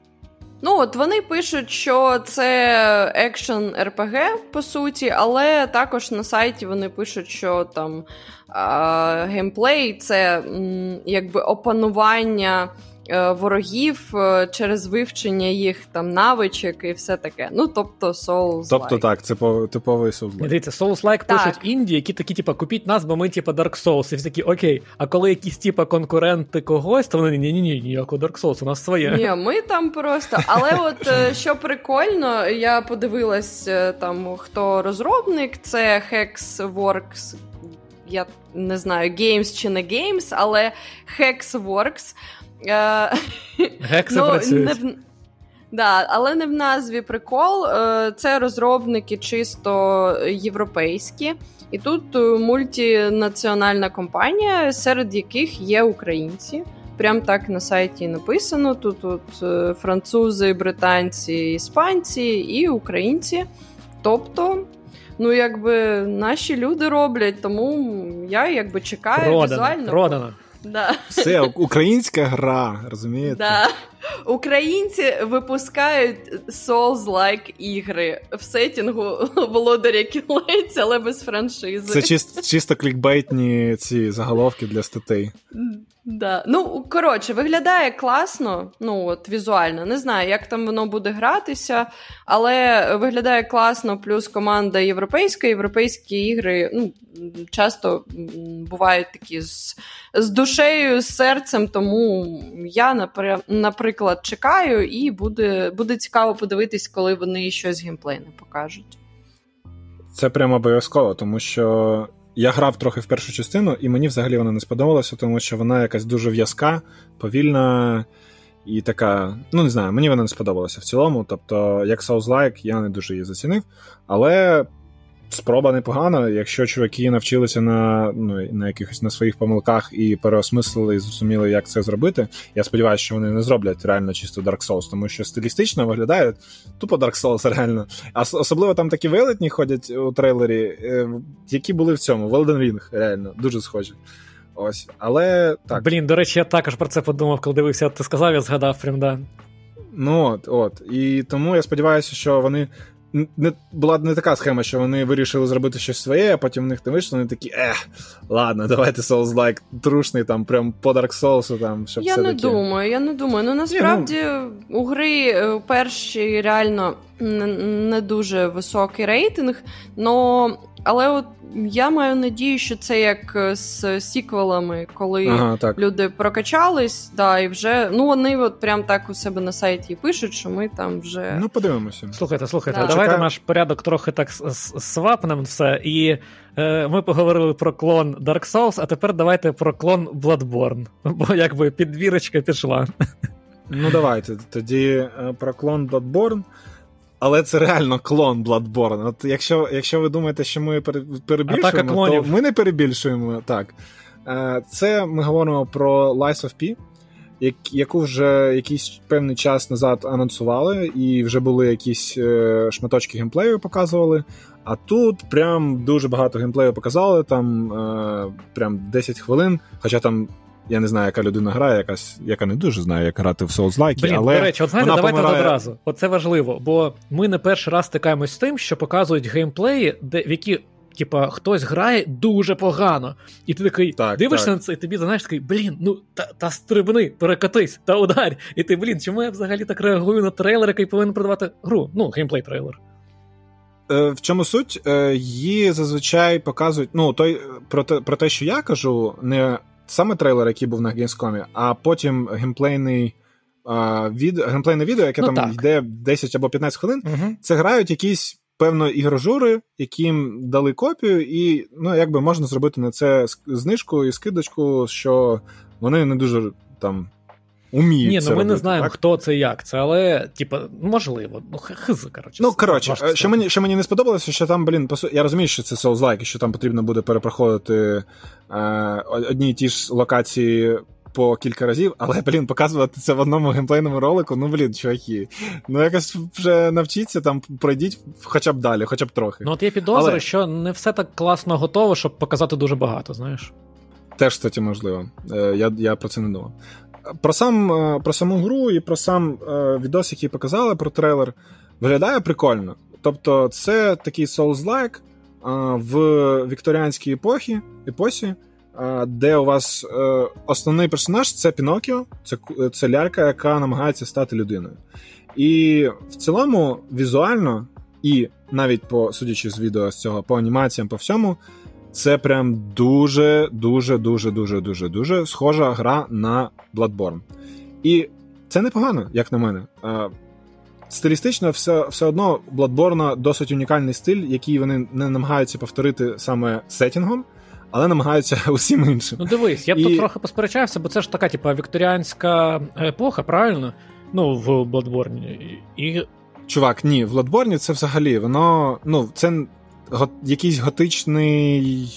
Ну, от вони пишуть, що це екшен РПГ, по суті, але також на сайті вони пишуть, що там а, геймплей це м, якби опанування ворогів е, через вивчення їх там навичок і все таке. Ну, тобто Souls-like. Тобто так, це типовий Souls-like. Дивіться, Souls-like пишуть інді, які такі, типа, купіть нас, бо ми, типа, Dark Souls. І всі такі, окей, а коли якісь, типа, конкуренти когось, то вони ні ні ні ніякого Dark Souls, у нас своє. Ні, ми там просто. Але от що прикольно, я подивилась там, хто розробник, це Hexworks я не знаю, Games чи не Games, але Hexworks. Гекси ну, працюють. Не Да, але не в назві прикол. Е, це розробники чисто європейські, і тут е, мультінаціональна компанія, серед яких є українці. Прям так на сайті написано: тут тут е, французи, британці, іспанці і українці. Тобто ну якби наші люди роблять, тому я якби чекаю продано, візуально. Продано. Да. Все, українська гра, розумієте? Да. Українці випускають Souls-like ігри в сетінгу володаря кілець, але без франшизи. Це чисто, чисто клікбейтні ці заголовки для статей. Да. Ну, коротше, виглядає класно, ну от візуально. Не знаю, як там воно буде гратися, але виглядає класно, плюс команда європейська. Європейські ігри ну, часто бувають такі з з душею, з серцем. Тому я, наприклад, чекаю, і буде, буде цікаво подивитись, коли вони щось геймплейне покажуть. Це прямо обов'язково, тому що. Я грав трохи в першу частину, і мені взагалі вона не сподобалася, тому що вона якась дуже в'язка, повільна і така. Ну, не знаю, мені вона не сподобалася в цілому. Тобто, як Souls-like, я не дуже її зацінив. Але спроба непогана. Якщо чуваки навчилися на ну, на якихось на своїх помилках і переосмислили і зрозуміли, як це зробити. Я сподіваюся, що вони не зроблять реально чисто Dark Souls, тому що стилістично виглядає тупо Dark Souls реально. А особливо там такі велетні ходять у трейлері, е, які були в цьому. В Elden Ring, реально, дуже схожі. Ось, але так. Блін, до речі, я також про це подумав, коли дивився, ти сказав, я згадав прям, да. Ну от, от. І тому я сподіваюся, що вони не була не така схема, що вони вирішили зробити щось своє, а потім в них не вийшло, вони такі, ех, ладно, давайте Souls-like трушний, там, прям по Dark Souls, там, щоб Я все не таки... думаю, я не думаю. Ну насправді ну... у гри е, перші реально не дуже високий рейтинг, но але от я маю надію, що це як е, з сіквелами, коли ага, люди прокачались, да, і вже ну вони от прям так у себе на сайті пишуть, що ми там вже. Ну, подивимося. Слухайте, слухайте, да. давайте Чекаю. наш порядок трохи так свапнем все. І е, ми поговорили про клон Dark Souls, а тепер давайте про клон Bloodborne. Бо якби підвірочка пішла. Ну, давайте. Тоді е, про клон Bloodborne. Але це реально клон Bloodborne. От Якщо якщо ви думаєте, що ми перебільшуємо, то ми не перебільшуємо. Так. Е, це ми говоримо про Lies of P, яку вже якийсь певний час назад анонсували, і вже були якісь е, шматочки геймплею показували. А тут прям дуже багато геймплею показали, там е, прям 10 хвилин, хоча там я не знаю, яка людина грає, якась, яка не дуже знає, як грати в Souls-like, Блін, але до речі, от знаєте, давайте помирає... одразу. Оце важливо, бо ми не перший раз стикаємось з тим, що показують геймплеї, де в які. Типа, хтось грає дуже погано, і ти такий так, дивишся так. на це, і тобі знаєш такий, блін, ну та та стрибни, перекатись, та ударь. І ти, блін, чому я взагалі так реагую на трейлер, який повинен продавати гру? Ну, геймплей трейлер. Е, в чому суть? Е, її зазвичай показують. Ну, той про те, про те, що я кажу, не саме трейлер, який був на Gamescom, а потім геймплейний від, геймплейне відео, яке ну, там так. йде 10 або 15 хвилин, угу. це грають якісь. Певно, ігрожури, яким дали копію, і ну, якби можна зробити на це знижку і скидочку, що вони не дуже там уміють. Ні, ну ми робити, не знаємо, так? хто це як. Це, але, типа, можливо, ну хз, коротше. Ну, коротше, що мені що мені не сподобалося, що там, блін, по я розумію, що це Souls-like, що там потрібно буде перепроходити е, одні і ті ж локації. По кілька разів, але, блін, показувати це в одному геймплейному ролику, ну, блін, чуваки. Ну, якось вже навчіться там, пройдіть хоча б далі, хоча б трохи. Ну, от я підозрюю, але... що не все так класно готово, щоб показати дуже багато, знаєш. Теж, кстати, можливо. Е, я я про це не думав. Про сам, е, про саму гру і про сам е, відос, який показали про трейлер, виглядає прикольно. Тобто, це такий Souls-like в вікторіанській епохі, епосі, де у вас е, основний персонаж це Пінокіо, це це лялька, яка намагається стати людиною. І в цілому, візуально, і навіть по судячи з відео з цього, по анімаціям, по всьому, це прям дуже, дуже, дуже, дуже, дуже, дуже схожа гра на Bloodborne. І це непогано, як на мене. Стилістично, все все одно Bloodborne досить унікальний стиль, який вони не намагаються повторити саме сетінгом, але намагаються усім іншим. Ну дивись, я б І... тут трохи посперечався, бо це ж така, типу, вікторіанська епоха, правильно? Ну, в Bloodborne. І... Чувак, ні, в Bloodborne це взагалі, воно. Ну, це го... якийсь готичний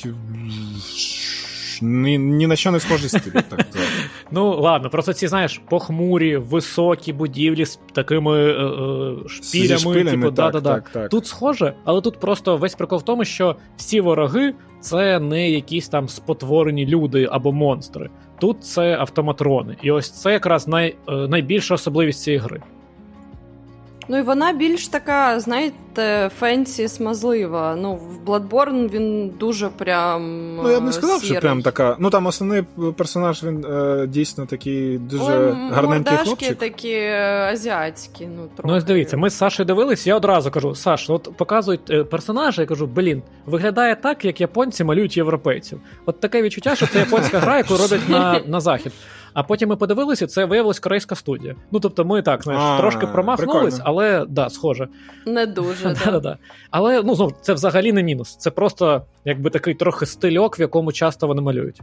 ні, ні на що не схожий стиль. так Ну, ладно, просто ці, знаєш, похмурі, високі будівлі з такими е, е, шпілями, шпилями, типу, так, да, да, так, так. Тут схоже, але тут просто весь прикол в тому, що всі вороги це не якісь там спотворені люди або монстри. Тут це автоматрони. І ось це якраз най, е, найбільша особливість цієї гри. Ну і вона більш така, знаєте, фенсі смазлива. Ну, в Bloodborne він дуже прям. Ну, я б не сказав, сірий. що прям така. Ну там основний персонаж, він е, дійсно такий дуже Ой, гарненький хлопчик. такі е, азіатські. Ну, трохи. ну ось дивіться, ми з Сашою дивились, я одразу кажу: Саш, от показують е, персонажа, я кажу, блін, виглядає так, як японці малюють європейців. От таке відчуття, що це японська гра, яку роблять на, на захід. А потім ми подивилися, це виявилось корейська студія. Ну тобто, ми так знаєш, трошки промахнулись, але да, схоже. Не дуже. да. Да, Але ну знову це взагалі не мінус. Це просто якби такий трохи стильок, в якому часто вони малюють.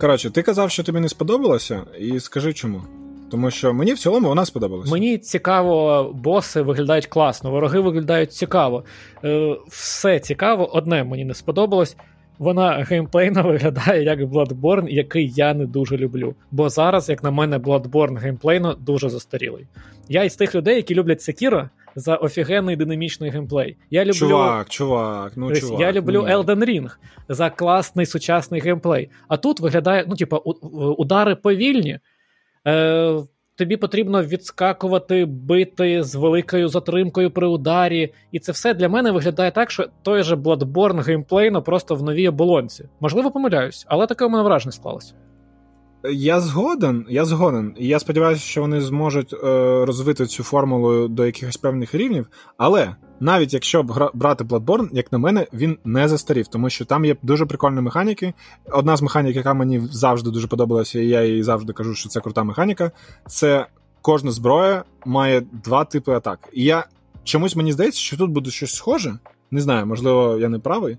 Коротше, ти казав, що тобі не сподобалося, і скажи чому. Тому що мені в цілому вона сподобалася. Мені цікаво, боси виглядають класно, вороги виглядають цікаво. Е, Все цікаво, одне мені не сподобалось вона геймплейно виглядає як Bloodborne, який я не дуже люблю. Бо зараз, як на мене, Bloodborne геймплейно дуже застарілий. Я із тих людей, які люблять Sekiro за офігенний динамічний геймплей. Я люблю... Чувак, чувак, ну чувак. Я люблю ні. Elden Ring за класний сучасний геймплей. А тут виглядає, ну, типа, удари повільні. Е, тобі потрібно відскакувати, бити з великою затримкою при ударі. І це все для мене виглядає так, що той же Bloodborne геймплейно просто в новій оболонці. Можливо, помиляюсь, але таке у мене враження склалося. Я згоден, я згоден. Я сподіваюся, що вони зможуть е, розвити цю формулу до якихось певних рівнів. Але навіть якщо б брати Bloodborne, як на мене, він не застарів, тому що там є дуже прикольні механіки. Одна з механік, яка мені завжди дуже подобалася, і я їй завжди кажу, що це крута механіка. Це кожна зброя має два типи атак. І я чомусь мені здається, що тут буде щось схоже. Не знаю, можливо, я не правий.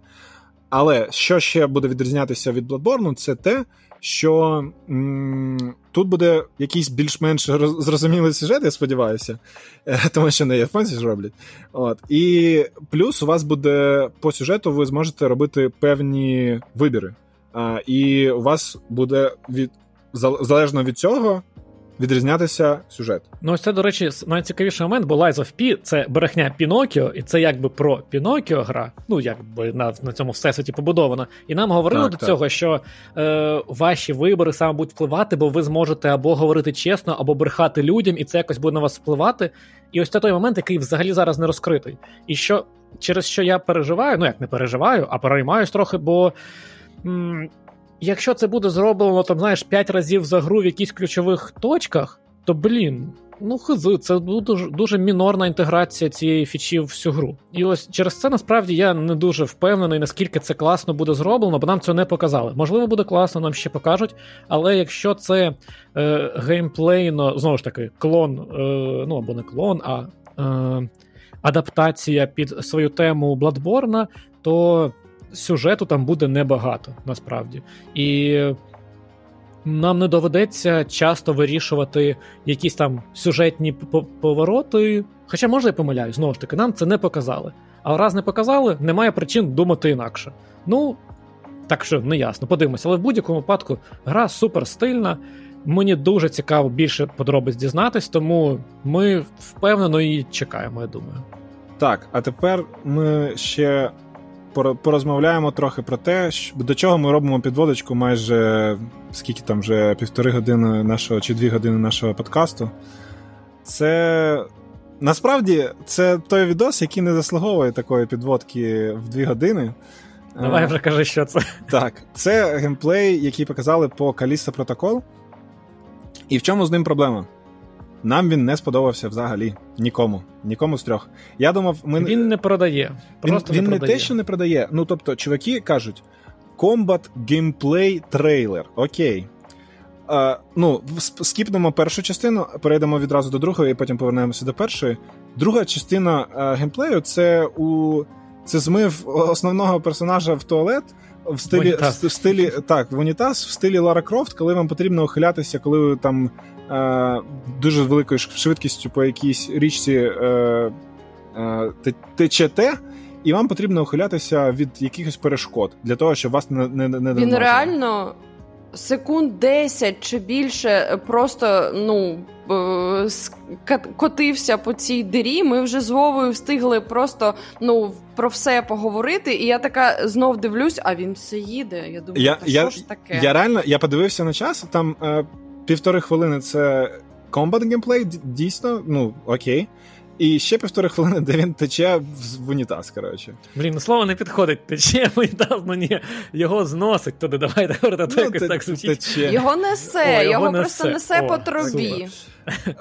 Але що ще буде відрізнятися від Bloodborne, це те, що м- тут буде якийсь більш-менш зрозумілий сюжет, я сподіваюся, е, тому що не японці ж роблять. От. І плюс у вас буде по сюжету, ви зможете робити певні вибіри. А, І у вас буде від залежно від цього відрізнятися сюжет. Ну, ось це, до речі, найцікавіший момент, бо Lies of P — це берехня Пінокіо, і це якби про Пінокіо гра, ну якби на на цьому всесвіті побудована. І нам говорили так, до так. цього, що е, ваші вибори саме будуть впливати, бо ви зможете або говорити чесно, або брехати людям, і це якось буде на вас впливати. І ось це той момент, який взагалі зараз не розкритий. І що через що я переживаю, ну як не переживаю, а переймаюсь трохи, бо. М- якщо це буде зроблено там, знаєш, 5 разів за гру в якихось ключових точках, то блін. Ну, хизи, це дуже дуже мінорна інтеграція цієї фічі в всю гру. І ось через це насправді я не дуже впевнений, наскільки це класно буде зроблено, бо нам цього не показали. Можливо, буде класно, нам ще покажуть. Але якщо це е, геймплейно, знову ж таки, клон, е, ну або не клон, а е, адаптація під свою тему Bloodborne, то сюжету там буде небагато насправді. І нам не доведеться часто вирішувати якісь там сюжетні повороти. Хоча, може, я помиляюсь, знову ж таки, нам це не показали. А раз не показали, немає причин думати інакше. Ну, так що не ясно, подивимося. Але в будь-якому випадку гра супер стильна. Мені дуже цікаво більше подробиць дізнатись, тому ми впевнено її чекаємо, я думаю. Так, а тепер ми ще порозмовляємо трохи про те, до чого ми робимо підводочку майже скільки там вже півтори години нашого чи дві години нашого подкасту. Це насправді це той відос, який не заслуговує такої підводки в дві години. Давай вже кажи, що це. Так, це геймплей, який показали по Callisto Protocol. І в чому з ним проблема? Нам він не сподобався взагалі нікому. Нікому з трьох. Я думав, ми він не продає. Просто він не, не продає. те, що не продає. Ну тобто, чуваки кажуть: Combat Gameplay трейлер. Окей. Uh, ну, скіпнемо першу частину, перейдемо відразу до другої, і потім повернемося до першої. Друга частина uh, геймплею це у це змив основного персонажа в туалет в стилі в, в стилі так, в унітаз, в стилі Лара Крофт, коли вам потрібно ухилятися, коли ви там дуже великою швидкістю по якійсь річці течете. І вам потрібно ухилятися від якихось перешкод для того, щоб вас не не, не Він реально секунд 10 чи більше просто ну котився по цій дирі. Ми вже з Вовою встигли просто ну про все поговорити. І я така знов дивлюсь, а він все їде. Я думаю, я, та я, що ж таке? Я реально я подивився на час. Там е, півтори хвилини це комбат геймплей, дійсно, ну окей. І ще півтори хвилини, де він тече в унітаз, коротше. Блін, ну слово не підходить. Тече в унітаз, ну ні, його зносить туди. Давайте говорити, ну, якось так звучить. Його несе, О, його, його просто несе, несе по трубі.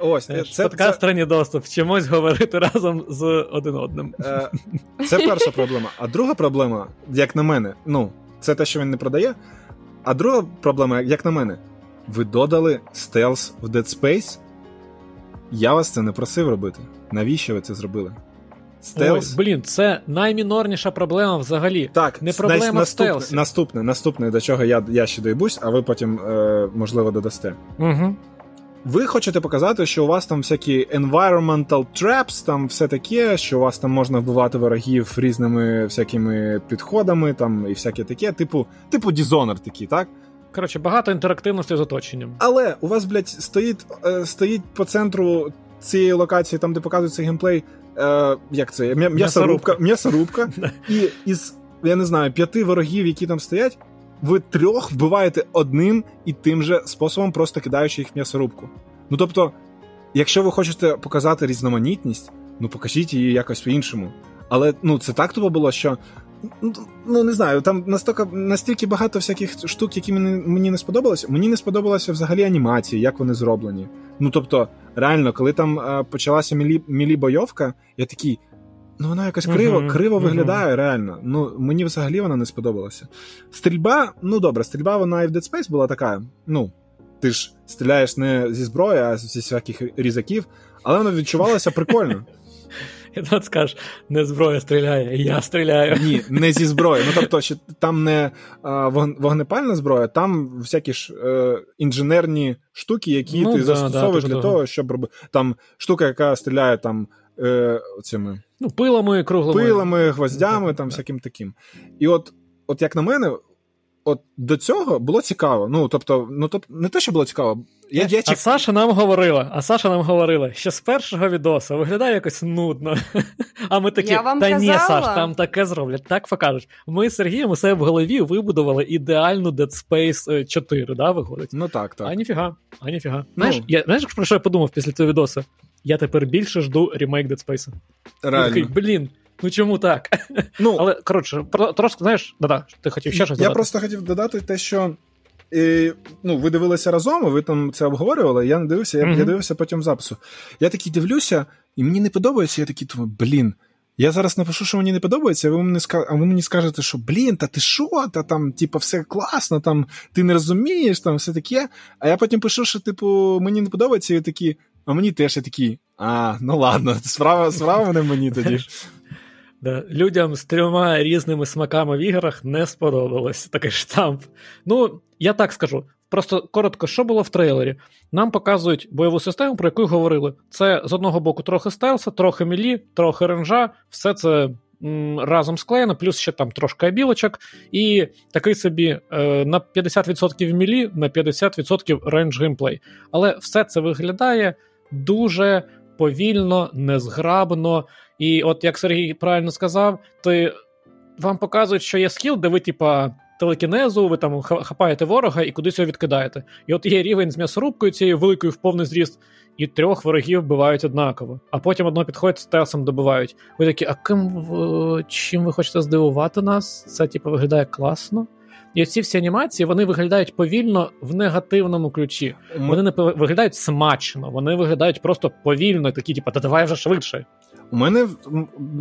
Ось, це, Подкаст це... доступ. Вчимось говорити разом з один одним. Е, це перша проблема. А друга проблема, як на мене, ну, це те, що він не продає. А друга проблема, як на мене, ви додали стелс в Dead Space. Я вас це не просив робити. Навіщо ви це зробили? Стелс? Ой, блін, це наймінорніша проблема взагалі. Так, не проблема наступне, стелсі. Наступне, наступне, до чого я я ще дойбусь, а ви потім, е, можливо, додасте. Угу. Ви хочете показати, що у вас там всякі environmental traps, там все таке, що у вас там можна вбивати ворогів різними всякими підходами, там і всяке таке, типу, типу Dishonored такий, так? Коротше, багато інтерактивності з оточенням. Але у вас, блядь, стоїть, е, стоїть по центру цієї локації, там де показується геймплей, е, як це? М'ясорубка, м'ясорубка, і із, я не знаю, п'яти ворогів, які там стоять, ви трьох вбиваєте одним і тим же способом, просто кидаючи їх в м'ясорубку. Ну тобто, якщо ви хочете показати різноманітність, ну покажіть її якось по-іншому. Але ну це так тобі було, що. Ну, не знаю, там настільки настільки багато всяких штук, які мені мені не сподобалися. Мені не сподобалося взагалі анімації, як вони зроблені. Ну тобто, реально, коли там а, почалася мілі, мілі бойовка, я такий. Ну, вона якось криво uh-huh, криво uh-huh. виглядає, реально. Ну, мені взагалі вона не сподобалася. Стрільба, ну добре, стрільба вона і в Dead Space була така. Ну, ти ж стріляєш не зі зброї, а зі всяких різаків, але вона відчувалася прикольно. І тут скажеш, не зброя стріляє, я стріляю. Ні, не зі зброї. Ну тобто, там не а, вогнепальна зброя, там всякі ж е, інженерні штуки, які ну, ти да, застосовуєш да, для того, щоб робити. Там штука, яка стріляє там е, цими ну, пилами, круглими. Пилами, гвоздями, там всяким таким. І от, от як на мене, от до цього було цікаво. Ну, тобто, ну тобто, не те, що було цікаво. Я, я А Саша нам говорила, а Саша нам говорила, що з першого відоса виглядає якось нудно. А ми такі, я вам та казала. ні, Саш, там таке зроблять, так покажуть. Ми з Сергієм у себе в голові вибудували ідеальну Dead Space 4, да, виходить? Ну так, так. А ніфіга, а ніфіга. Знаєш, ну. я, знаєш, про що я подумав після цього відоса? Я тепер більше жду ремейк Dead Space. Реально. такий, блін, Ну чому так? Ну, Але коротше, трошки знаєш, да-да, ти хотів ще щось Я додати? просто хотів додати те, що і, ну, ви дивилися разом, ви там це обговорювали. Я не дивився, я, mm-hmm. я дивився потім запису. Я такий дивлюся, і мені не подобається. Я такий думаю, блін. Я зараз напишу, що мені не подобається, а ви мені а ви мені скажете, що блін, та ти що, та там, типу, все класно, там ти не розумієш, там все таке. А я потім пишу, що, типу, мені не подобається, і такі, а мені теж я такий, а, ну ладно, справа справа не мені тоді. Да. Людям з трьома різними смаками в іграх не сподобалось такий штамп. Ну, я так скажу. Просто коротко, що було в трейлері? Нам показують бойову систему, про яку говорили. Це з одного боку трохи стелса, трохи мілі, трохи ренжа, все це м, разом склеєно, плюс ще там трошки білочок, і такий собі е, на 50% melee, на 50% range геймплей. Але все це виглядає дуже повільно, незграбно. І от як Сергій правильно сказав, то вам показують, що є скіл, де ви, типа, телекінезу, ви там хапаєте ворога і кудись його відкидаєте. І от є рівень з м'ясорубкою цією великою в повний зріст, і трьох ворогів вбивають однаково. А потім одно підходить з стелсом добивають. Ви такі, а ким чим ви хочете здивувати нас? Це типу виглядає класно. І ці всі анімації вони виглядають повільно в негативному ключі. Вони не виглядають смачно, вони виглядають просто повільно, такі, типу, та давай вже швидше. У мене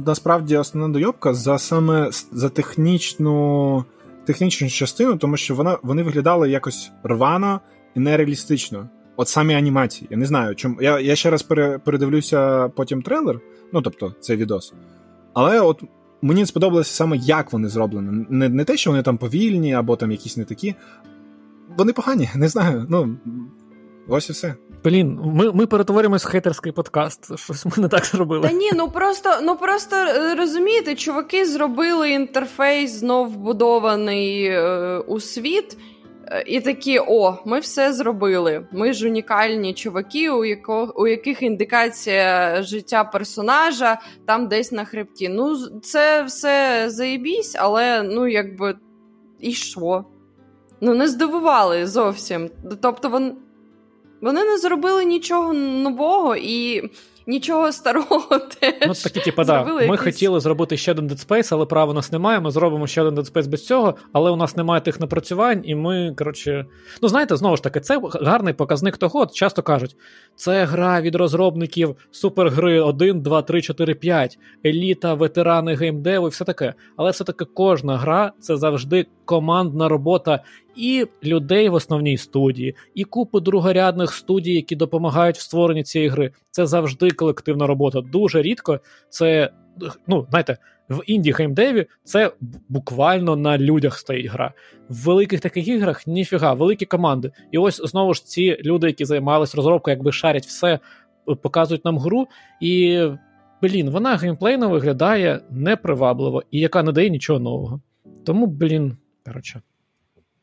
насправді основна дойобка за саме за технічну технічну частину, тому що вона вони виглядали якось рвано і нереалістично. От самі анімації. Я не знаю, чому. Я я ще раз пере, передивлюся потім трейлер, ну тобто цей відос. Але от мені сподобалося саме, як вони зроблені. Не не те, що вони там повільні або там якісь не такі. Вони погані, не знаю. Ну, ось і все. Блін, ми ми перетворимось в хейтерський подкаст. Щось ми не так зробили. Та ні, ну просто ну просто е, розумієте, чуваки зробили інтерфейс знов вбудований е, у світ. Е, і такі, о, ми все зробили. Ми ж унікальні чуваки, у яко, у яких індикація життя персонажа там десь на хребті. Ну, це все заєбісь, але ну якби і що? Ну, не здивували зовсім. Тобто, вони, вони не зробили нічого нового і нічого старого теж. Ну, такі, типу, да, Ми якісь... хотіли зробити ще один Dead Space, але права у нас немає. Ми зробимо ще один Dead Space без цього, але у нас немає тих напрацювань, і ми, коротше. Ну, знаєте, знову ж таки, це гарний показник того. Часто кажуть, це гра від розробників супергри 1, 2, 3, 4, 5, еліта, ветерани геймдеву і все таке. Але все-таки кожна гра це завжди командна робота і людей в основній студії, і купу другорядних студій, які допомагають в створенні цієї гри. Це завжди колективна робота. Дуже рідко це. Ну, знаєте, в інді геймдеві це буквально на людях стоїть гра. В великих таких іграх ніфіга, великі команди. І ось знову ж ці люди, які займалися розробкою, якби шарять все, показують нам гру. І блін, вона геймплейно виглядає непривабливо і яка не дає нічого нового. Тому, блін, коротше.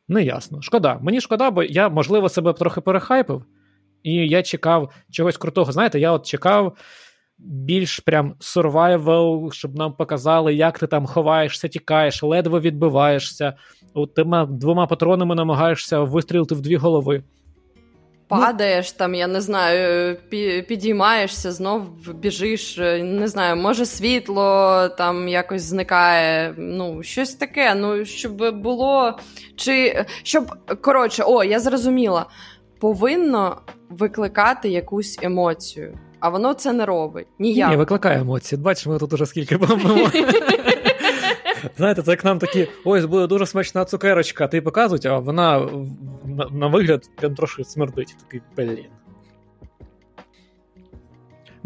Неясно. Шкода. Мені шкода, бо я, можливо, себе трохи перехайпив, і я чекав чогось крутого. Знаєте, я от чекав більш прям survival, щоб нам показали, як ти там ховаєшся, тікаєш, ледве відбиваєшся, тима двома патронами намагаєшся вистрілити в дві голови. Падаєш там, я не знаю, підіймаєшся, знов біжиш, не знаю, може світло там якось зникає. Ну, щось таке. Ну, щоб було. Чи щоб коротше, о, я зрозуміла, повинно викликати якусь емоцію, а воно це не робить. Ніяк. Ні, викликає емоції. Бачимо, тут уже скільки. Знаєте, це як нам такі, ось буде дуже смачна цукерочка, ти показують, а вона на, вигляд прям трошки смердить. Такий блін.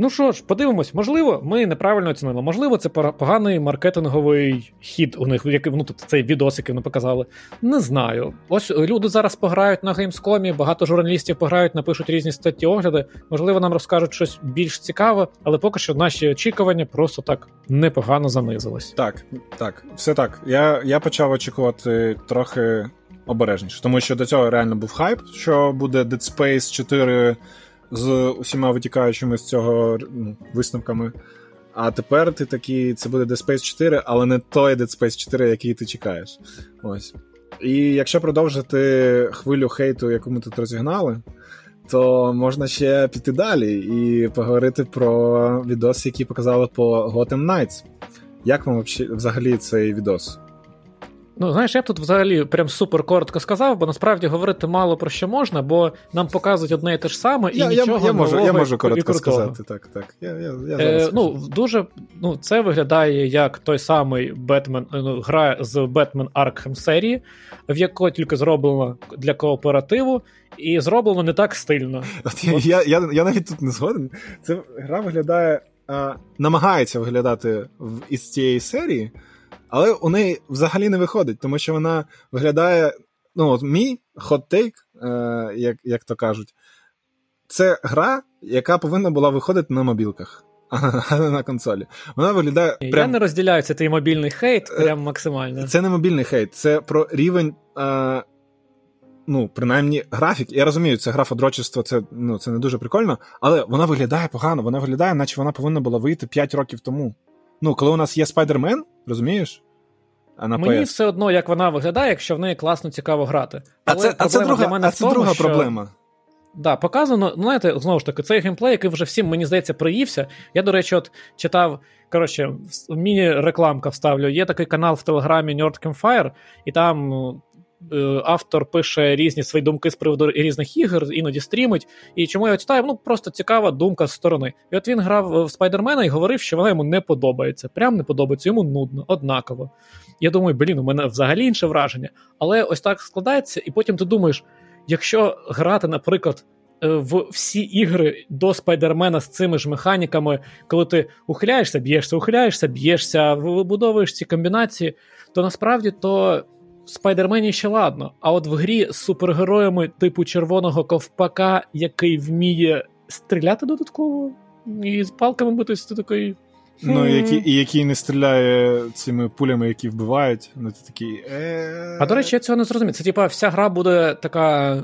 Ну що ж, подивимось, можливо, ми неправильно оцінили. Можливо, це поганий маркетинговий хід у них, який ну, тобто цей відос, який вони показали. Не знаю. Ось люди зараз пограють на геймскомі, багато журналістів пограють, напишуть різні статті огляди. Можливо, нам розкажуть щось більш цікаве, але поки що наші очікування просто так непогано занизились. Так, так, все так. Я, Я почав очікувати трохи обережніше, тому що до цього реально був хайп, що буде Dead Space 4 з усіма витікаючими з цього висновками. А тепер ти такий, це буде Dead Space 4, але не той Dead Space 4, який ти чекаєш. Ось. І якщо продовжити хвилю хейту, яку ми тут розігнали, то можна ще піти далі і поговорити про відоси, які показали по Gotham Knights. Як вам взагалі цей відос? Ну, знаєш, я б тут взагалі прям супер коротко сказав, бо насправді говорити мало про що можна, бо нам показують одне і те ж саме, і я, нічого я, я можу, я можу коротко сказати. Так, так. Я, я, я е, Ну, дуже ну, це виглядає як той самий Бетмен, ну, гра з Бетмен Arkham серії, в якої тільки зроблено для кооперативу, і зроблено не так стильно. От я, я, я, я навіть тут не згоден. Це гра виглядає, а, намагається виглядати в, із цієї серії. Але у неї взагалі не виходить, тому що вона виглядає. Ну, от мій хот-тейк, е, як як то кажуть, це гра, яка повинна була виходити на мобілках, а не на консолі. Вона виглядає. Прям... Я не розділяю це твій мобільний хейт, е, прям максимально. Це не мобільний хейт, це про рівень. Е, Ну, принаймні, графік. Я розумію, це графодрочество, це ну, це не дуже прикольно, але вона виглядає погано. Вона виглядає, наче вона повинна була вийти 5 років тому. Ну, коли у нас є Спайдермен, розумієш? А на Мені PS. все одно, як вона виглядає, якщо в неї класно цікаво грати. А Але це, а це друга, для мене а це тому, друга що... проблема. Да, показано, ну, знаєте, знову ж таки, цей геймплей, який вже всім, мені здається, приївся. Я, до речі, от читав, коротше, міні-рекламка вставлю. Є такий канал в Телеграмі Nerd Campfire, і там е, автор пише різні свої думки з приводу різних ігор, іноді стрімить. І чому я читаю? Ну, просто цікава думка з сторони. І от він грав в Спайдермена і говорив, що вона йому не подобається. Прям не подобається, йому нудно, однаково. Я думаю, блін, у мене взагалі інше враження. Але ось так складається, і потім ти думаєш. Якщо грати, наприклад, е, в всі ігри до Спайдермена з цими ж механіками, коли ти ухиляєшся, б'єшся, ухиляєшся, б'єшся, вибудовуєш ці комбінації, то насправді то в Спайдермені ще ладно. А от в грі з супергероями типу червоного ковпака, який вміє стріляти додатково і з палками битись, ти такий. Ну, і який, і який не стріляє цими пулями, які вбивають. Ну, ти такий. А до речі, я цього не зрозумів. Це типа вся гра буде така е,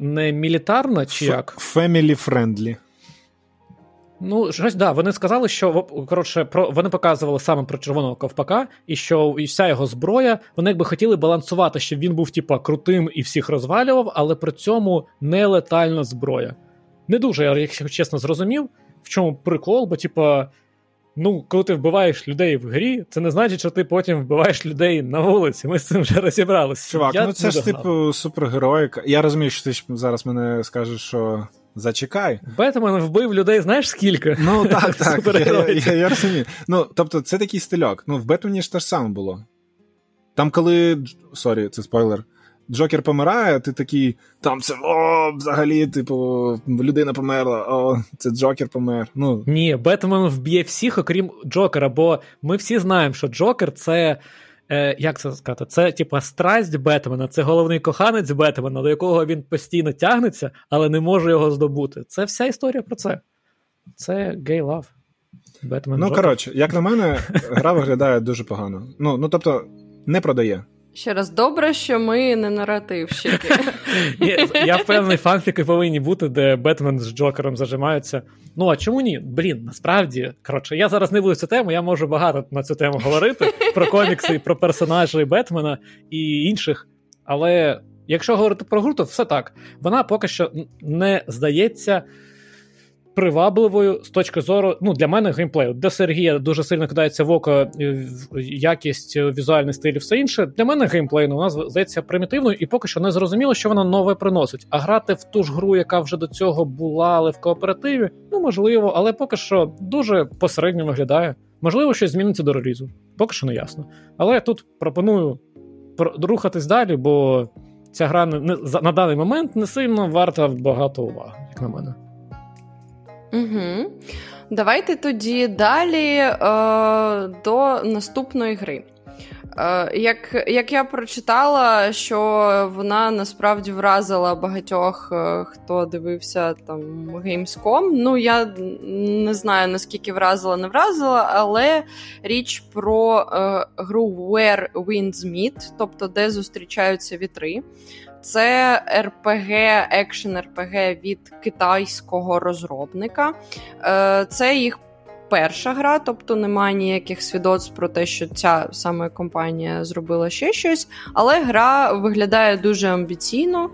не мілітарна, чи як? Family friendly. Ну, щось да, вони сказали, що коротше, про вони показували саме про червоного ковпака, і що і вся його зброя, вони якби хотіли балансувати, щоб він був, типа, крутим і всіх розвалював, але при цьому не летальна зброя. Не дуже, я, якщо чесно, зрозумів, в чому прикол, бо, типа. Ну, коли ти вбиваєш людей в грі, це не значить, що ти потім вбиваєш людей на вулиці. Ми з цим вже розібралися. Чувак, Я ну це ж типу супергероїка. Я розумію, що ти зараз мене скажеш, що зачекай. Бетмен вбив людей, знаєш скільки? Ну так, так. я, я, я розумію. Ну, тобто, це такий стильок. Ну, в Бетмені ж те ж саме було. Там, коли. Sorry, це спойлер. Джокер помирає, ти такий, там це о, взагалі, типу, людина померла, о, це Джокер помер. Ну. Ні, Бетмен вб'є всіх, окрім Джокера, бо ми всі знаємо, що Джокер це. Е, як це сказати? Це типа страсть Бетмена, це головний коханець Бетмена, до якого він постійно тягнеться, але не може його здобути. Це вся історія про це. Це гей лав. Бетмен. Ну, коротше, як на мене, гра виглядає дуже погано. Ну, ну тобто, не продає. Ще раз добре, що ми не наративщики. Я впевнений, фанфіки повинні бути, де Бетмен з Джокером зажимаються. Ну а чому ні? Блін, насправді коротше, я зараз не буду цю тему, я можу багато на цю тему говорити про комікси, про персонажі Бетмена і інших. Але якщо говорити про гру, то все так. Вона поки що не здається. Привабливою з точки зору, ну для мене геймплею. Для Сергія дуже сильно кидається в око якість, візуальний стиль і все інше. Для мене геймплей ну, вона здається примітивною, і поки що не зрозуміло, що вона нове приносить. А грати в ту ж гру, яка вже до цього була, але в кооперативі, ну можливо, але поки що дуже посередньо виглядає. Можливо, щось зміниться до релізу. Поки що не ясно. Але я тут пропоную рухатись далі, бо ця гра не на даний момент не сильно варта багато уваги, як на мене. Угу. Давайте тоді далі е, до наступної гри. Е, як як я прочитала, що вона насправді вразила багатьох, е, хто дивився там Gamescom, Ну, я не знаю наскільки вразила, не вразила, але річ про е, гру Where Winds Meet, тобто де зустрічаються вітри. Це RPG, екшен RPG від китайського розробника. Е, це їх перша гра, тобто немає ніяких свідоцтв про те, що ця саме компанія зробила ще щось. Але гра виглядає дуже амбіційно.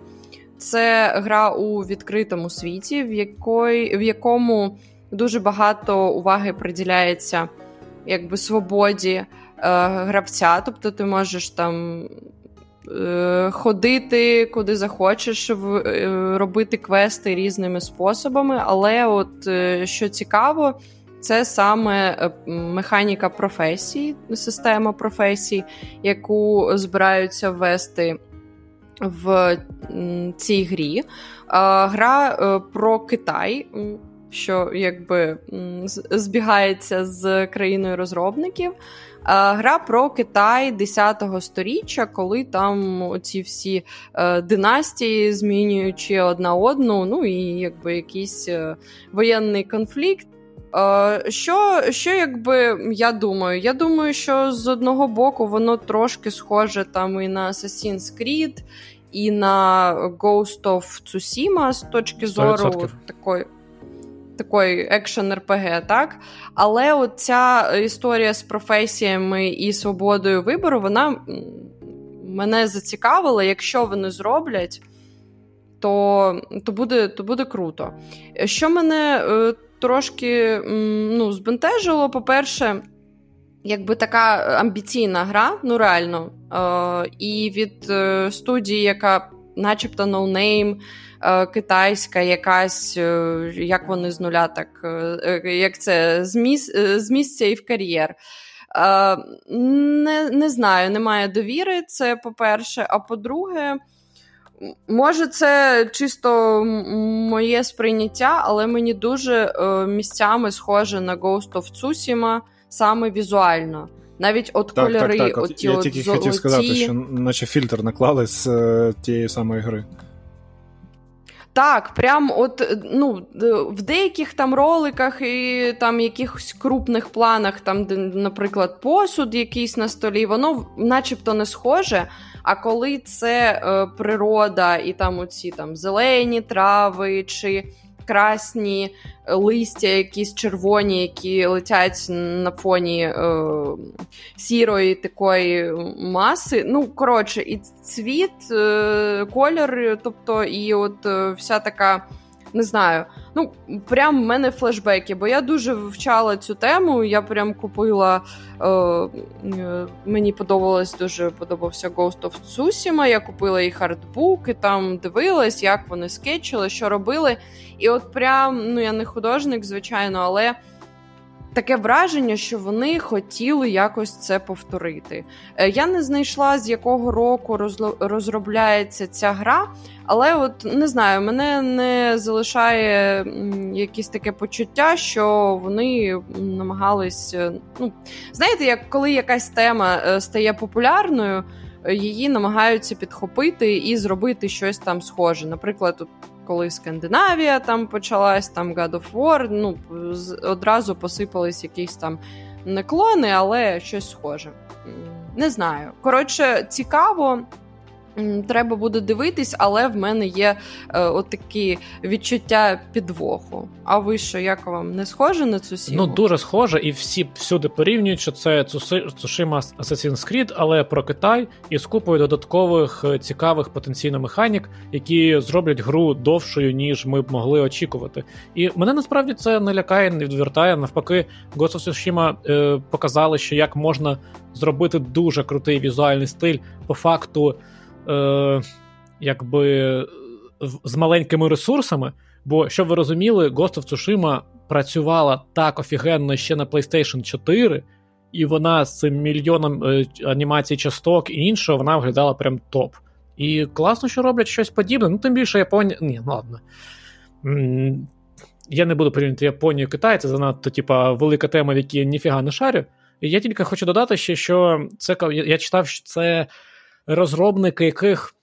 Це гра у відкритому світі, в якої, в якому дуже багато уваги приділяється якби свободі е, гравця. Тобто ти можеш там ходити куди захочеш, е, робити квести різними способами. Але, от е, що цікаво, це саме механіка професій, система професій, яку збираються ввести в цій грі. Гра про Китай. Що якби збігається з країною розробників. Гра про Китай 10-го сторіччя, коли там оці всі е, династії змінюючи одна одну, ну і якби якийсь е, воєнний конфлікт. Е, що, що якби я думаю? Я думаю, що з одного боку воно трошки схоже там і на Assassin's Creed, і на Ghost of Tsushima з точки зору такої. Такої екшен РПГ, так? Але от ця історія з професіями і свободою вибору, вона мене зацікавила. Якщо вони зроблять, то то, буде то буде круто. Що мене е, трошки ну, збентежило, по-перше, якби така амбіційна гра, ну реально, е, і від е, студії, яка начебто no-name, е, китайська, якась, е, як вони з нуля, так е, як це з, міс, з місця і в кар'єр. Не не знаю, немає довіри, це по-перше. А по-друге, може, це чисто моє сприйняття, але мені дуже місцями схоже на Ghost of Tsushima саме візуально. Навіть от так, кольори, так, так. от ті Я тільки золоті... хотів сказати, що наче фільтр наклали з е, тієї самої гри. Так, прям от ну, в деяких там роликах і там якихось крупних планах, там, де, наприклад, посуд якийсь на столі, воно начебто не схоже. А коли це е, природа і там оці там зелені трави чи красні листя, якісь червоні, які летять на фоні е, сірої такої маси. Ну, коротше, і цвіт, е, кольор, тобто, і от е, вся така не знаю. Ну, прям в мене флешбеки, бо я дуже вивчала цю тему. Я прям купила. Е, е, Мені подобалось дуже подобався Ghost of Tsushima, Я купила і артбук, і там дивилась, як вони скетчили, що робили. І от прям, ну я не художник, звичайно, але таке враження, що вони хотіли якось це повторити. Е, я не знайшла, з якого року розробляється ця гра, але от не знаю, мене не залишає якесь таке почуття, що вони намагались. Е, ну, знаєте, як коли якась тема е, стає популярною. Її намагаються підхопити і зробити щось там схоже. Наприклад, коли Скандинавія там почалась, там God of War, ну одразу посипались якісь там не клони, але щось схоже. Не знаю. Коротше, цікаво. Треба буде дивитись, але в мене є е, отакі відчуття підвоху. А ви що, як вам не схоже на цю сім'ю? Ну дуже схоже, і всі всюди порівнюють, що це Цушима Assassin's Creed, але про Китай і з купою додаткових е, цікавих потенційно механік, які зроблять гру довшою, ніж ми б могли очікувати. І мене насправді це не лякає, не відвертає. Навпаки, Ghost of Tsushima е, показали, що як можна зробити дуже крутий візуальний стиль по факту е, якби з маленькими ресурсами. Бо, щоб ви розуміли, Ghost of Tsushima працювала так офігенно ще на PlayStation 4, і вона з цим мільйоном е, анімацій часток і іншого, вона виглядала прям топ. І класно, що роблять щось подібне. Ну, тим більше Японія. Ні, ну ладно. Я не буду порівняти Японію і Китай, це занадто, типа, велика тема, в якій ніфіга не шарю. Я тільки хочу додати ще, що це я читав, що це розробники яких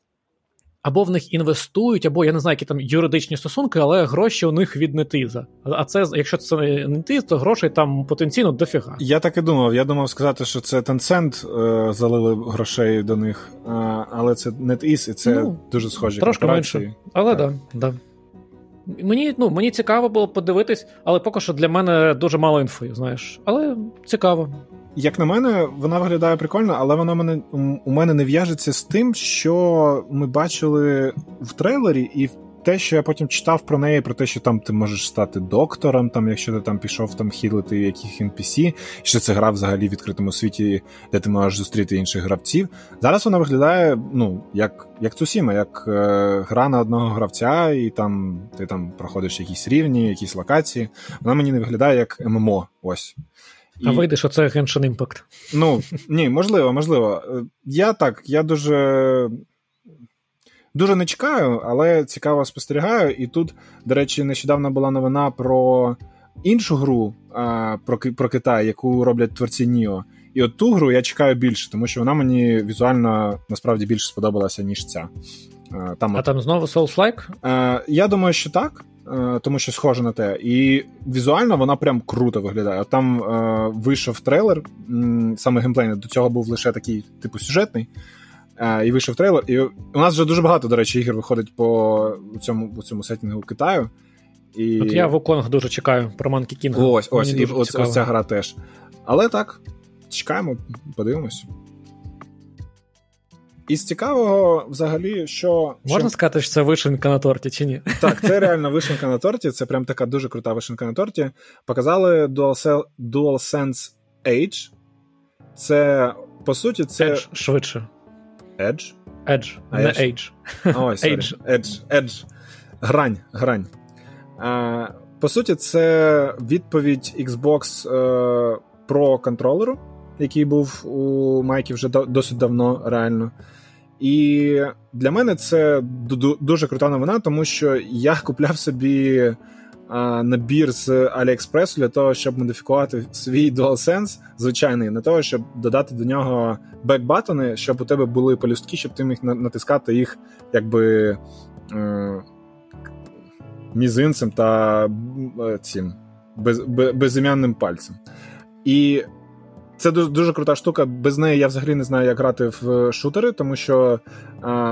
або в них інвестують, або я не знаю, які там юридичні стосунки, але гроші у них від нетиза. А це, якщо це не нетиз, то грошей там потенційно дофіга. Я так і думав. Я думав сказати, що це Tencent е, залили грошей до них, е, але це NetEase, і це ну, дуже схожі трошки менше. Але так. да, да. Мені ну, мені цікаво було подивитись, але поки що для мене дуже мало інфи, знаєш. Але цікаво. Як на мене, вона виглядає прикольно, але вона мене у мене не в'яжеться з тим, що ми бачили в трейлері, і те, що я потім читав про неї, про те, що там ти можеш стати доктором, там, якщо ти там пішов там хілити яких NPC, що це гра взагалі в відкритому світі, де ти можеш зустріти інших гравців. Зараз вона виглядає ну, як як Цусіма, як е, гра на одного гравця, і там ти там проходиш якісь рівні, якісь локації. Вона мені не виглядає як ММО. Ось. А вийде, що це Genshin Impact. Ну, ні, можливо, можливо. Я так, я дуже дуже не чекаю, але цікаво спостерігаю. І тут, до речі, нещодавно була новина про іншу гру про про Китай, яку роблять творці Ніо. І от ту гру я чекаю більше, тому що вона мені візуально насправді більше сподобалася, ніж ця. Там, А от... там знову Souls-like? Я думаю, що так. Е, тому що схоже на те. І візуально вона прям круто виглядає. Там е, вийшов трейлер, саме геймплейний, до цього був лише такий, типу, сюжетний. Е, і вийшов трейлер. І у нас вже дуже багато, до речі, ігор виходить по цьому по цьому сеттінгу Китаю. І... От я Вуконг дуже чекаю про Monkey King. Ось, ось, і ось, ось ця гра теж. Але так, чекаємо, подивимось. Із цікавого, взагалі, що. Можна що... сказати, що це вишенка на торті, чи ні? Так, це реально вишенка на торті, це прям така дуже крута вишенка на торті. Показали DualSense Edge. Це, по суті, це. Edge швидше. Edge? Edge, не Edge. Ой, Edge. Edge. Edge. Грань. Грань. А, По суті, це відповідь Xbox е, Pro контролеру, який був у Майкі вже досить давно, реально. І для мене це дуже крута новина, тому що я купляв собі набір з AliExpress для того, щоб модифікувати свій DualSense, звичайний, для того, щоб додати до нього бекбатони, щоб у тебе були полюстки, щоб ти міг натискати їх якби е, мізинцем та е, цим без, безім'янним пальцем. І це дуже дуже крута штука. Без неї я взагалі не знаю, як грати в шутери, тому що,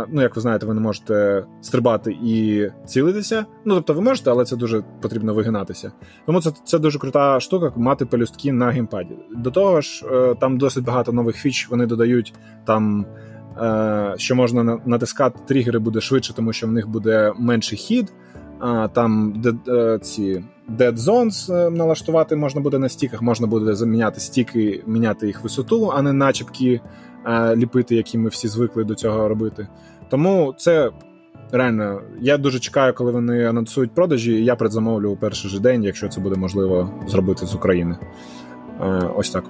ну як ви знаєте, ви не можете стрибати і цілитися. Ну тобто ви можете, але це дуже потрібно вигинатися. Тому це це дуже крута штука мати пелюстки на геймпаді. До того ж, е, там досить багато нових фіч. Вони додають там. Е, що можна натискати тригери буде швидше, тому що в них буде менший хід. Там де, е, ці Dead Zones е, налаштувати можна буде на стіках, можна буде заміняти стіки, міняти їх висоту, а не начепки е, ліпити, які ми всі звикли до цього робити. Тому це реально, я дуже чекаю, коли вони анонсують продажі, і я предзамовлю у перший же день, якщо це буде можливо зробити з України. Ось так.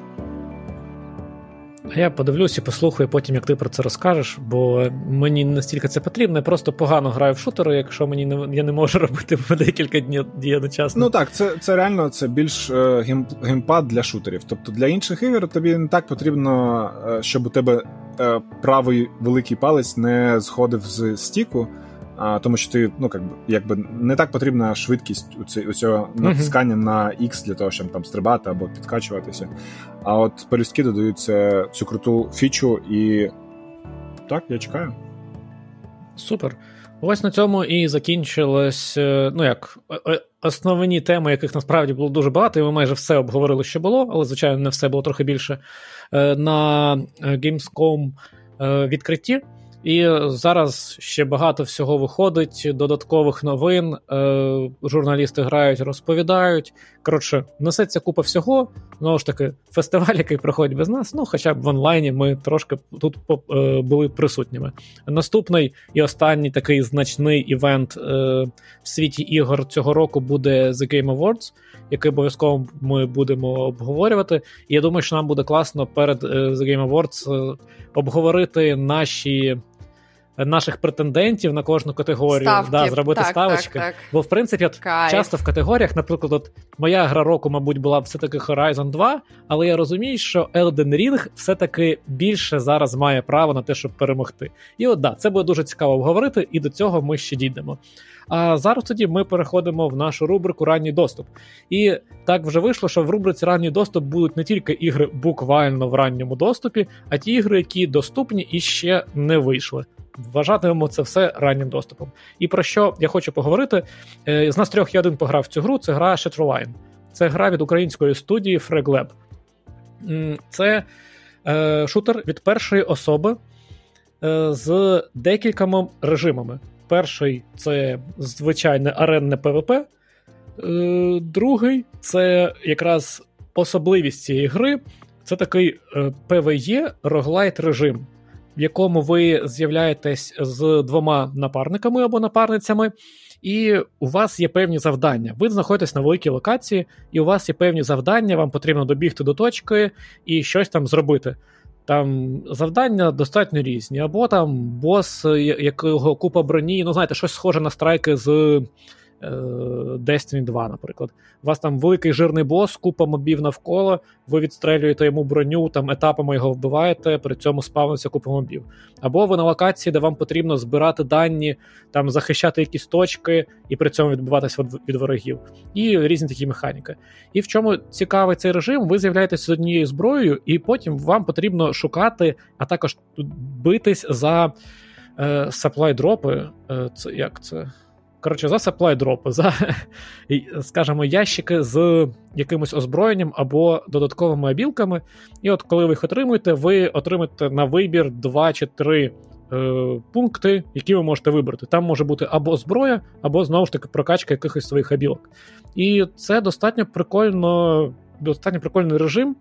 А я подивлюсь і послухаю потім, як ти про це розкажеш, бо мені настільки це потрібно. Я просто погано граю в шутери, якщо мені не я не можу робити декілька днів одночасно. Ну так, це це реально це більш е, гейм, геймпад для шутерів. Тобто для інших ігор тобі не так потрібно, е, щоб у тебе е, правий великий палець не сходив з стіку тому що ти ну якби, якби не так потрібна швидкість у, ці, у цього натискання uh-huh. на X для того, щоб там стрибати або підкачуватися. А от пелюстки додають цю круту фічу, і так, я чекаю. Супер. Ось на цьому і закінчилось. Е, ну як основні теми, яких насправді було дуже багато, і ми майже все обговорили, що було, але, звичайно, не все було трохи більше. Е, на е, Gamescom відкритті. І зараз ще багато всього виходить, додаткових новин. Е, Журналісти грають, розповідають. Коротше, несеться купа всього. Знову ж таки, фестиваль, який проходить без нас. Ну, хоча б в онлайні ми трошки тут е, були присутніми. Наступний і останній такий значний івент е, в світі ігор цього року буде The Game Awards, який обов'язково ми будемо обговорювати. І я думаю, що нам буде класно перед е, The Game Awards е, обговорити наші наших претендентів на кожну категорію, Ставки. да, зробити так, ставочки. Так, так. Бо, в принципі, от, часто в категоріях, наприклад, от, моя гра року, мабуть, була все-таки Horizon 2, але я розумію, що Elden Ring все-таки більше зараз має право на те, щоб перемогти. І от да, це буде дуже цікаво обговорити, і до цього ми ще дійдемо. А зараз тоді ми переходимо в нашу рубрику Ранній доступ. І так вже вийшло, що в рубриці ранній доступ будуть не тільки ігри буквально в ранньому доступі, а ті ігри, які доступні і ще не вийшли вважатимемо це все раннім доступом. І про що я хочу поговорити? Е, з нас трьох я один пограв в цю гру. Це гра Shadowline. Це гра від української студії FragLab. Це е, шутер від першої особи е, з декількома режимами. Перший це звичайне аренне ПВП. Е, другий це якраз особливість цієї гри. Це такий е, PvE роглайт режим в якому ви з'являєтесь з двома напарниками або напарницями, і у вас є певні завдання. Ви знаходитесь на великій локації, і у вас є певні завдання, вам потрібно добігти до точки і щось там зробити. Там завдання достатньо різні, або там бос, якого купа броні, ну знаєте, щось схоже на страйки з Е, Destiny 2, наприклад. У вас там великий жирний бос, купа мобів навколо, ви відстрелюєте йому броню, там етапами його вбиваєте, при цьому спавниться купа мобів. Або ви на локації, де вам потрібно збирати дані, там захищати якісь точки і при цьому відбиватися від ворогів. І різні такі механіки. І в чому цікавий цей режим, ви з'являєтеся з однією зброєю, і потім вам потрібно шукати, а також битись за е, supply дропи. Е, це як це? Коротше, за supply дропи, за, скажімо, ящики з якимось озброєнням або додатковими обілками. І от коли ви їх отримуєте, ви отримаєте на вибір 2 чи 3 е, пункти, які ви можете вибрати. Там може бути або зброя, або знову ж таки прокачка якихось своїх обілок. І це достатньо прикольно, достатньо прикольний режим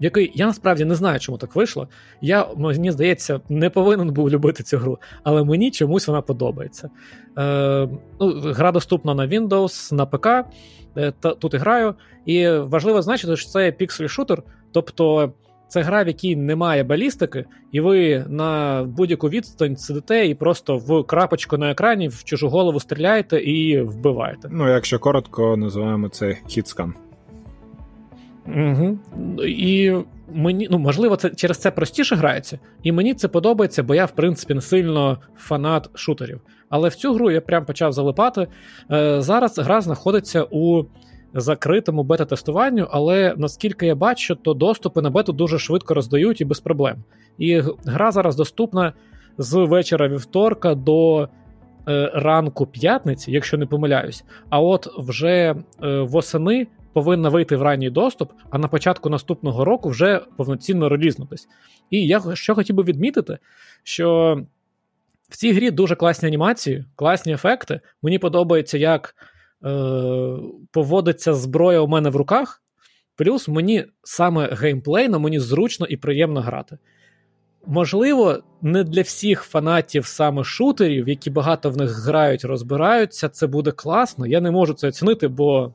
який я насправді не знаю, чому так вийшло. Я, мені здається, не повинен був любити цю гру, але мені чомусь вона подобається. Е, ну, Гра доступна на Windows, на ПК. Е, та, тут і граю. І важливо значити, що це піксель-шутер, тобто. Це гра, в якій немає балістики, і ви на будь-яку відстань сидите і просто в крапочку на екрані в чужу голову стріляєте і вбиваєте. Ну, якщо коротко, називаємо це хітскан. Угу. І мені, ну, можливо, це через це простіше грається, і мені це подобається, бо я, в принципі, не сильно фанат шутерів. Але в цю гру я прям почав залипати. Е, Зараз гра знаходиться у закритому бета-тестуванню, але наскільки я бачу, то доступи на бету дуже швидко роздають і без проблем. І гра зараз доступна з вечора вівторка до. Е, ранку п'ятниці, якщо не помиляюсь, а от вже е, восени повинна вийти в ранній доступ, а на початку наступного року вже повноцінно релізнутись. І я що хотів би відмітити, що в цій грі дуже класні анімації, класні ефекти. Мені подобається, як е, поводиться зброя у мене в руках. Плюс мені саме геймплейно мені зручно і приємно грати. Можливо, не для всіх фанатів саме шутерів, які багато в них грають, розбираються, це буде класно. Я не можу це оцінити, бо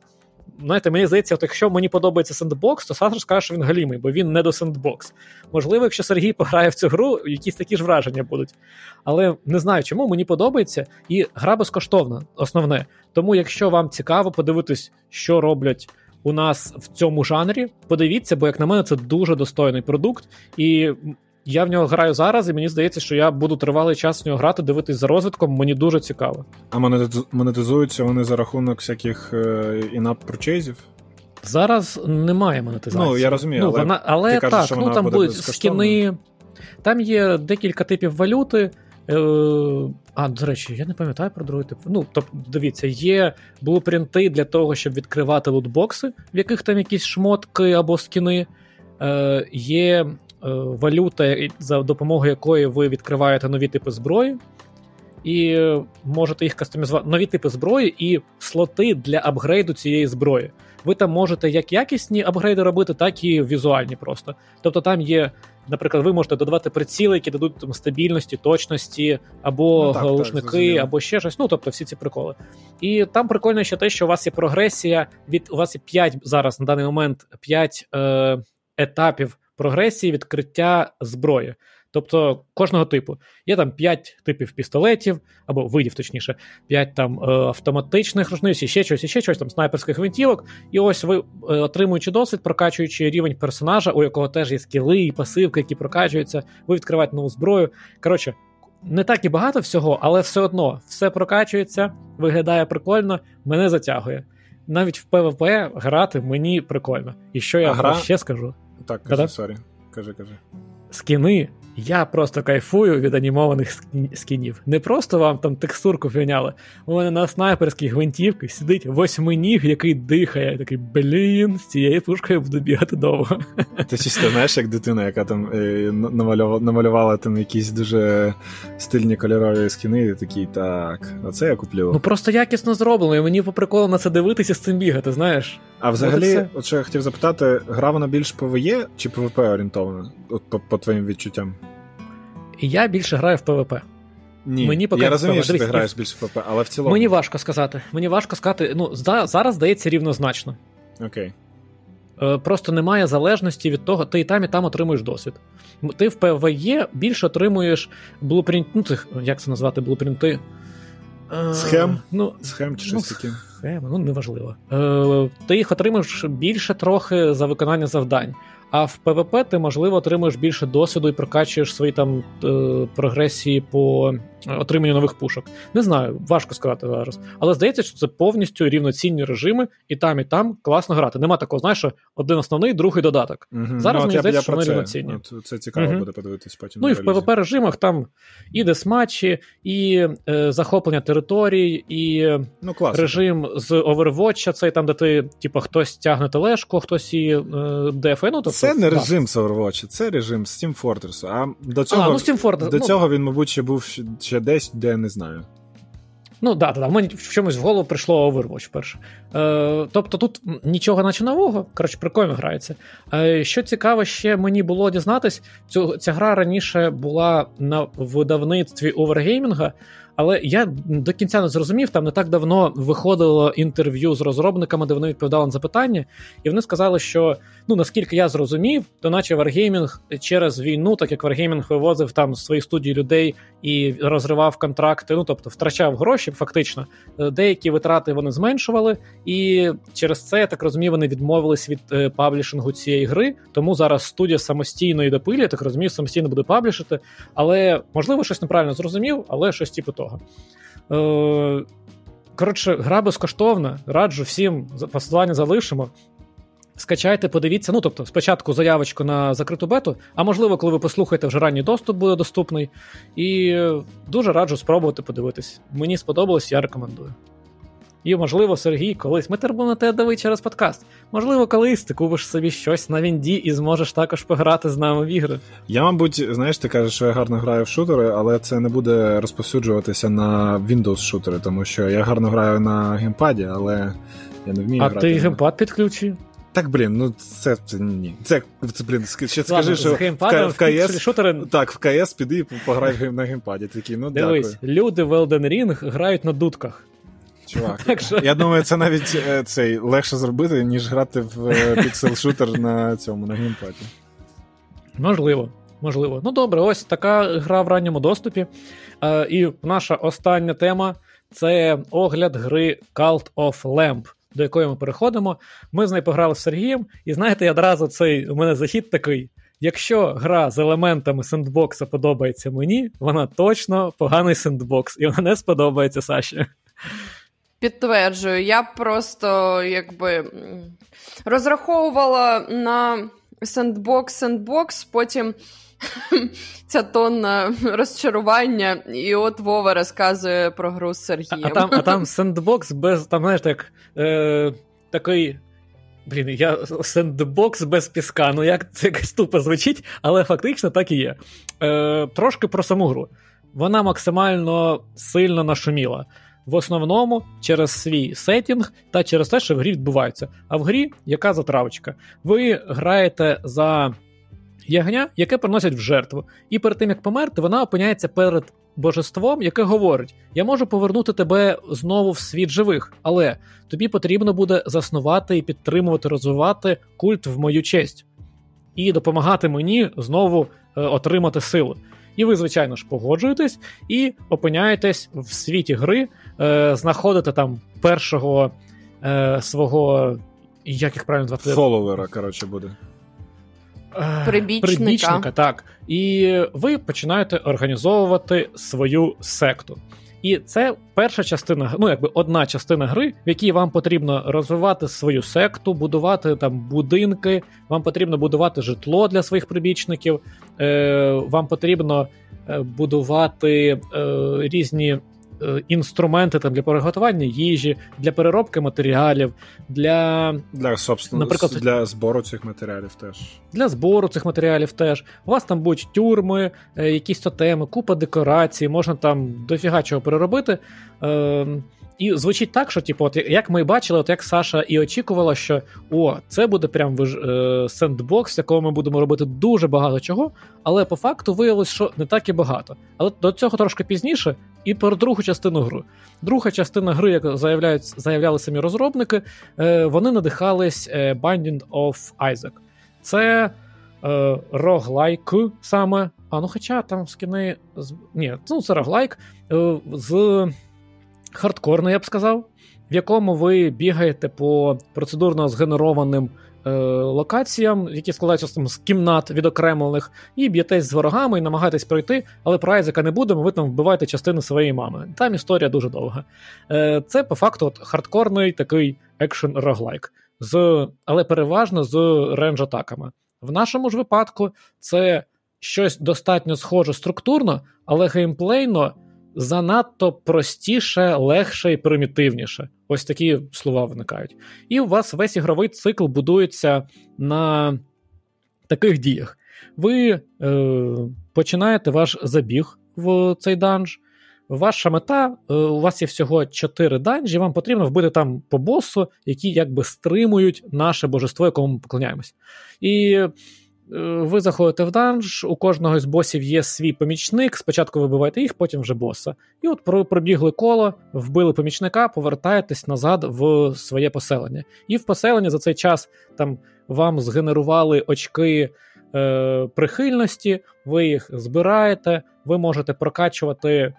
знаєте, мені здається, от якщо мені подобається сендбокс, то Саша скаже, що він галімий, бо він не до сендбокс. Можливо, якщо Сергій пограє в цю гру, якісь такі ж враження будуть. Але не знаю, чому мені подобається, і гра безкоштовна, основне. Тому, якщо вам цікаво подивитись, що роблять. У нас в цьому жанрі подивіться, бо як на мене, це дуже достойний продукт, і я в нього граю зараз, і мені здається, що я буду тривалий час в нього грати, дивитись за розвитком. Мені дуже цікаво. А монетизуються вони за рахунок всяких інап е, прочейзів? Зараз немає монетизації. Ну, я розумію, ну, але вона, але ти так, кажеш, що ну вона там буде будуть скіни. Там є декілька типів валюти. Е, а, до речі, я не пам'ятаю про другий тип. Ну, тобто, дивіться, є блупринти для того, щоб відкривати лутбокси, в яких там якісь шмотки або скіни. Е, Є валюта, за допомогою якої ви відкриваєте нові типи зброї, і можете їх кастомізувати. Нові типи зброї і слоти для апгрейду цієї зброї. Ви там можете як якісні апгрейди робити, так і візуальні просто. Тобто там є. Наприклад, ви можете додавати приціли, які дадуть там стабільності, точності, або ну, глушники, або ще щось. Ну, тобто всі ці приколи. І там прикольно ще те, що у вас є прогресія. Від у вас є 5 зараз на даний момент 5 е, етапів прогресії відкриття зброї. Тобто кожного типу. Є там 5 типів пістолетів, або видів, точніше, 5 там е, автоматичних рушниць, і ще щось, і ще щось там снайперських гвинтівок. І ось ви, е, отримуючи досвід, прокачуючи рівень персонажа, у якого теж є скіли і пасивки, які прокачуються, ви відкриваєте нову зброю. Коротше, не так і багато всього, але все одно все прокачується, виглядає прикольно, мене затягує. Навіть в PvP грати мені прикольно. І що я гра... ще скажу? Так, кажи, sorry. Кажи, кажи. Скіни я просто кайфую від анімованих скінів. Не просто вам там текстурку поміняли. У мене на снайперській гвинтівці сидить восьминіг, який дихає. Я такий, блін, з цією пушкою буду бігати довго. Ти чисто знаєш, як дитина, яка там е, намалювала, намалювала там якісь дуже стильні кольорові скіни, і такий, так, оце я куплю. Ну просто якісно зроблено, і мені по приколу на це дивитися з цим бігати, знаєш. А взагалі, от що я хотів запитати, гра вона більш ПВЕ чи ПВП орієнтована? От по, по твоїм відчуттям? Я більше граю в ПВП. Ні, Мені поки Я розумію, що ти граєш більше в ПВП, але в цілому. Мені важко сказати. Мені важко сказати. Ну, зараз здається рівнозначно. Окей. Е, просто немає залежності від того, ти і там, і там отримуєш досвід. Ти в ПВЕ більше отримуєш блупринт, ну, цих, як це назвати, блупринти. Е, Схем? Ну, Схем чи щось ну, таке. Схеми, ну неважливо. Е, Ти їх отримаєш більше трохи за виконання завдань. А в ПВП ти, можливо, отримуєш більше досвіду і прокачуєш свої там е, прогресії по отримання нових пушок. Не знаю, важко сказати зараз. Але здається, що це повністю рівноцінні режими, і там, і там класно грати. Нема такого, знаєш, що один основний, другий додаток. Угу. Зараз ну, мені я, здається, я що вони це. рівноцінні. От, це цікаво Мгм. буде подивитись потім. Ну і в. PvP режимах там і десматчі, і е, захоплення територій, і Ну, класно. режим з Overwatch, цей там, де ти, типу, хтось тягне тележку, хтось і е, дефає. Ну, тобто, Це не да. режим з Overwatch, це режим з Team Fortress. А до цього, А, ну, Steam Fortress, до ну, цього він, мабуть, ще був ще- ще десь, де не знаю. Ну, да, да, да. Мені в чомусь в голову прийшло Overwatch перше. Е, тобто тут нічого наче нового. Коротше, прикольно грається. Е, що цікаво, ще мені було дізнатись, цю, ця гра раніше була на видавництві Overgaming, але я до кінця не зрозумів, там не так давно виходило інтерв'ю з розробниками, де вони відповідали на запитання, і вони сказали, що ну наскільки я зрозумів, то наче Wargaming через війну, так як Wargaming вивозив там з своїх студій людей і розривав контракти, ну тобто втрачав гроші, фактично. Е, Деякі витрати вони зменшували, і через це я так розумію, вони відмовились від е, паблішингу цієї гри. Тому зараз студія самостійно і допилює, так розумію, самостійно буде паблішити. Але можливо щось неправильно зрозумів, але щось типу того. Е, коротше, гра безкоштовна. Раджу всім посилання залишимо. Скачайте, подивіться. Ну, тобто, спочатку заявочку на закриту бету, а можливо, коли ви послухаєте, вже ранній доступ буде доступний. І дуже раджу спробувати подивитись. Мені сподобалось, я рекомендую. І, можливо, Сергій, колись ми на тебе давити через подкаст. Можливо, колись ти купиш собі щось на Вінді і зможеш також пограти з нами в ігри. Я, мабуть, знаєш, ти кажеш, що я гарно граю в шутери, але це не буде розповсюджуватися на Windows шутери, тому що я гарно граю на геймпаді, але я не вмію а грати. ти на- геймпад підключи. Так, блін, ну це, це ні. Це, це блін, ще скажи, що в, в КС. шутери. Так, в КС піди і пограй на геймпаді. Такий, ну Дивись, дякую. люди в Elden Ring грають на дудках. Чувак. Так що- Я думаю, це навіть е, цей легше зробити, ніж грати в е, піксел-шутер на цьому, на геймпаді. Можливо, можливо. Ну добре, ось така гра в ранньому доступі. Е, і наша остання тема це огляд гри Cult of Lamp, до якої ми переходимо. Ми з нею пограли з Сергієм, і знаєте, одразу цей у мене захід такий. Якщо гра з елементами сендбокса подобається мені, вона точно поганий сендбокс, і вона не сподобається Саші. Підтверджую, я просто якби розраховувала на сендбокс, сендбокс, потім ця тонна розчарування, і от Вова розказує про гру з А, а там, а там сендбокс без, там, знаєш, так, е, такий. Блін, я сендбокс без піска. Ну як це якось тупо звучить, але фактично так і є. Е, Трошки про саму гру. Вона максимально сильно нашуміла. В основному через свій сетінг та через те, що в грі відбувається. А в грі яка затравочка? Ви граєте за ягня, яке приносять в жертву. І перед тим як померти, вона опиняється перед божеством, яке говорить: Я можу повернути тебе знову в світ живих, але тобі потрібно буде заснувати і підтримувати, розвивати культ в мою честь і допомагати мені знову е, отримати силу. І ви, звичайно ж, погоджуєтесь і опиняєтесь в світі гри, е, знаходите там першого е, свого. Як їх правильно звати? Фоловера, коротше, буде. Е, Прибічника. Прибічника, так. І ви починаєте організовувати свою секту. І це перша частина, ну якби одна частина гри, в якій вам потрібно розвивати свою секту, будувати там будинки, вам потрібно будувати житло для своїх прибічників, е, вам потрібно е, будувати е, різні інструменти там для приготування їжі, для переробки матеріалів, для Для, собственно, Наприклад, для збору цих матеріалів теж. для збору цих матеріалів теж. У вас там будуть тюрми, е, якісь тотеми, купа декорацій, можна там дофіга чого переробити. І звучить так, що, типу, от як ми бачили, от як Саша і очікувала, що о, це буде прям виж... е, сендбокс, в якому ми будемо робити дуже багато чого. Але по факту виявилось, що не так і багато. Але до цього трошки пізніше, і про другу частину гри. Друга частина гри, як заявляють, заявляли самі розробники, е, вони надихались е, Binding of Isaac. Це е, роглайк саме. А ну хоча там скини. з- Ні, ну це роглайк е, з хардкорний, я б сказав, в якому ви бігаєте по процедурно згенерованим е, локаціям, які складаються з кімнат відокремлених, і б'єтесь з ворогами і намагаєтесь пройти, але про Айзека не будемо, ви там вбиваєте частину своєї мами. Там історія дуже довга. Е, Це по факту от, хардкорний такий екшен роглайк, але переважно з рендж-атаками. В нашому ж випадку це щось достатньо схоже структурно, але геймплейно занадто простіше, легше і примітивніше. Ось такі слова виникають. І у вас весь ігровий цикл будується на таких діях. Ви е, починаєте ваш забіг в цей данж. Ваша мета, е, у вас є всього 4 данжі, вам потрібно вбити там по босу, які якби стримують наше божество, якому ми поклоняємось. І ви заходите в данж, у кожного з босів є свій помічник. Спочатку вибиваєте їх, потім вже боса. І от пробігли коло, вбили помічника, повертаєтесь назад в своє поселення. І в поселенні за цей час там вам згенерували очки е, прихильності, ви їх збираєте, ви можете прокачувати.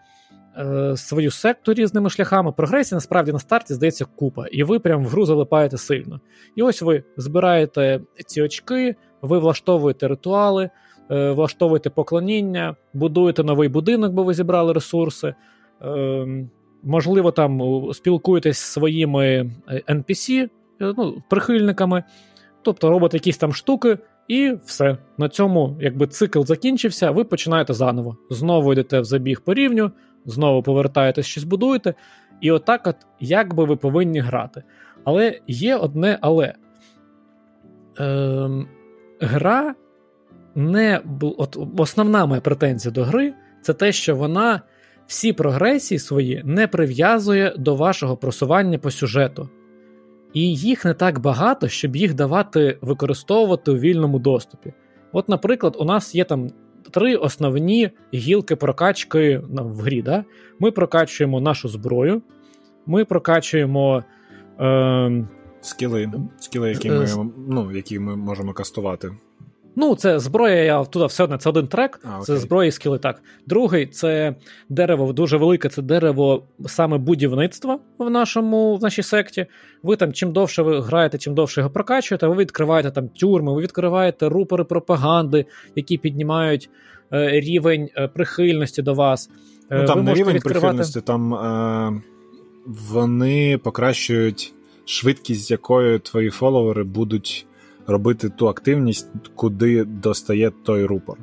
Е, свою секту різними шляхами. Прогресії насправді на старті здається купа, і ви прям в гру залипаєте сильно. І ось ви збираєте ці очки, ви влаштовуєте ритуали, е, влаштовуєте поклоніння, будуєте новий будинок, бо ви зібрали ресурси. Ем, можливо, там спілкуєтесь зі своїми NPC, е, ну, прихильниками, тобто робите якісь там штуки, і все. На цьому якби цикл закінчився, ви починаєте заново. Знову йдете в забіг по рівню, знову повертаєтесь, щось будуєте. І отак, от, як би ви повинні грати. Але є одне але. Ем, гра не от основна моя претензія до гри це те, що вона всі прогресії свої не прив'язує до вашого просування по сюжету. І їх не так багато, щоб їх давати використовувати у вільному доступі. От, наприклад, у нас є там три основні гілки прокачки в грі. Да? Ми прокачуємо нашу зброю, ми прокачуємо. Е, Скіли, скіли, які ми ну, які ми можемо кастувати. Ну, це зброя, я туди все одно це один трек, а, це зброя і скіли. Так. Другий це дерево дуже велике, це дерево саме будівництва в нашому в нашій секті. Ви там чим довше ви граєте, чим довше його прокачуєте, ви відкриваєте там тюрми, ви відкриваєте рупори пропаганди, які піднімають е, рівень е, прихильності до вас. Е, ну, Там ви не рівень відкривати... прихильності, там е, вони покращують швидкість, з якою твої фоловери будуть робити ту активність, куди достає той рупор.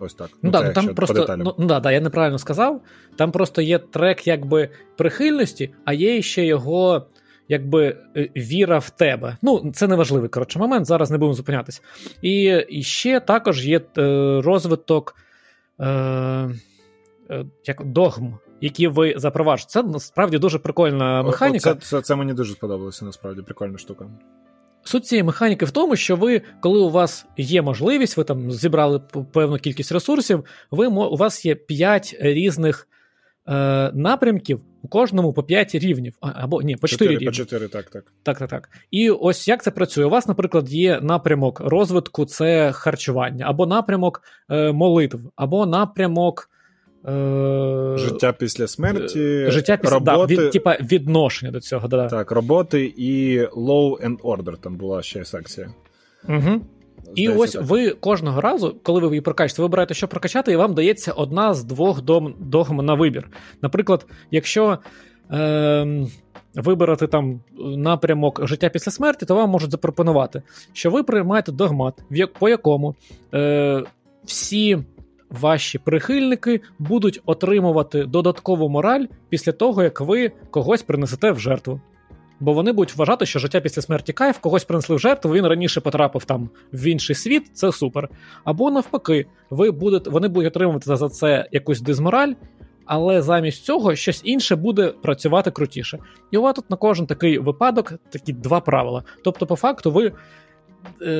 Ось так. Ну, ну да, ну там просто ну, ну, да, да, я неправильно сказав. Там просто є трек якби прихильності, а є ще його якби е, віра в тебе. Ну, це неважливий коротше момент, зараз не будемо зупинятися. І, і ще також є е, розвиток е, е, як догм які ви запроваджуєте. Це насправді дуже прикольна механіка. Це, це, це мені дуже сподобалося, насправді прикольна штука. Суть цієї механіки в тому, що ви, коли у вас є можливість, ви там зібрали певну кількість ресурсів, ви у вас є 5 різних е, напрямків, у кожному по 5 рівнів. Або ні, по 4, 4 рівні. По 4, так, так. Так, так, так. І ось як це працює. У вас, наприклад, є напрямок розвитку це харчування, або напрямок е, молитв, або напрямок. Е, життя після смерті, е, життя після роботи, да, від, типа відношення до цього. Да. Так, роботи і Law and Order там була ще секція. Угу. І ось так. ви кожного разу, коли ви її прокачуєте, ви вибираєте, що прокачати, і вам дається одна з двох догм на вибір. Наприклад, якщо е, вибрати там напрямок життя після смерті, то вам можуть запропонувати, що ви приймаєте догмат, по якому е, всі ваші прихильники будуть отримувати додаткову мораль після того, як ви когось принесете в жертву. Бо вони будуть вважати, що життя після смерті кайф, когось принесли в жертву, він раніше потрапив там в інший світ, це супер. Або навпаки, ви будете, вони будуть отримувати за це якусь дизмораль, але замість цього щось інше буде працювати крутіше. І у вас тут на кожен такий випадок такі два правила. Тобто, по факту, ви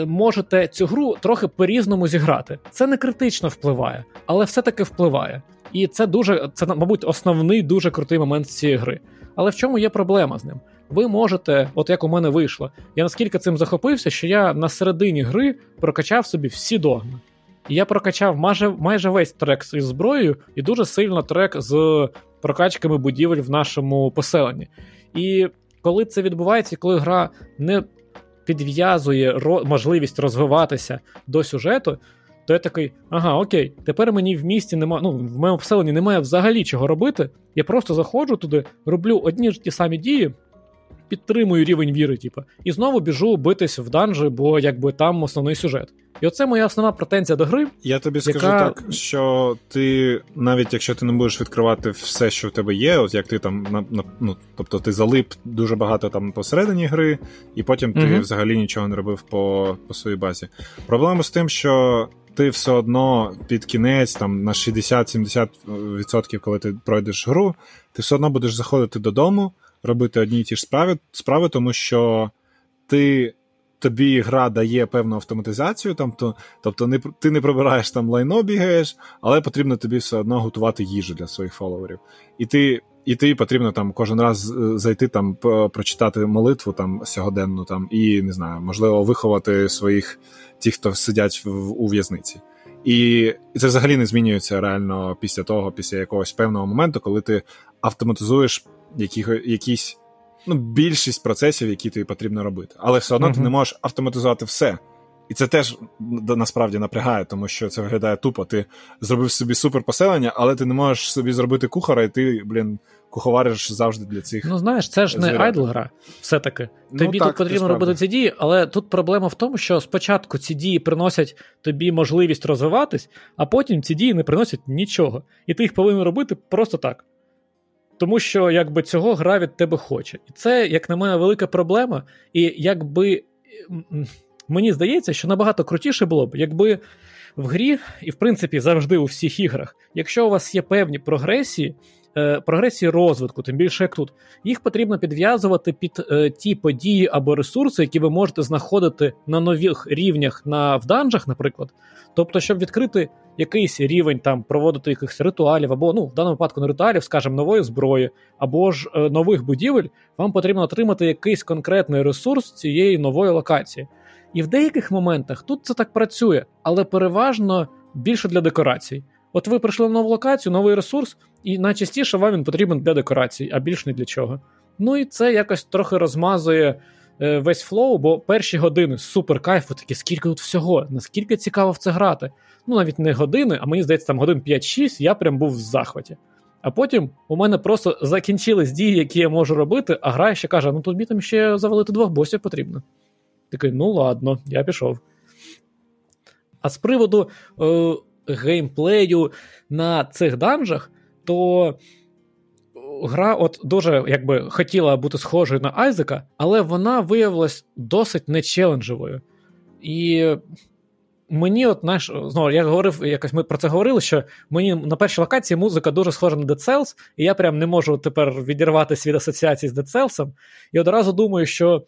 можете цю гру трохи по-різному зіграти. Це не критично впливає, але все-таки впливає. І це дуже, це, мабуть, основний дуже крутий момент цієї гри. Але в чому є проблема з ним? Ви можете, от як у мене вийшло, я наскільки цим захопився, що я на середині гри прокачав собі всі догми. І я прокачав майже майже весь трек із зброєю, і дуже сильно трек з прокачками будівель в нашому поселенні. І коли це відбувається, коли гра не підв'язує ро- можливість розвиватися до сюжету, то я такий, ага, окей, тепер мені в місті немає, ну, в моєму поселенні немає взагалі чого робити. Я просто заходжу туди, роблю одні ж ті самі дії, підтримую рівень віри, типу, і знову біжу битись в данжі, бо якби там основний сюжет. І оце моя основна претензія до гри. Я тобі яка... скажу так, що ти, навіть якщо ти не будеш відкривати все, що в тебе є, от як ти там на, на ну, тобто ти залип дуже багато там посередині гри, і потім ти mm взагалі нічого не робив по, по своїй базі. Проблема з тим, що. Ти все одно під кінець, там на 60-70%, коли ти пройдеш гру, ти все одно будеш заходити додому, робити одні й ті ж справи, справи тому що ти тобі гра дає певну автоматизацію, там, то, тобто не, ти не прибираєш там лайно, бігаєш, але потрібно тобі все одно готувати їжу для своїх фоловерів. І ти і тобі потрібно там кожен раз е, зайти там, прочитати молитву там сьогоденну там, і не знаю, можливо, виховати своїх тих, хто сидять в, у в'язниці. І це взагалі не змінюється реально після того, після якогось певного моменту, коли ти автоматизуєш які, якісь ну, більшість процесів, які тобі потрібно робити. Але все одно uh-huh. ти не можеш автоматизувати все. І це теж насправді напрягає, тому що це виглядає тупо. Ти зробив собі супер поселення, але ти не можеш собі зробити кухара, і ти, блін, куховариш завжди для цих. Ну знаєш, це ж не айдл гра, все-таки. Ну, тобі ну, так, тут потрібно робити ці дії, але тут проблема в тому, що спочатку ці дії приносять тобі можливість розвиватись, а потім ці дії не приносять нічого. І ти їх повинен робити просто так тому що якби цього гра від тебе хоче. І це, як на мене, велика проблема. І якби мені здається, що набагато крутіше було б, якби в грі, і в принципі завжди у всіх іграх, якщо у вас є певні прогресії. Е, прогресії розвитку, тим більше як тут, їх потрібно підв'язувати під е, ті події або ресурси, які ви можете знаходити на нових рівнях на в данжах, наприклад. Тобто, щоб відкрити якийсь рівень там проводити якихось ритуалів, або ну в даному випадку не ритуалів, скажімо, нової зброї, або ж е, нових будівель, вам потрібно отримати якийсь конкретний ресурс цієї нової локації. І в деяких моментах тут це так працює, але переважно більше для декорацій. От ви прийшли на нову локацію, новий ресурс, і найчастіше вам він потрібен для декорацій, а більш не для чого. Ну і це якось трохи розмазує е, весь flow, бо перші години супер кайфу, такі скільки тут всього, наскільки цікаво в це грати ну навіть не години, а мені здається, там годин 5-6, я прям був в захваті. А потім у мене просто закінчились дії, які я можу робити, а гра ще каже: ну тобі там ще завалити двох босів потрібно. Такий, ну ладно, я пішов. А з приводу е, геймплею на цих данжах, то гра от дуже якби хотіла бути схожою на Айзека, але вона виявилась досить нечеленджевою. І Мені, от знаєш, знову я говорив, якось ми про це говорили, що мені на першій локації музика дуже схожа на Dead Cells, і я прям не можу тепер відірватися від асоціації з Dead Cells. І одразу думаю, що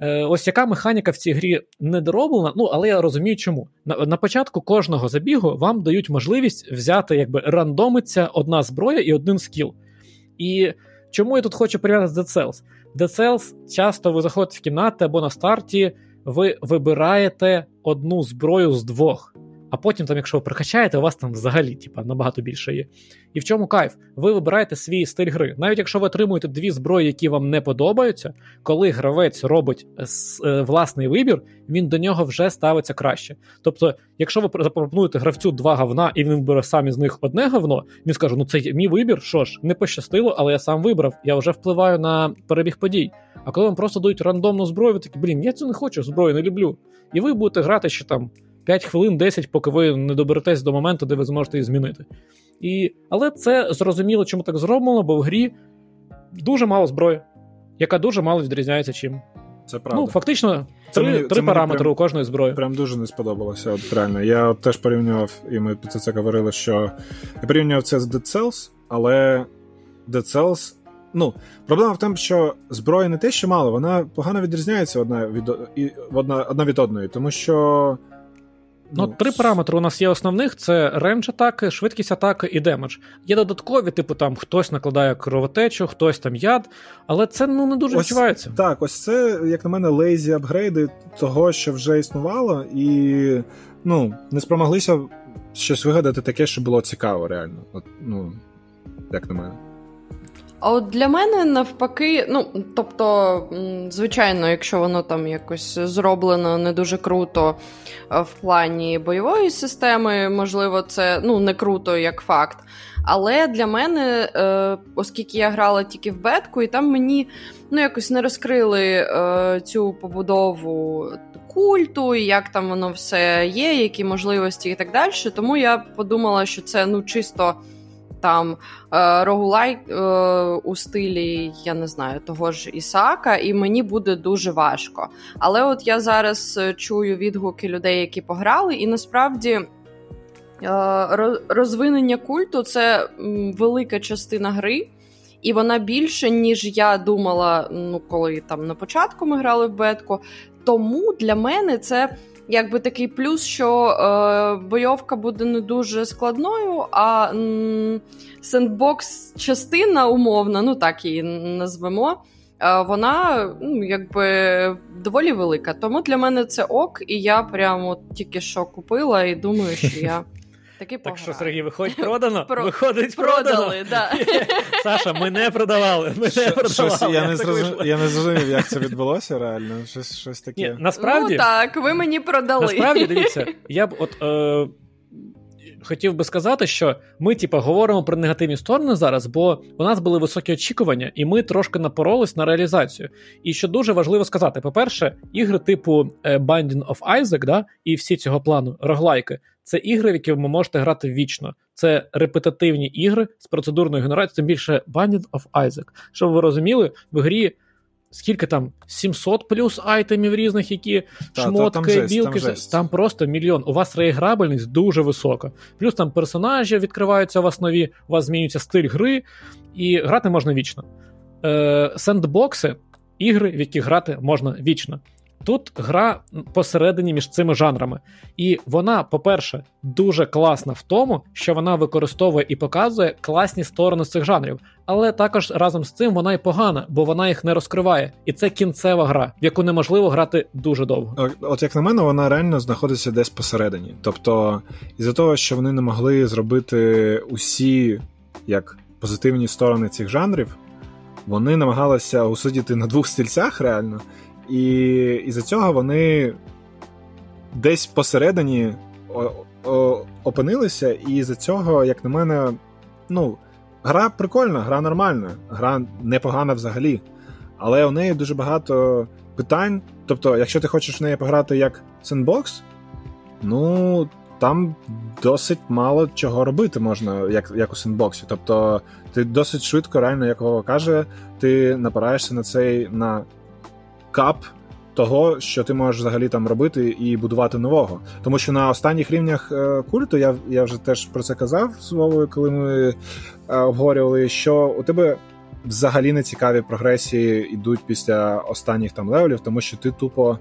е, ось яка механіка в цій грі не дороблена, ну але я розумію, чому. На, на початку кожного забігу вам дають можливість взяти, якби рандомиться одна зброя і один скіл. І чому я тут хочу прив'язати Dead Cells? Dead Cells часто ви заходите в кімнати або на старті ви вибираєте одну зброю з двох. А потім, там, якщо ви прокачаєте, у вас там взагалі типа, набагато більше є. І в чому кайф? Ви вибираєте свій стиль гри. Навіть якщо ви отримуєте дві зброї, які вам не подобаються, коли гравець робить е, власний вибір, він до нього вже ставиться краще. Тобто, якщо ви запропонуєте гравцю два говна, і він вибере сам із них одне говно, він скаже: ну це мій вибір, що ж, не пощастило, але я сам вибрав, я вже впливаю на перебіг подій. А коли вам просто дають рандомну зброю, ви такі, блін, я цю не хочу, зброю не люблю. І ви будете грати ще там 5 хвилин, 10, поки ви не доберетесь до моменту, де ви зможете її змінити. І... Але це зрозуміло, чому так зроблено, бо в грі дуже мало зброї, яка дуже мало відрізняється чим. Це правда. Ну, фактично, це три мені, три це параметри прям, у кожної зброї. Прям дуже не сподобалося. От реально. Я от теж порівнював, і ми про це говорили, що я порівнював це з Dead Cells, але Dead Cells Ну, проблема в тому, що зброї не те, що мало, вона погано відрізняється одна від одна, одна від одної, тому що. Ну, ну, Три параметри у нас є основних: це range атаки, швидкість атаки і damage. Є додаткові, типу там хтось накладає кровотечу, хтось там яд, але це ну не дуже ось, відчувається. Так, ось це, як на мене, lazy апгрейди того, що вже існувало, і ну, не спромоглися щось вигадати таке, що було цікаво, реально. От, Ну, як на мене. А от для мене навпаки, ну тобто, звичайно, якщо воно там якось зроблено не дуже круто е, в плані бойової системи, можливо, це ну не круто як факт. Але для мене, е, оскільки я грала тільки в бетку, і там мені ну якось не розкрили е, цю побудову культу, і як там воно все є, які можливості і так далі. Тому я подумала, що це ну чисто там е, рогулай е, у стилі, я не знаю, того ж Ісака, і мені буде дуже важко. Але от я зараз е, чую відгуки людей, які пограли, і насправді. Розвинення культу це велика частина гри, і вона більше, ніж я думала, ну коли там на початку ми грали в бетку. Тому для мене це якби такий плюс, що е, бойовка буде не дуже складною, а сендбокс частина умовна, ну так її назвемо. Е, вона ну, якби доволі велика. Тому для мене це ок, і я прямо тільки що купила і думаю, що я таки Так що, Сергій, виходить, продано? Про... Виходить, продали, продано. да. Саша, ми не продавали. Ми не продавали. Щось, я, не зрозумів, я не зрозумів, як це відбулося реально. Щось щось таке. Ні, насправді, Ну так, ви мені продали. Насправді, дивіться, я б от. Е... Хотів би сказати, що ми, типу, говоримо про негативні сторони зараз, бо у нас були високі очікування, і ми трошки напоролись на реалізацію. І що дуже важливо сказати: по-перше, ігри типу е, Binding of Isaac, да, і всі цього плану роглайки, це ігри, в які ви можете грати вічно. Це репетативні ігри з процедурною генерацією, тим більше Binding of Isaac. Щоб ви розуміли, в грі. Скільки там 700 плюс айтемів різних, які та, шмотки, та, там жесть, білки, там, там просто мільйон. У вас реіграбельність дуже висока. Плюс там персонажі відкриваються у вас нові, у вас змінюється стиль гри, і грати можна вічно. Е, Сендбокси ігри, в які грати можна вічно. Тут гра посередині між цими жанрами. І вона, по-перше, дуже класна в тому, що вона використовує і показує класні сторони цих жанрів. Але також разом з цим вона і погана, бо вона їх не розкриває. І це кінцева гра, в яку неможливо грати дуже довго. От як на мене, вона реально знаходиться десь посередині. Тобто, із-за того, що вони не могли зробити усі як позитивні сторони цих жанрів, вони намагалися усидіти на двох стільцях реально. І із-за цього вони десь посередині опинилися, і з-за цього, як на мене, ну, гра прикольна, гра нормальна, гра непогана взагалі. Але у неї дуже багато питань. Тобто, якщо ти хочеш в неї пограти як сендбокс, ну там досить мало чого робити можна, як як у сендбоксі. Тобто, ти досить швидко, реально, як Вова каже, ти напираєшся на цей на кап того, що ти можеш взагалі там робити і будувати нового. Тому що на останніх рівнях е, культу я я вже теж про це казав з Вовою, коли ми е, обговорювали, що у тебе взагалі не цікаві прогресії йдуть після останніх там левелів, тому що ти тупо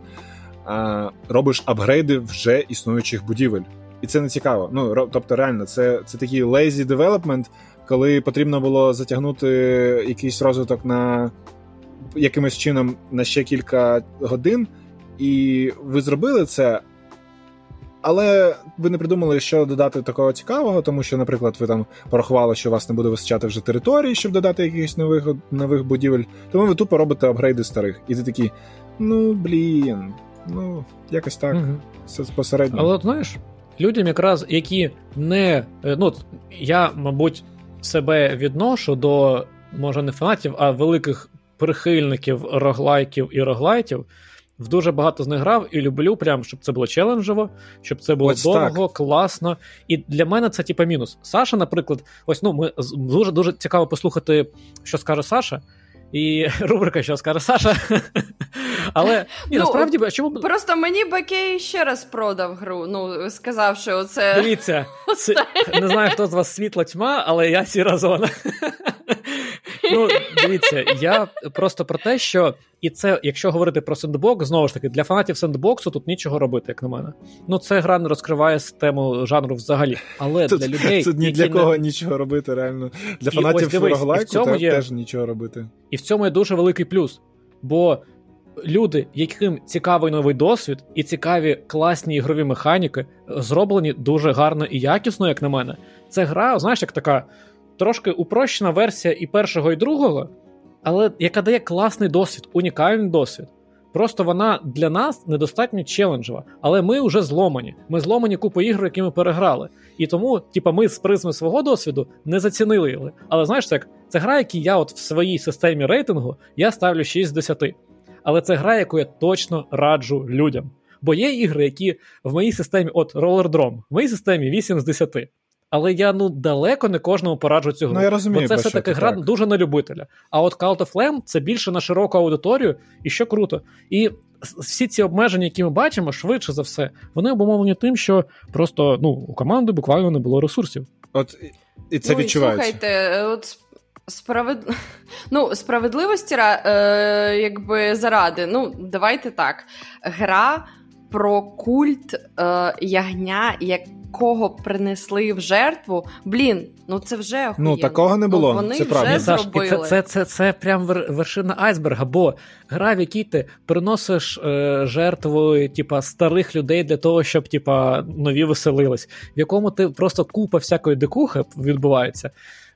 е, робиш апгрейди вже існуючих будівель. І це не цікаво. Ну тобто, реально, це це такий lazy development, коли потрібно було затягнути якийсь розвиток на якимось чином на ще кілька годин, і ви зробили це. Але ви не придумали, що додати такого цікавого, тому що, наприклад, ви там порахували, що у вас не буде вистачати вже території, щоб додати якихось нових нових будівель. Тому ви тупо робите апгрейди старих. І ти такий, ну блін, ну якось так. Угу. посередньо. Але от знаєш, людям, якраз які не. Е, ну, я, мабуть, себе відношу до, може, не фанатів, а великих прихильників роглайків і роглайтів. В дуже багато з них грав і люблю, прям, щоб це було челенджево, щоб це було ось довго, так. класно. І для мене це типа мінус. Саша, наприклад, ось ну ми дуже дуже цікаво послухати, що скаже Саша. І рубрика, що скаже Саша. Але ні, ну, насправді а чому просто мені Бакей ще раз продав гру. Ну сказав, що це дивіться. Це, не знаю, хто з вас світла тьма, але я сіра зона. Ну, дивіться, я просто про те, що і це, якщо говорити про сендбокс, знову ж таки, для фанатів сендбоксу тут нічого робити, як на мене. Ну, це гра не розкриває тему жанру взагалі. Але тут, для людей. Тут ні для кого не... нічого робити, реально. Для фанатів роглайку є... теж нічого робити. І в цьому є дуже великий плюс. Бо люди, яким цікавий новий досвід, і цікаві класні ігрові механіки, зроблені дуже гарно і якісно, як на мене. Це гра, знаєш, як така трошки упрощена версія і першого, і другого, але яка дає класний досвід, унікальний досвід. Просто вона для нас недостатньо челенджева, але ми вже зломані. Ми зломані купу ігор, які ми переграли. І тому, типа, ми з призми свого досвіду не зацінили. її. Але знаєш, це це гра, які я от в своїй системі рейтингу я ставлю 6 з 10. Але це гра, яку я точно раджу людям. Бо є ігри, які в моїй системі, от Roller Drum, в моїй системі 8 з 10. Але я ну далеко не кожному пораджу цю гру. Ну, я розумію, бо це все таки гра так. дуже на любителя. А от Cult of Lamb це більше на широку аудиторію, і що круто. І всі ці обмеження, які ми бачимо, швидше за все, вони обумовлені тим, що просто ну у команди буквально не було ресурсів. От і це ну, відчувається. І, слухайте, от справед... ну, справедливості е, якби заради. Ну, давайте так. Гра про культ е, ягня, якого принесли в жертву. Блін, ну це вже охуєнно. Ну такого не було. Ну, вони це вже правда. зробили. Це, це, це, це прям вершина айсберга, бо гра, в якій ти приносиш е, жертву типа, старих людей для того, щоб типа, нові веселились, в якому ти просто купа всякої дикухи відбувається.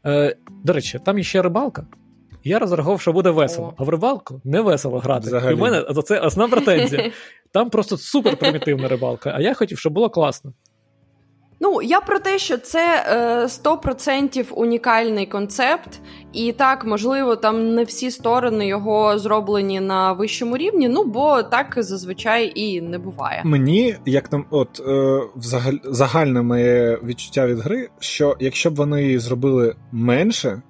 Е, До речі, там є ще рибалка. Я розраховував, що буде весело, О. а в рибалку не весело грати. Взагалі. І в мене за це основна претензія. Там просто супер примітивна рибалка, а я хотів, щоб було класно. Ну, я про те, що це е, 100% унікальний концепт, і так, можливо, там не всі сторони його зроблені на вищому рівні, ну бо так зазвичай і не буває. Мені, як там, от е, загальне моє відчуття від гри, що якщо б вони зробили менше,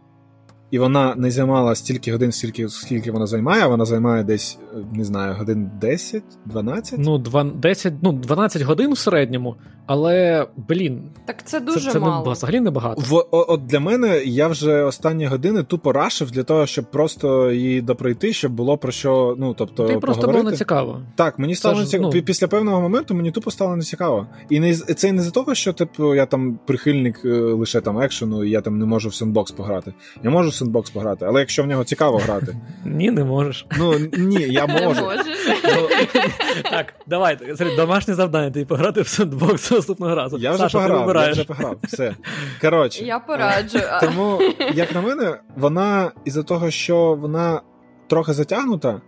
і вона не займала стільки годин, стільки скільки вона займає, вона займає десь, е, не знаю, годин 10, 12? Ну, 10, ну, 12 годин в середньому, але, блін, Так це дуже це, це мало. Не, взагалі небагато. В, о- от для мене я вже останні години тупо рашив для того, щоб просто її допройти, щоб було про що, ну тобто, Ти просто поговорити. було не цікаво. Так, мені стало Це не ж, цікаво. ну- Після певного моменту мені тупо стало нецікаво. І не це не за того, що типу я там прихильник е, лише там екшену, і я там не можу в сендбокс пограти. Я можу сендбокс пограти, але якщо в нього цікаво грати, Ні, не можеш. ну ні, я Не можу. можеш. Ну, Так, давайте. Смотри, домашнє завдання, ти пограти в сендбокс наступного разу. я вже Саша, ти пограв, я вже пограв. Все. Коротше. Я пораджу. Тому, як на мене, вона із-за того, що вона трохи затягнута,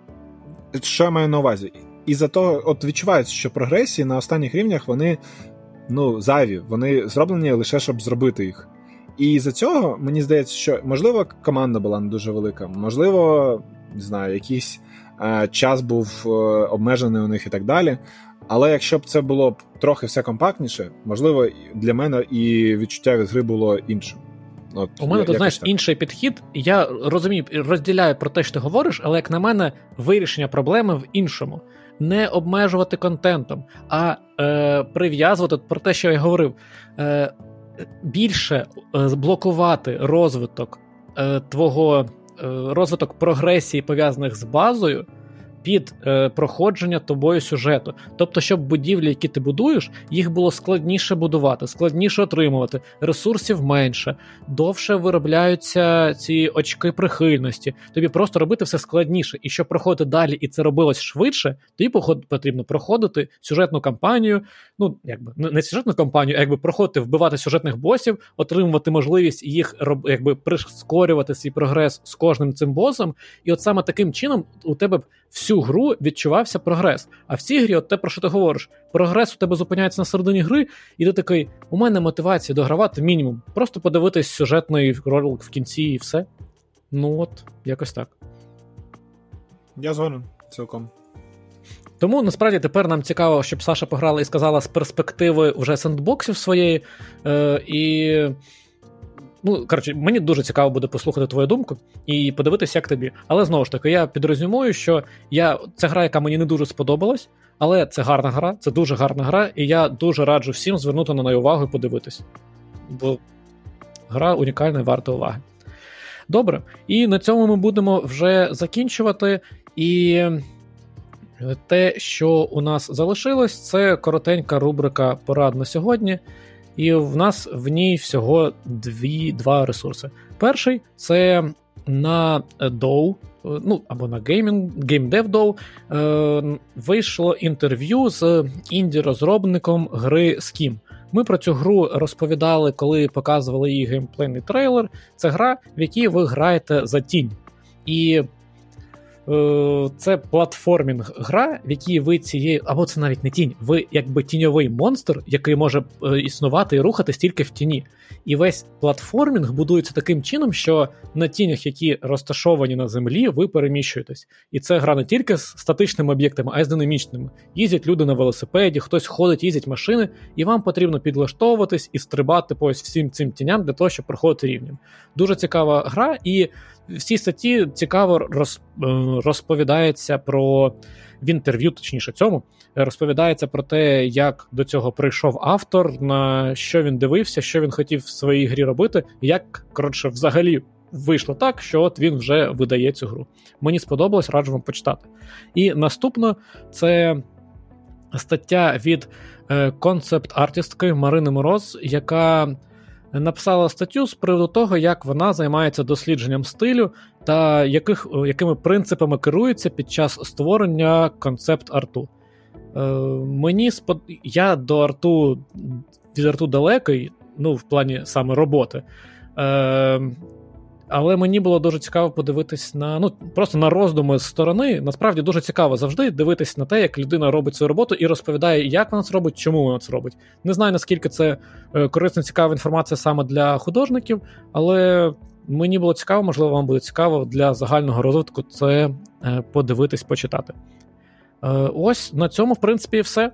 що я маю на увазі? Із-за того, от відчувається, що прогресії на останніх рівнях вони ну, зайві, вони зроблені лише щоб зробити їх. І з-за цього мені здається, що можливо команда була не дуже велика, можливо, не знаю, якийсь е, час був е, обмежений у них і так далі. Але якщо б це було б трохи все компактніше, можливо, для мене і відчуття від гри було іншим. От, У мене я- тут, знаєш, так. інший підхід. Я розумію, розділяю про те, що ти говориш, але як на мене, вирішення проблеми в іншому. Не обмежувати контентом, а е, прив'язувати про те, що я говорив, е, більше е, блокувати розвиток е, твого е, розвиток прогресії, пов'язаних з базою, під е, проходження тобою сюжету. Тобто, щоб будівлі, які ти будуєш, їх було складніше будувати, складніше отримувати, ресурсів менше, довше виробляються ці очки прихильності. Тобі просто робити все складніше. І щоб проходити далі, і це робилось швидше, тобі потрібно проходити сюжетну кампанію. Ну, якби не сюжетну кампанію, а якби проходити, вбивати сюжетних босів, отримувати можливість їх роб- якби прискорювати свій прогрес з кожним цим босом. І от саме таким чином у тебе б всю гру відчувався прогрес. А в цій грі, от те, про що ти говориш, прогрес у тебе зупиняється на середині гри, і ти такий: у мене мотивація догравати мінімум. Просто подивитись сюжетний ролик в кінці і все. Ну от, якось так. Я згоден цілком. Тому насправді тепер нам цікаво, щоб Саша пограла і сказала з перспективи вже сендбоксів своєї. Е, і. Ну, коротше, мені дуже цікаво буде послухати твою думку і подивитися, як тобі. Але знову ж таки, я підрозумію, що я це гра, яка мені не дуже сподобалась, але це гарна гра, це дуже гарна гра, і я дуже раджу всім звернути на неї увагу і подивитись. Бо гра унікальна і варта уваги. Добре, і на цьому ми будемо вже закінчувати. І те, що у нас залишилось, це коротенька рубрика порад на сьогодні. І в нас в ній всього дві, два ресурси. Перший це на DOW, ну або на Gaming, GameDev DOW, е, вийшло інтерв'ю з інді-розробником гри Skim. Ми про цю гру розповідали, коли показували її геймплейний трейлер. Це гра, в якій ви граєте за тінь. І Е, це платформінг гра, в якій ви цією, або це навіть не тінь, ви якби тіньовий монстр, який може е, існувати і рухатись тільки в тіні. І весь платформінг будується таким чином, що на тінях, які розташовані на землі, ви переміщуєтесь. І це гра не тільки з статичними об'єктами, а й з динамічними. Їздять люди на велосипеді, хтось ходить, їздять машини, і вам потрібно підлаштовуватись і стрибати по ось всім цим тіням для того, щоб проходити рівнем. Дуже цікава гра, і в цій статті цікаво роз, е, розповідається про в інтерв'ю, точніше цьому, розповідається про те, як до цього прийшов автор, на що він дивився, що він хотів в своїй грі робити, як коротше, взагалі вийшло так, що от він вже видає цю гру. Мені сподобалось, раджу вам почитати. І наступно це стаття від концепт-артистки Марини Мороз, яка написала статтю з приводу того, як вона займається дослідженням стилю та яких, якими принципами керується під час створення концепт-арту. Е, Мені спод... Я до арту від арту далекий, ну, в плані саме роботи. Е, але мені було дуже цікаво подивитись на ну просто на роздуми з сторони. Насправді дуже цікаво завжди дивитись на те, як людина робить свою роботу і розповідає, як вона це робить, чому вона це робить. Не знаю наскільки це е, корисна цікава інформація саме для художників, але мені було цікаво, можливо, вам буде цікаво для загального розвитку це е, подивитись, почитати. Е, ось на цьому, в принципі, і все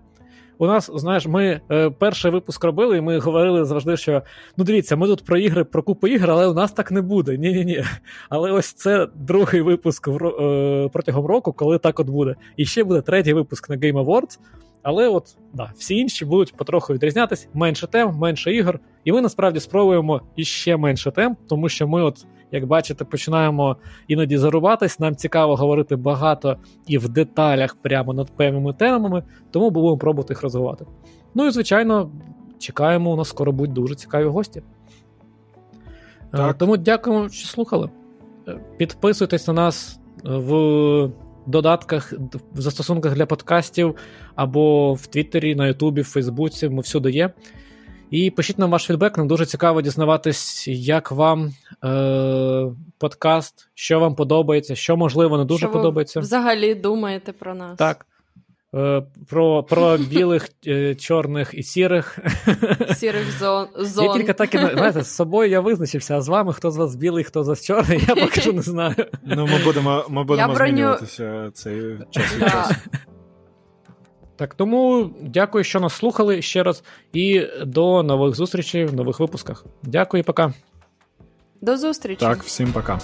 у нас, знаєш, ми е, перший випуск робили, і ми говорили завжди, що ну дивіться, ми тут про ігри, про купу ігр, але у нас так не буде. Ні-ні. ні Але ось це другий випуск в, е, протягом року, коли так от буде. І ще буде третій випуск на Game Awards. Але от да, всі інші будуть потроху відрізнятися, менше тем, менше ігор. І ми насправді спробуємо іще менше тем, тому що ми, от, як бачите, починаємо іноді зарубатись. Нам цікаво говорити багато і в деталях прямо над певними темами, тому будемо пробувати їх розвивати. Ну і звичайно, чекаємо, у нас скоро будуть дуже цікаві гості. Е, так. Тому дякуємо, що слухали. Е, підписуйтесь на нас в додатках, в застосунках для подкастів або в Твіттері, на Ютубі, в Фейсбуці. Ми всюди є. І пишіть нам ваш фідбек. Нам дуже цікаво дізнаватись, як вам е- подкаст, що вам подобається, що можливо не дуже що подобається. Ви взагалі думаєте про нас. Так. Е, про про білих, е, чорних і сірих. Сірих зон. зон. Я тільки так і знаєте, з собою я визначився, а з вами хто з вас білий, хто з вас чорний, я поки що не знаю. Ну, ми будемо ми будемо броню... змінюватися цей час від часу. Так, тому дякую, що нас слухали ще раз. І до нових зустрічей в нових випусках. Дякую, і пока. До зустрічі. Так, всім пока.